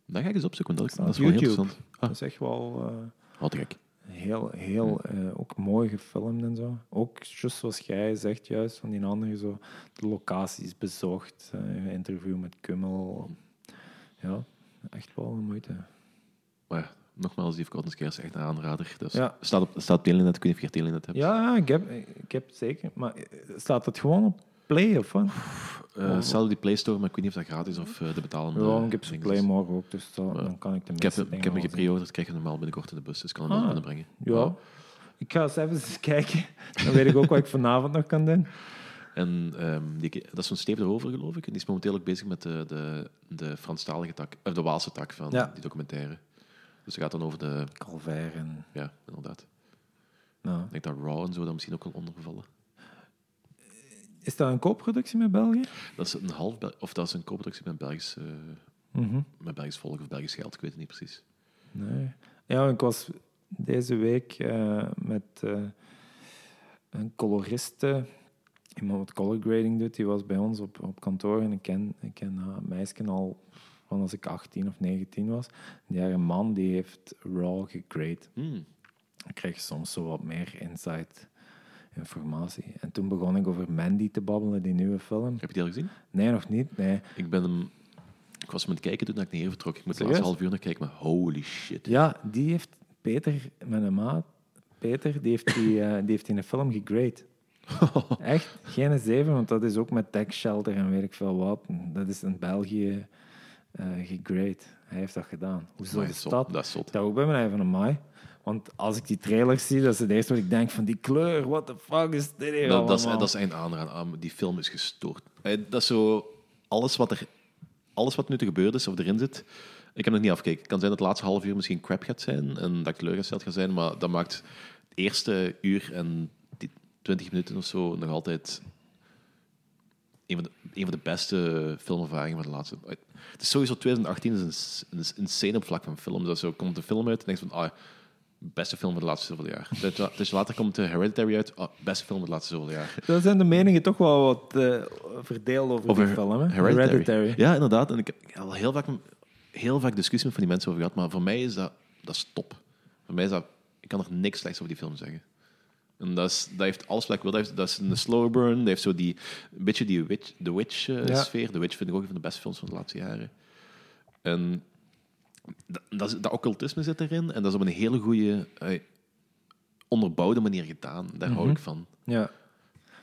Dat ga ik eens opzoeken, dat, dat is wel interessant. Dat Ah, is echt wel... eh, wat gek. Heel, heel eh, ook mooi gefilmd en zo. Ook just zoals jij zegt, juist van die andere zo, de locaties bezocht, eh, interview met Kummel. Ja, echt wel een moeite. Maar ja, nogmaals, die Scares is echt een aanrader. Dus Ja. staat op, staat op Telenet, ik weet niet of je Telenet hebt. Ja, ik heb, ik heb het zeker. Maar staat het gewoon op Play of wat? Eh, Hetzelfde die Play Store, maar ik weet niet of dat gratis of eh, de betalende... Ja, ik heb ze Play morgen ook, dus dat- dan kan ik de Ik heb, meeste ik heb me gepreorderd, krijg je normaal binnenkort in de bus, dus ik kan hem Ah. wel binnenbrengen. Ja, ik ga eens even kijken. Dan weet ik ook wat ik vanavond nog kan doen. En ehm, die, dat is zo'n Steve de Hover, geloof ik. En die is momenteel ook bezig met de, de, de Franstalige tak, of de Waalse tak van Ja. die documentaire. Dus het gaat dan over de... Calvaire en... Ja, inderdaad. Nou. Ik denk dat Raw en zo dan misschien ook wel ondervallen. Is dat een co-productie met België? Dat is een half... Of dat is een co-productie met Belgisch, eh, Mhm. met Belgisch volk of Belgisch geld, ik weet het niet precies. Nee. Ja, ik was deze week eh, met eh, een coloriste, iemand wat color grading doet, die was bij ons op, op kantoor en ik ken, ik ken meisje al van als ik 18 of 19 was. Die haar man die heeft raw gegrade. Hmm. Dan krijg je soms zo wat meer insight informatie. En toen begon ik over Mandy te babbelen, die nieuwe film. Heb je die al gezien? Nee, nog niet. Nee. Ik ben hem... Ik was hem aan het kijken toen ik naar hier vertrok. Ik moet de laatste half uur naar kijken, maar holy shit. Ja, die heeft Peter, mijn maat, Peter, die heeft die, eh, die heeft in een film gegrade. Echt, geen zeven, want dat is ook met Tech Shelter en weet ik veel wat. Dat is in België gegrade. Hij heeft dat gedaan. Hoe zot Amai, is dat? Dat is zot. Dat ook bij mij van een maai. Want als ik die trailers zie, dat is het eerste wat ik denk van die kleur, what the fuck is dit hier Dat, dat, is, dat is een aanrader. Ah, Die film is gestoord. Eh, Dat is zo... Alles wat, er, alles wat nu te gebeuren is, of erin zit... Ik heb nog niet afgekeken. Het kan zijn dat het laatste half uur misschien crap gaat zijn en dat ik teleurgesteld ga zijn, maar dat maakt het eerste uur en die 20 minuten of zo nog altijd een van de, een van de beste filmervaringen van de laatste... Het is sowieso 2018 is een, een insane op vlak van films. Dat zo komt een film uit en denk je van... Ah, beste film van de laatste zoveel jaar. Dus- Dus later komt de Hereditary uit. Ah, beste film van de laatste zoveel jaar. Daar zijn de meningen toch wel wat eh, verdeeld over, Over die film. Hè? Hereditary. Ja, inderdaad. En ik heb al heel vaak, heel vaak discussie met van die mensen over gehad, maar voor mij is dat, dat is top. Voor mij is dat... Ik kan er niks slechts over die film zeggen. En dat, is, dat heeft alles wat ik wil. Dat, heeft, dat is een slow burn. Dat heeft zo die, een beetje die witch, The Witch-sfeer. Ja. The Witch vind ik ook een van de beste films van de laatste jaren. En dat, dat, is- dat occultisme zit erin. En dat is op een hele goede, onderbouwde manier gedaan. Daar hou ik van. Ja.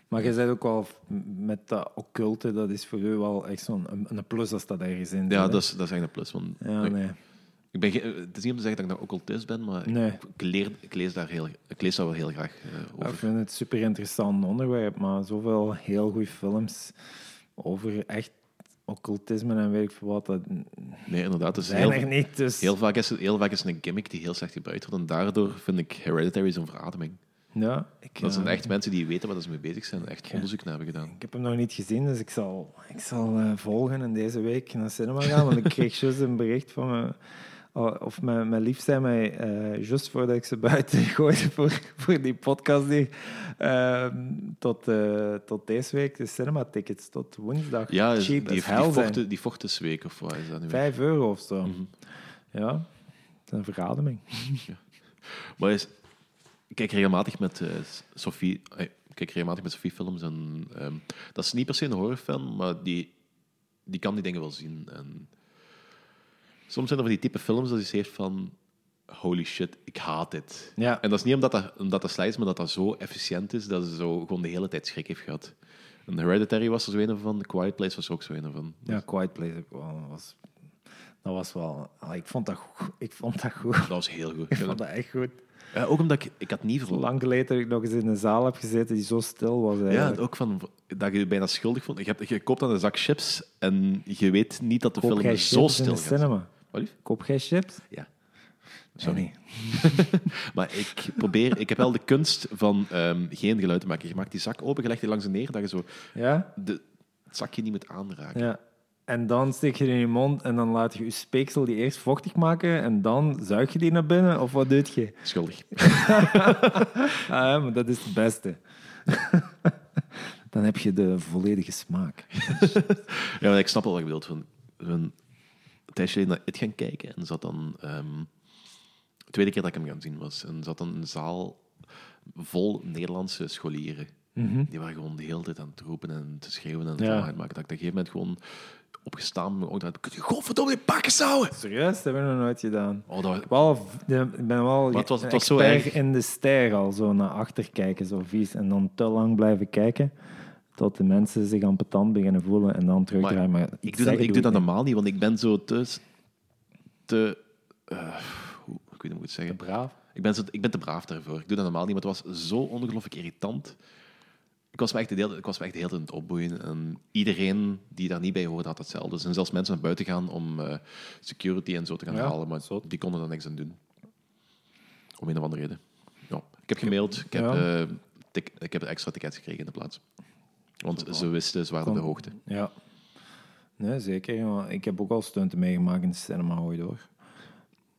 Maar je zei ook wel met dat occulte, dat is voor u wel echt zo'n een, een plus als dat ergens in zit. Ja, dat is, dat is echt een plus. Want Ja, ik, nee. ik ben het is niet om te zeggen dat ik nou occultist ben, maar ik- Nee. ik, leer, ik, lees daar heel, ik lees daar wel heel graag eh, Ja, over. Ik vind het een super interessant onderwerp, maar zoveel heel goede films over echt occultisme en weet ik veel wat, dat Nee, inderdaad. Dus heel, niet. Dus heel, vaak is het, heel vaak is het een gimmick die heel slecht gebruikt wordt. En daardoor vind ik Hereditary zo'n verademing. ja, ik, Dat zijn eh, echt mensen die weten waar ze mee bezig zijn en echt onderzoek naar hebben gedaan. Ik heb hem nog niet gezien, dus ik zal, ik zal eh, volgen en deze week naar cinema gaan. Want ik kreeg juist een bericht van me, oh, of mijn, mijn lief zei mij, eh juist voordat ik ze buiten gooide voor, voor die podcast hier, ehm, tot, eh, tot deze week de cinema-tickets, tot woensdag. Ja, cheap die, die, vochten, die vochtensweek of wat is dat nu? Vijf euro of zo. Mhm. Ja, dat is een verademing. Maar is, ik kijk regelmatig met eh, Sophie... Ik kijk regelmatig met Sophie films en ehm, dat is niet per se een horrorfan, maar die, die kan die dingen wel zien. En soms zijn er van die type films dat je zegt van holy shit, ik haat dit. Ja. En dat is niet omdat dat, omdat dat is, maar dat dat zo efficiënt is dat ze zo gewoon de hele tijd schrik heeft gehad. En Hereditary was er zo een van, The Quiet Place was er ook zo een van. Ja, Quiet Place ook wel. Dat was, dat was wel... ah, ik, vond dat goed. ik vond dat goed. Dat was heel goed. Ik vond dat echt goed. Ja, ook omdat ik, ik had niet verwacht. Lang geleden dat ik nog eens in een zaal heb gezeten die zo stil was. Ja, eigenlijk. ook van dat je je bijna schuldig vond. Je, hebt, je koopt dan een zak chips en je weet niet dat de Koop film zo stil cinema? Wat lief? Koop jij chips? Ja. Sorry. Maar ik probeer, ik heb wel de kunst van ehm, geen geluid te maken. Je maakt die zak open, je legt die langs de neer, dat je zo Ja? de, het zakje niet moet aanraken. Ja. En dan steek je in je mond en dan laat je je speeksel die eerst vochtig maken en dan zuig je die naar binnen? Of wat doe je? Schuldig. Ah, ja, maar dat is het beste. dan heb je de volledige smaak. Ja, maar ik snap wel wat je bedoelt. Van, van, een tijdje geleden naar It gaan kijken en zat dan... ehm, de tweede keer dat ik hem gaan zien was. En zat dan een zaal vol Nederlandse scholieren. Die waren gewoon de hele tijd aan het roepen en te schreeuwen en te Ja. maken. Dat ik op een gegeven moment gewoon opgestaan ben. Ook kun je godverdomme die pakken zouden? Serieus? Dat hebben we nog nooit gedaan. Oh, dat Ik wel- Ik ben wel het was- het was zo erg. in de stijl al zo naar achter kijken, zo vies. En dan te lang blijven kijken tot de mensen zich ambetant beginnen voelen en dan terugdraaien. Maar, ik doe, dat, ik doe dat normaal niet, want ik ben zo te... te eh, hoe, ik weet niet hoe ik het zeggen. Braaf. Ik ben, zo, ik ben te braaf daarvoor. Ik doe dat normaal niet, maar het was zo ongelooflijk irritant. Ik was me echt de hele, ik was me echt de hele tijd aan het opboeien. En iedereen die daar niet bij hoorde, had hetzelfde. Dus en zelfs mensen naar buiten gaan om eh, security en zo te gaan Ja, halen, maar die konden daar niks aan doen. Om een of andere reden. Ja, ik heb gemaild. Ik heb, Ja. eh, ik heb extra tickets gekregen in de plaats. Want ze wisten, ze waren de hoogte. Ja. Nee, zeker. Ik heb ook al stunten meegemaakt in de cinema ooit hoor.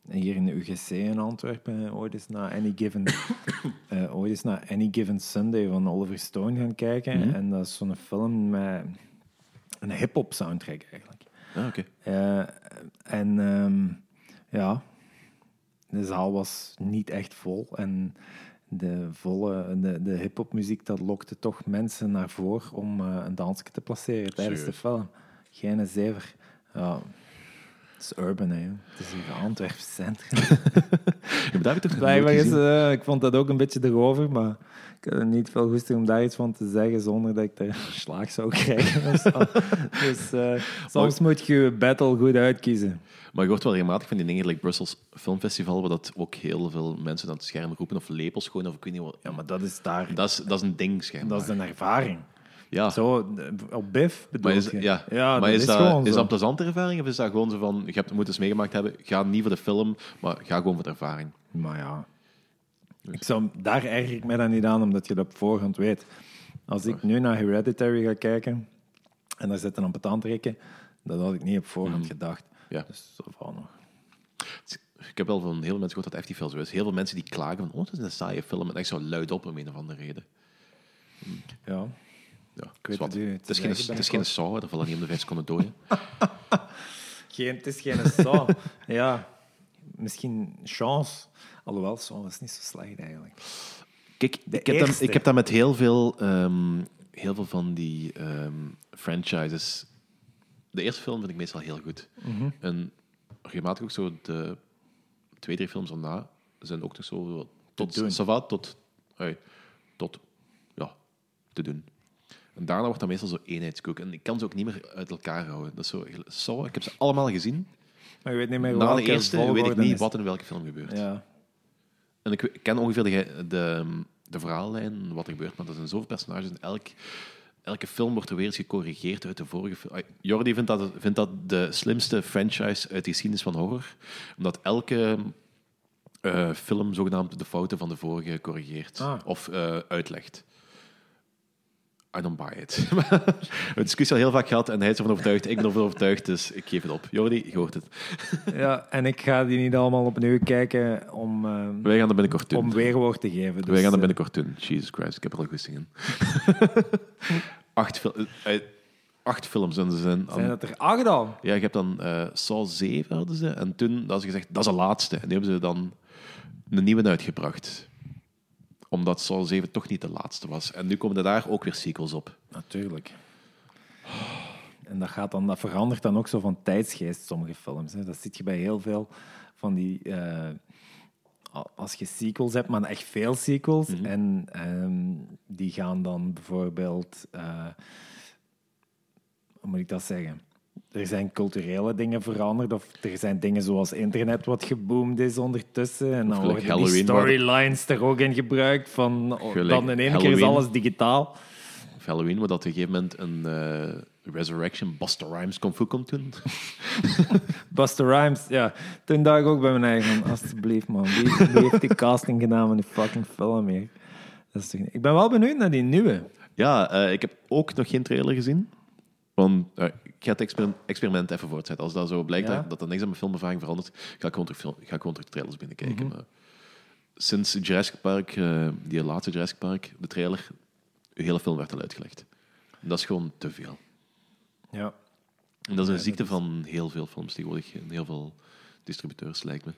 Hier in de UGC in Antwerpen, eh, ooit eens naar Any Given, eh, ooit eens naar Any Given Sunday van Oliver Stone gaan kijken. En dat is zo'n film met een hip-hop soundtrack eigenlijk. Ah, oké. Eh, en ehm, ja, de zaal was niet echt vol. En de, volle, de, de hip-hop muziek dat lokte toch mensen naar voren om eh, een dansje te placeren tijdens de film. Geen zever. Ja, is urban, hè. Het is hier Antwerpen centrum. Ja, daar heb ik toch Blijkbaar is, eh, ik vond dat ook een beetje erover, maar ik had er niet veel goesting om daar iets van te zeggen zonder dat ik er slaag zou krijgen. dus eh, soms moet je je battle goed uitkiezen. Maar je hoort wel regelmatig van die dingen, like Brussels Film Festival, waar dat ook heel veel mensen aan het scherm roepen, of lepels gooien, of ik weet niet wat. Ja, maar dat is daar. Dat is, dat is een ding, schijnbaar. Dat is een ervaring. Ja. Zo, eh, op BIF bedoel Maar is, je? ja. ja maar dat is, dat, is dat een plezante ervaring, of is dat gewoon zo van, je hebt het moeten eens meegemaakt hebben, ga niet voor de film, maar ga gewoon voor de ervaring. Maar ja, ik zou, daar erger ik mij dan niet aan, omdat je dat op voorhand weet. Als ik nu naar Hereditary ga kijken en daar zit een ambetant rekken, dat had ik niet op voorhand gedacht. Ja. Dus zo van nog. Ik heb wel van heel veel mensen gehoord dat het echt niet veel zo is. Heel veel mensen die klagen van, oh, het is een saaie film, en echt zo luid op om een of andere reden. Ja. Ja, Ik weet het het, is geen, het is geen saw, daar vallen niet om de vijf seconden dooien. Geen, het is geen saw. ja, misschien chance. Alhoewel, saw is niet zo slecht eigenlijk. Kijk, ik heb, dat, ik heb dat met heel veel, ehm, heel veel van die ehm, franchises. De eerste film vind ik meestal heel goed. Mhm. En regelmatig ook zo de twee, drie films daarna zijn ook nog zo tot, tot, ui, tot ja, te doen. En daarna wordt dat meestal zo eenheidskoek. En ik kan ze ook niet meer uit elkaar houden. Dat is zo, zo, ik heb ze allemaal gezien. Maar je weet niet meer Na de welke eerste weet ik niet wat in welke film gebeurt. Ja. En ik ken ongeveer de, de, de verhaallijn, wat er gebeurt, maar er zijn zoveel personages en elk, elke film wordt er weer eens gecorrigeerd uit de vorige film. Jordi vindt dat, vindt dat de slimste franchise uit de geschiedenis van horror, omdat elke eh, film zogenaamd de fouten van de vorige corrigeert Ah. of eh, uitlegt. I don't buy it. We discussie al heel vaak gehad en hij is ervan overtuigd, ik ben ervan overtuigd, dus ik geef het op. Jordi, je hoort het. ja, en ik ga die niet allemaal opnieuw kijken om, eh, Wij gaan er binnenkort doen. om weerwoord te geven. Dus, Wij gaan er eh, binnenkort doen. Jesus Christ, ik heb er al goesting in. acht, fil- eh, acht films. En ze zijn zijn dat er acht al? ja, je hebt dan eh Saw 7 hadden ze. En toen hadden ze gezegd, dat is de laatste. En nu hebben ze dan een nieuwe uitgebracht. Omdat Saw 7 toch niet de laatste was. En nu komen er daar ook weer sequels op. Natuurlijk. En dat, gaat dan, dat verandert dan ook zo van tijdsgeest, sommige films. Hè. Dat zit je bij heel veel van die... eh, als je sequels hebt, maar echt veel sequels, en ehm, die gaan dan bijvoorbeeld... eh, hoe moet ik dat zeggen? Er zijn culturele dingen veranderd, of er zijn dingen zoals internet wat geboomd is ondertussen. En dan gelijk worden die Halloween, storylines er ook in gebruikt. Van, oh, Gelijk dan in één keer is alles digitaal. Of Halloween, waar dat op een gegeven moment een, eh, Resurrection, Buster Rhymes Kung Fu komt doen. Buster Rhymes, ja. Toen dacht ik ook bij mijn eigen, alsjeblieft man, wie, wie heeft die casting gedaan van die fucking film hier? Dat is toch niet- Ik ben wel benieuwd naar die nieuwe. Ja, eh, ik heb ook nog geen trailer gezien. Want eh, ga het exper- experiment even voortzetten. Als dat zo blijkt Ja. dat, dat er niks aan mijn filmervaring verandert, ga ik gewoon terug, film, ga ik gewoon terug trailers binnenkijken. Mhm. Maar sinds Jurassic Park, eh, die laatste Jurassic Park, de trailer, de hele film werd al uitgelegd. Dat is gewoon te veel. Ja. En dat is een ziekte van heel veel films tegenwoordig. En heel veel distributeurs, lijkt me.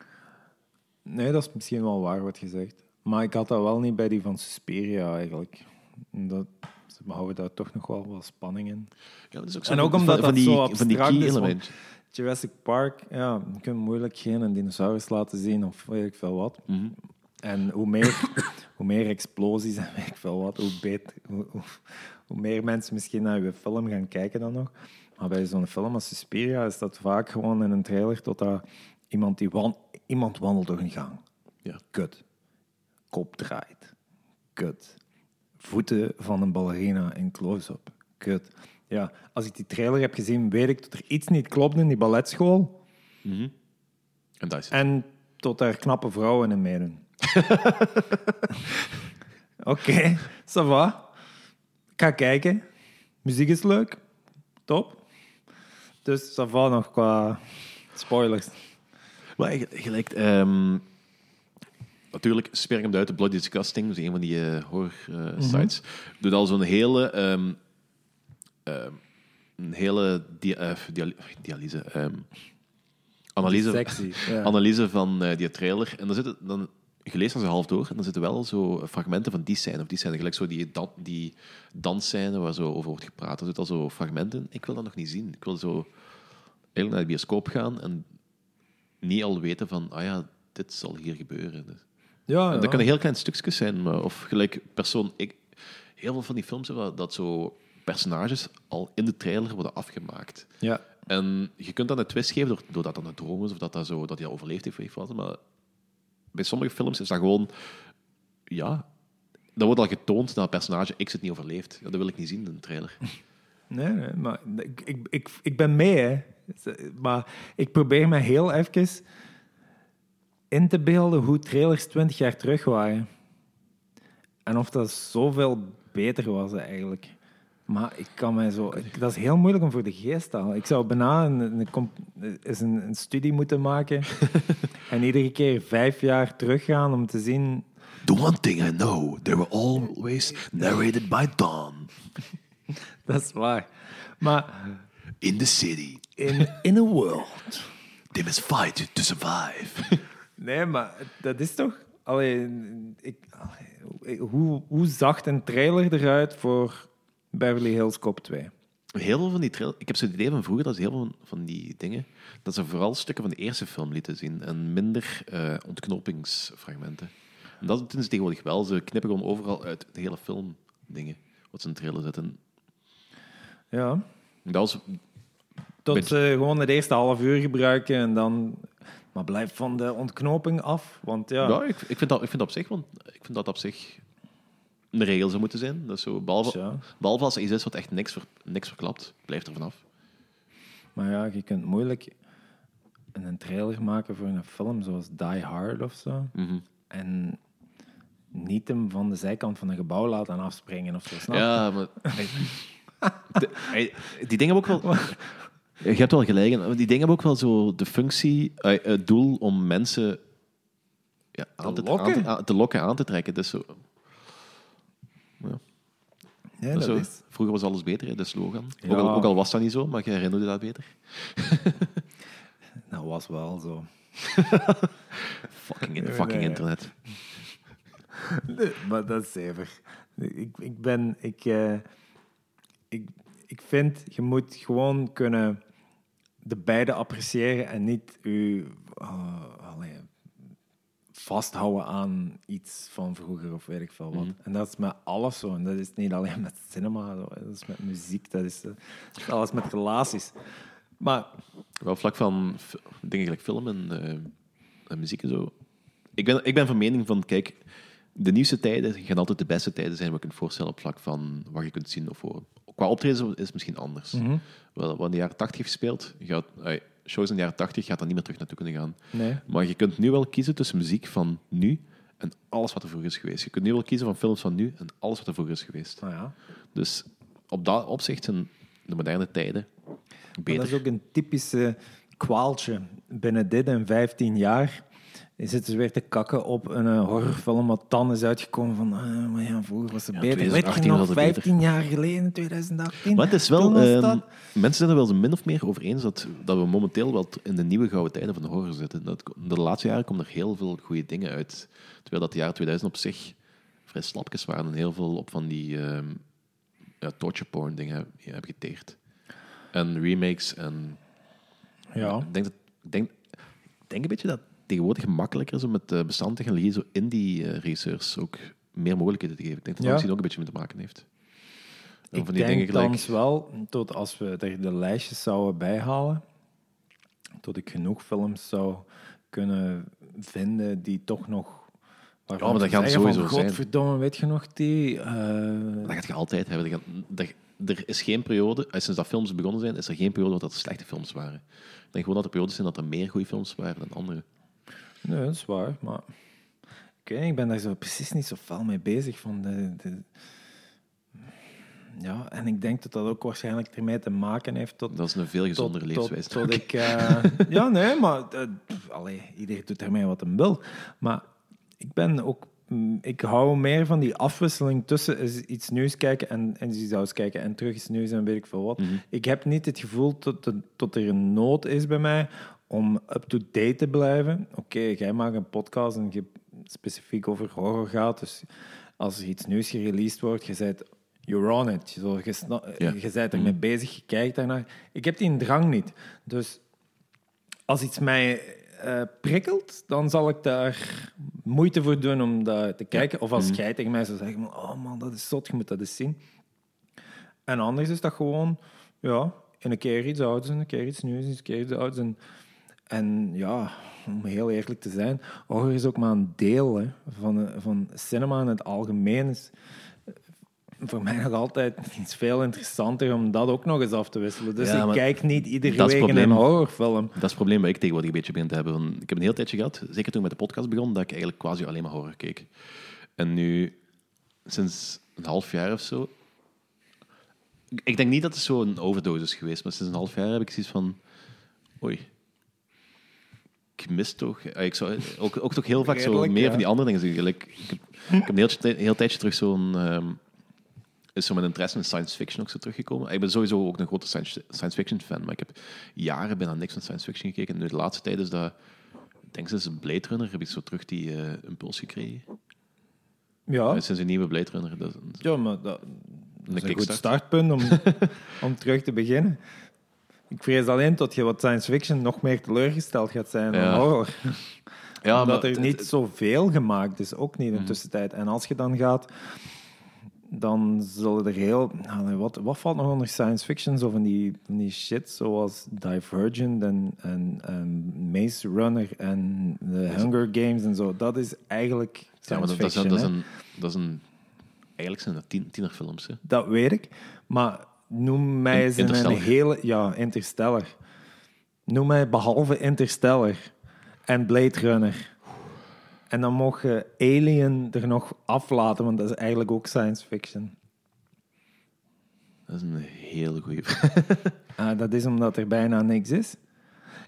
Nee, dat is misschien wel waar wat gezegd. Maar ik had dat wel niet bij die van Suspiria eigenlijk. Dat, ze houden daar toch nog wel wat spanning in. Ja, dat is ook En zo ook van- omdat van, dat die, zo van die abstract key is, want- element. Jurassic Park, ja, je kunt moeilijk geen dinosaurus laten zien of weet ik veel wat. Mhm. En hoe meer, hoe meer explosies en weet ik veel wat, hoe, beter, hoe, hoe, hoe meer mensen misschien naar je film gaan kijken dan nog. Maar bij zo'n film als Suspiria is dat vaak gewoon in een trailer totdat iemand, die wan, iemand wandelt door een gang. Ja. Kut. Kop draait. Kut. Voeten van een ballerina in close-up. Kut. Ja, als ik die trailer heb gezien, weet ik dat er iets niet klopt in die balletschool. En dat is het. En tot daar knappe vrouwen in meedoen. Oké, ça va. Ik ga kijken. Muziek is leuk. Top. Dus ça va nog qua spoilers. Maar gelijk, ehm, natuurlijk, Sperring hem uit, de Bloody Disgusting, dus een van die eh, horror eh, sites, doet al zo'n hele, ehm, ehm, een hele dia- eh, dialy- dialyse, ehm, analyse, Sexy. Ja. analyse van die trailer. En dan zitten dan dan zo half door en dan zitten wel zo fragmenten van die scène of die scène, gelijk zo die, dan, die dansscène waar zo over wordt gepraat. Er zitten al zo fragmenten. Ik wil dat nog niet zien. Ik wil zo eigenlijk naar de bioscoop gaan en niet al weten van, ah ja, dit zal hier gebeuren. Dus- Ja, dat kan een heel klein stukjes zijn, maar, of gelijk persoon. Ik, heel veel van die films hebben dat zo personages al in de trailer worden afgemaakt. ja. En je kunt dan een twist geven door, doordat dat een droom is of dat, dat, zo, dat hij dat overleefd heeft. Wat, maar bij sommige films is dat gewoon, ja, dan wordt al getoond dat personage X het niet overleeft. Ja, dat wil ik niet zien in een trailer. Nee, nee, maar ik, ik, ik, ik ben mee, hè. Maar ik probeer me heel even in te beelden hoe trailers 20 jaar terug waren. En of dat zoveel beter was eigenlijk. Maar ik kan mij zo... ik- dat is heel moeilijk om voor de geest te halen. Ik zou bijna een, een studie moeten maken en iedere keer vijf jaar teruggaan om te zien... The one thing I know, they were always narrated by Don Dat is waar. Maar in the city. in, in a world... They must fight to survive. Nee, maar dat is toch... Allee, ik, allee, hoe, hoe zag een trailer eruit voor Beverly Hills Cop 2? Heel veel van die trailers... Ik heb zo'n idee van vroeger dat ze heel veel van die dingen... dat ze vooral stukken van de eerste film lieten zien en minder eh, ontknopingsfragmenten. En dat doen ze tegenwoordig wel. Ze knippen gewoon overal uit de hele film dingen wat ze in trailer zetten. Ja. Dat was... Tot ze gewoon het eerste half uur gebruiken en dan... Maar blijf van de ontknoping af, want ja... Ja, ik, ik, vind dat, ik vind dat op zich... Want ik vind dat op zich een regel zou moeten zijn. Dat is zo, behalve, Ja. behalve als er iets is wat echt niks, ver, niks verklapt, blijf er vanaf. Maar ja, je kunt moeilijk een trailer maken voor een film zoals Die Hard of zo. Mhm. En niet hem van de zijkant van een gebouw laten afspringen of zo, snap? Ja, maar... die dingen hebben ook wel... Je hebt wel gelijk, in, die dingen hebben ook wel zo de functie, eh, het doel om mensen ja, aan te, lokken? aan te, lokken, aan te trekken. Dus zo, Ja, dat dat zo, is... Vroeger was alles beter, hè, de slogan. Ja. Ook, al, ook al was dat niet zo, maar je herinnerde dat beter. Dat was wel zo. Fucking, Nee, fucking internet. Nee, maar dat is zever. Ik, ik ben... Ik, eh, ik, ik vind, je moet gewoon kunnen de beide appreciëren en niet je eh, allee, vasthouden aan iets van vroeger of weet ik veel wat. En dat is met alles zo. En dat is niet alleen met cinema, zo. dat is met muziek, dat is, eh, dat is alles met relaties. Maar Wel vlak van dingen gelijk film en, eh, en muziek en zo. Ik ben, ik ben van mening van, kijk, de nieuwste tijden gaan altijd de beste tijden zijn wat je kunt voorstellen op vlak van wat je kunt zien of horen. Qua optreden is het misschien anders. Mhm. Wel, Wat in de jaren 80 heeft gespeeld, gaat, shows in de jaren 80 gaat daar niet meer terug naartoe kunnen gaan. Nee. Maar je kunt nu wel kiezen tussen muziek van nu en alles wat er vroeger is geweest. Je kunt nu wel kiezen van films van nu en alles wat er vroeger is geweest. Nou ja. Dus op dat opzicht zijn de moderne tijden Maar beter. dat is ook een typische kwaaltje. Binnen dit en 15 jaar zitten ze weer te kakken op een eh, horrorfilm wat dan is uitgekomen van eh, maar ja, vroeger was het Ja, beter. Weet je 2018 nog, was het beter. 15 jaar geleden, 2018? Maar het is wel, ehm, dat- mensen zijn er wel min of meer over eens dat, dat we momenteel wel in de nieuwe gouden tijden van de horror zitten. Dat, de laatste jaren komen er heel veel goede dingen uit. Terwijl dat de jaren 2000 op zich vrij slapjes waren en heel veel op van die ehm, ja, torture porn dingen heb- ja, hebben geteerd. En remakes en ja. ik denk, dat, ik, denk, ik denk een beetje dat het tegenwoordig gemakkelijker is om met uh, bestaande technologie zo indie-regisseurs ook meer mogelijkheden te geven. Ik denk dat dat Ja. misschien ook een beetje mee te maken heeft. En Ik van die denk dingen gelijk... wel, tot als we er de lijstjes zouden bijhalen, tot ik genoeg films zou kunnen vinden die toch nog... Ja, maar dat gaat zeggen van, sowieso zijn. Godverdomme, weet je nog die... eh, Dat gaat je altijd hebben. Dat gaat- dat- er is geen periode, eh, sinds dat films begonnen zijn, is er geen periode dat er slechte films waren. Ik denk gewoon dat er periodes zijn dat er meer goede films waren dan andere. Nee, dat is waar, maar... Ik weet ik ben daar zo precies niet zo fel mee bezig. Van de, de... Ja, en ik denk dat dat ook waarschijnlijk ermee te maken heeft tot... Dat is een veel gezondere tot, levenswijze. tot, tot ik... eh, ja, nee, maar... eh, pff, allee, iedereen doet ermee wat hij wil. Maar ik ben ook... mm, Ik hou meer van die afwisseling tussen eens iets nieuws kijken en, en iets ouds kijken en terug iets nieuws en weet ik veel wat. Ik heb niet het gevoel tot er een nood is bij mij om up-to-date te blijven. Oké, jij maakt een podcast en je specifiek over horror gaat, dus als er iets nieuws gereleased wordt, je bent you're on it. Zo, je, je bent ermee bezig, je kijkt daarnaar. Ik heb die drang niet. Dus als iets mij eh, prikkelt, dan zal ik daar moeite voor doen om dat te kijken. Of als jij tegen mij zou zeggen, oh man, dat is zot, je moet dat eens zien. En anders is dat gewoon, ja, in een keer iets ouds en een keer iets nieuws, een keer iets ouds. En, en ja, om heel eerlijk te zijn, horror is ook maar een deel hè, van, van cinema in het algemeen. Is eh, voor mij nog altijd iets veel interessanter om dat ook nog eens af te wisselen. Dus Ja, ik kijk niet iedere week in een probleem. horrorfilm. Dat is het probleem waar ik tegenwoordig een beetje begin te hebben. Ik heb een heel tijdje gehad, zeker toen ik met de podcast begon, dat ik eigenlijk quasi alleen maar horror keek. En nu, sinds een half jaar of zo... ik- Ik denk niet dat het zo'n overdosis is geweest, maar sinds een half jaar heb ik zoiets van... Oei. Ik mis toch... eh, Ik zou ook, ook toch heel vaak zo meer ja. van die andere dingen. Like, ik, heb, ik heb een heel, heel tijdje terug zo'n... ehm, is zo mijn interesse in science fiction ook zo teruggekomen. Ik ben sowieso ook een grote science, science fiction fan, maar ik heb jaren bijna niks van science fiction gekeken. En nu de laatste tijd is dat, ik denk sinds een Blade Runner, heb ik zo terug die eh, impuls gekregen. Ja, Eh, Sinds een nieuwe Blade Runner. Dat, ja maar dat, een dat is een goed kickstart. startpunt om, om terug te beginnen. Ik vrees alleen dat je wat science fiction nog meer teleurgesteld gaat zijn dan Ja. horror. Ja, Omdat maar er het- niet zoveel gemaakt is, ook niet in de tussentijd. En als je dan gaat, dan zullen er heel... nou, nee, wat, wat valt nog onder science fiction? Zo van die, van die shit zoals Divergent en, en, en Maze Runner en The Hunger Games en zo. Dat is eigenlijk ja, science maar dat, dat, is, fiction. dat, is hè. een, dat is een... Eigenlijk zijn dat tien, tienerfilms. Hè. Dat weet ik. Maar noem mij eens een, hele... Ja, Interstellar. Noem mij behalve Interstellar en Blade Runner. En dan mocht je Alien er nog aflaten, want dat is eigenlijk ook science fiction. Dat is een hele goede. Ah, dat is omdat er bijna niks is.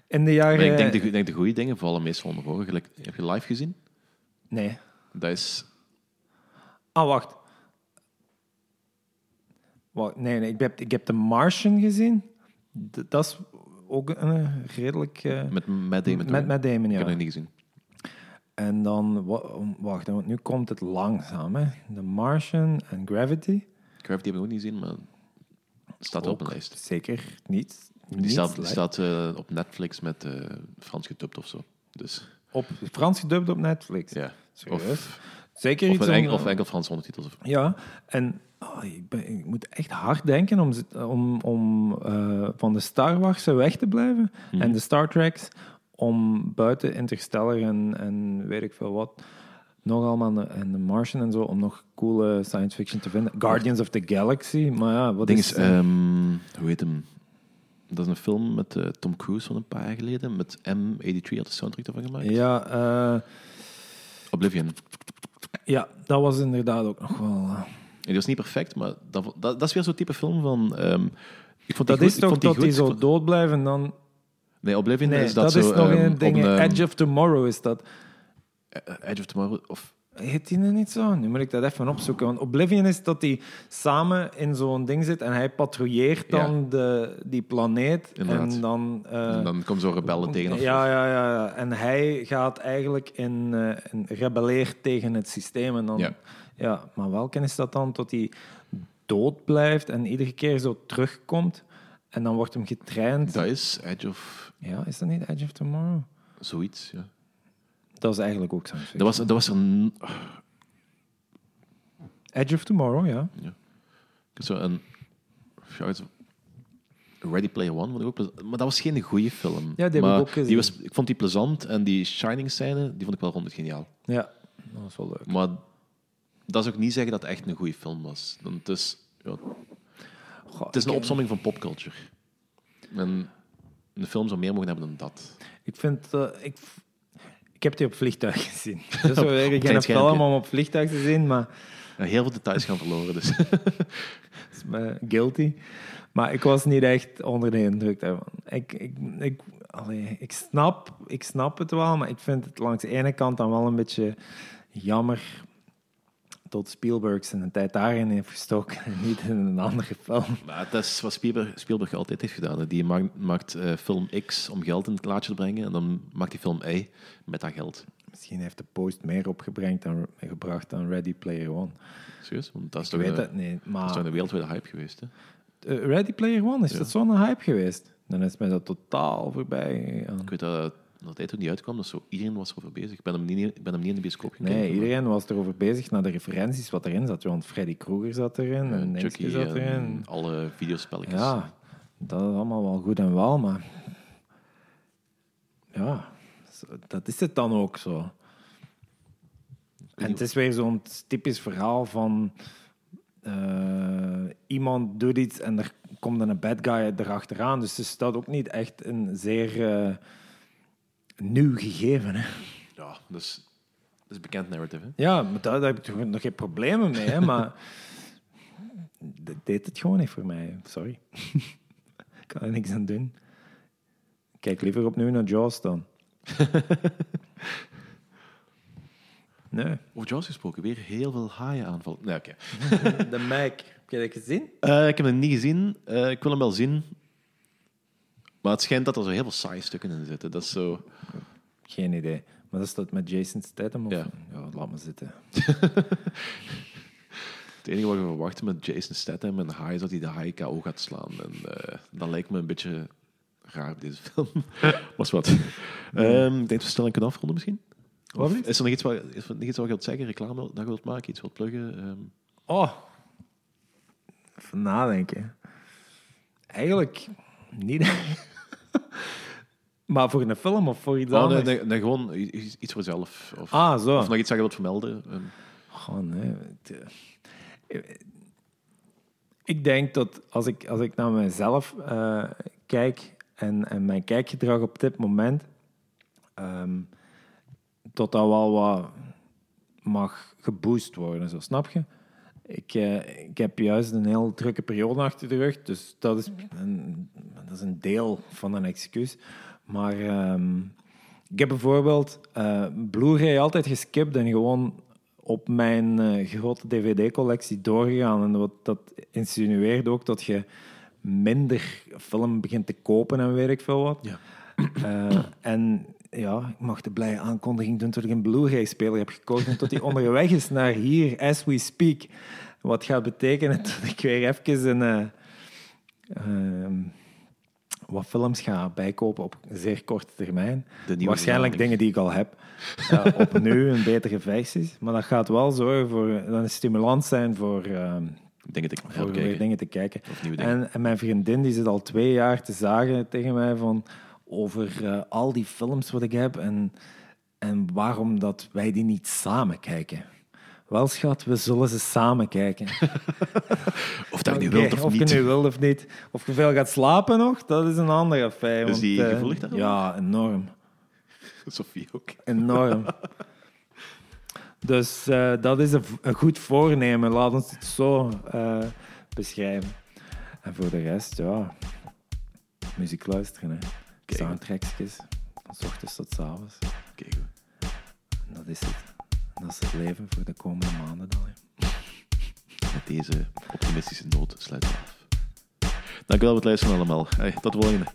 In de jaren... Maar ik denk de, denk de goede dingen vallen meestal onder. Gelijk, heb je live gezien? Nee. Dat is... Ah, wacht. Nee, nee ik, heb, ik heb The Martian gezien. D- dat is ook een eh, redelijk... eh, Met Matt Damon. met Matt Damon, Ik ja. heb het nog niet gezien. En dan, wa- wacht, want nu komt het langzaam. Hè? The Martian en Gravity. Gravity heb ik ook niet gezien, maar staat op mijn lijst. Zeker niet. Die niet staat, die staat eh, op Netflix met eh, Frans gedubt of zo. Dus Op Frans gedubt op Netflix. ja. Serieus? Of, Zeker of, iets enkel, of enkel Frans ondertitels. Of, Ja, en oh, ik, ben, ik moet echt hard denken om, om, om eh, van de Star Wars weg te blijven. Mhm. En de Star Treks om buiten Interstellar en, en weet ik veel wat nog allemaal en The Martian en zo, om nog coole science fiction te vinden. Guardians of the Galaxy, maar ja, wat ding is... is, ehm, hoe heet hem? Dat is een film met eh, Tom Cruise van een paar jaar geleden. Met M83 had de soundtrack ervan gemaakt. ja, eh, Oblivion. Ja, dat was inderdaad ook nog wel... eh, En die was niet perfect, maar dat, dat, dat is weer zo'n type film van... ehm, ik vond dat goed, is ik toch vond dat die goed. zo dood blijven en dan... Nee, Oblivion Nee, is dat, dat, is zo... nog ehm, een ding. Edge of Tomorrow is dat. eh, Edge of Tomorrow, of... Heet die niet zo? Nu moet ik dat even opzoeken. Want Oblivion is dat hij samen in zo'n ding zit en hij patrouilleert dan Ja. de, die planeet. Inderdaad. En dan... eh, en dan komen zo rebellen tegen. Of, ja, ja, ja, ja. En hij gaat eigenlijk in, eh, in rebelleert tegen het systeem. En dan, Ja. ja. maar welke is dat dan? Tot hij dood blijft en iedere keer zo terugkomt. En dan wordt hem getraind. Dat is Edge of... Ja, is dat niet Edge of Tomorrow? Zoiets, ja. Dat is eigenlijk ook science fiction. Dat was, dat was er... een- Edge of Tomorrow, ja. Zo een... ja, het- Ready Player One vond ik ook. Maar dat was geen goede film. Ja, die maar ook. Die was, ik vond die plezant en die Shining scène, die vond ik wel rond het geniaal. Ja, dat was wel leuk. Maar dat is ook niet zeggen dat het echt een goede film was. Want het is, ja, Goh, het is een opsomming van popculture. En een film zou meer mogen hebben dan dat. Ik vind... eh, ik, ik heb die op vliegtuig gezien. Dat is wel weer klein geen film om op vliegtuig te zien, maar... Ja, heel veel details gaan verloren. Dus. is me guilty. Maar ik was niet echt onder de indruk daarvan. Ik, ik, ik, allee, ik, snap, ik snap het wel, maar ik vind het langs de ene kant dan wel een beetje jammer tot Spielberg zijn tijd daarin heeft gestoken en niet in een andere film. Maar dat is wat Spielberg, Spielberg altijd heeft gedaan. hè. Die maakt, maakt eh, film X om geld in het laadje te brengen. En dan maakt hij film Y met dat geld. Misschien heeft de post meer opgebracht dan, gebracht dan Ready Player One. Serieus? Want dat is Ik toch weet een, het niet, dat is toch een wereldwijde hype geweest. Hè? eh, Ready Player One, is Ja. dat zo'n hype geweest? Dan is mij dat totaal voorbij gegaan. Ik weet dat dat hij toen niet uitkwam, dus zo, iedereen was erover bezig. Ik ben hem niet, ik ben hem niet in de bioscoop gekeken. Nee, maar- iedereen was erover bezig naar de referenties wat erin zat. Want Freddy Krueger zat erin en Chucky zat en erin. alle videospelletjes. Ja, dat is allemaal wel goed en wel, maar... Ja, dat is het dan ook zo. En het is weer zo'n typisch verhaal van... eh, iemand doet iets en er komt dan een bad guy erachteraan. Dus het is dat ook niet echt een zeer eh, nieuw gegeven. Hè? Ja, dus dat is een bekend narrative. Hè? Ja, maar daar, daar heb ik toch nog geen problemen mee, hè, maar dat deed het gewoon niet voor mij. Sorry. ik kan er niks aan doen. Ik Kijk liever opnieuw naar Jaws dan. nee. Over Jaws gesproken, weer heel veel haaien aanvallen. Nee, oké. De Mac. Heb je dat gezien? Eh, ik heb hem niet gezien. Eh, ik wil hem wel zien. Maar het schijnt dat er zo heel veel saaie stukken in zitten. Dat is zo... Geen idee. Maar dat is dat met Jason Statham? Of? Ja. ja, laat me zitten. Het enige wat we verwachten met Jason Statham en haai is dat hij de haai KO gaat slaan. En eh, dat lijkt me een beetje raar op deze film. Was wat. Ehm, ik denk dat we snel kunnen afronden misschien. Wat Of is er nog iets wat, is er nog iets wat je wilt zeggen, reclame dat je wilt maken, iets wilt pluggen? Ehm, Oh. Even nadenken. Eigenlijk niet. maar voor een film of voor iets oh, anders? nee, nee, gewoon iets voor jezelf. Of, Ah, zo. of nog iets dat je wilt vermelden. Oh, nee. eh, Ik denk dat als ik, als ik naar mezelf eh, kijk en, en mijn kijkgedrag op dit moment, ehm, dat dat wel wat mag geboost worden, zo snap je? Ik, eh, ik heb juist een heel drukke periode achter de rug, dus dat is een, dat is een deel van een excuus. Maar ehm, ik heb bijvoorbeeld eh Blu-ray altijd geskipt en gewoon op mijn eh, grote dvd-collectie doorgegaan. En wat, dat insinueert ook dat je minder film begint te kopen en weet ik veel wat. Ja. Eh, en ja, ik mag de blije aankondiging doen dat ik een Blu-ray-speler heb gekocht en tot die onderweg is naar hier, as we speak. Wat gaat betekenen dat ik weer even een, eh, ehm, wat films ga bijkopen op zeer korte termijn. Waarschijnlijk dingen die ik al heb. Ja, opnieuw in betere versies. Maar dat gaat wel zorgen voor dan een stimulans zijn voor, ehm, dingen te voor weer dingen te kijken. En, en mijn vriendin die zit al twee jaar te zagen tegen mij van over eh, al die films wat ik heb. En En waarom dat wij die niet samen kijken. Wel, schat, we zullen ze samen kijken. Of dat je nu wilt of, of niet. je nu wilt of niet. Of je veel gaat slapen nog, dat is een andere affaire. Is want, die eh, gevoelig? Ja, enorm. Sophie ook. Enorm. dus eh, dat is een, een goed voornemen, laat ons het zo beschrijven. En voor de rest, ja, muziek luisteren. Hè. Kijk. Soundtracksjes, van 's ochtends tot 's avonds. Kijk, goed. En dat is het. En dat is het leven voor de komende maanden dan. hè. met deze optimistische noot sluiten we af. Dank u wel voor het luisteren allemaal. Hey, tot de volgende.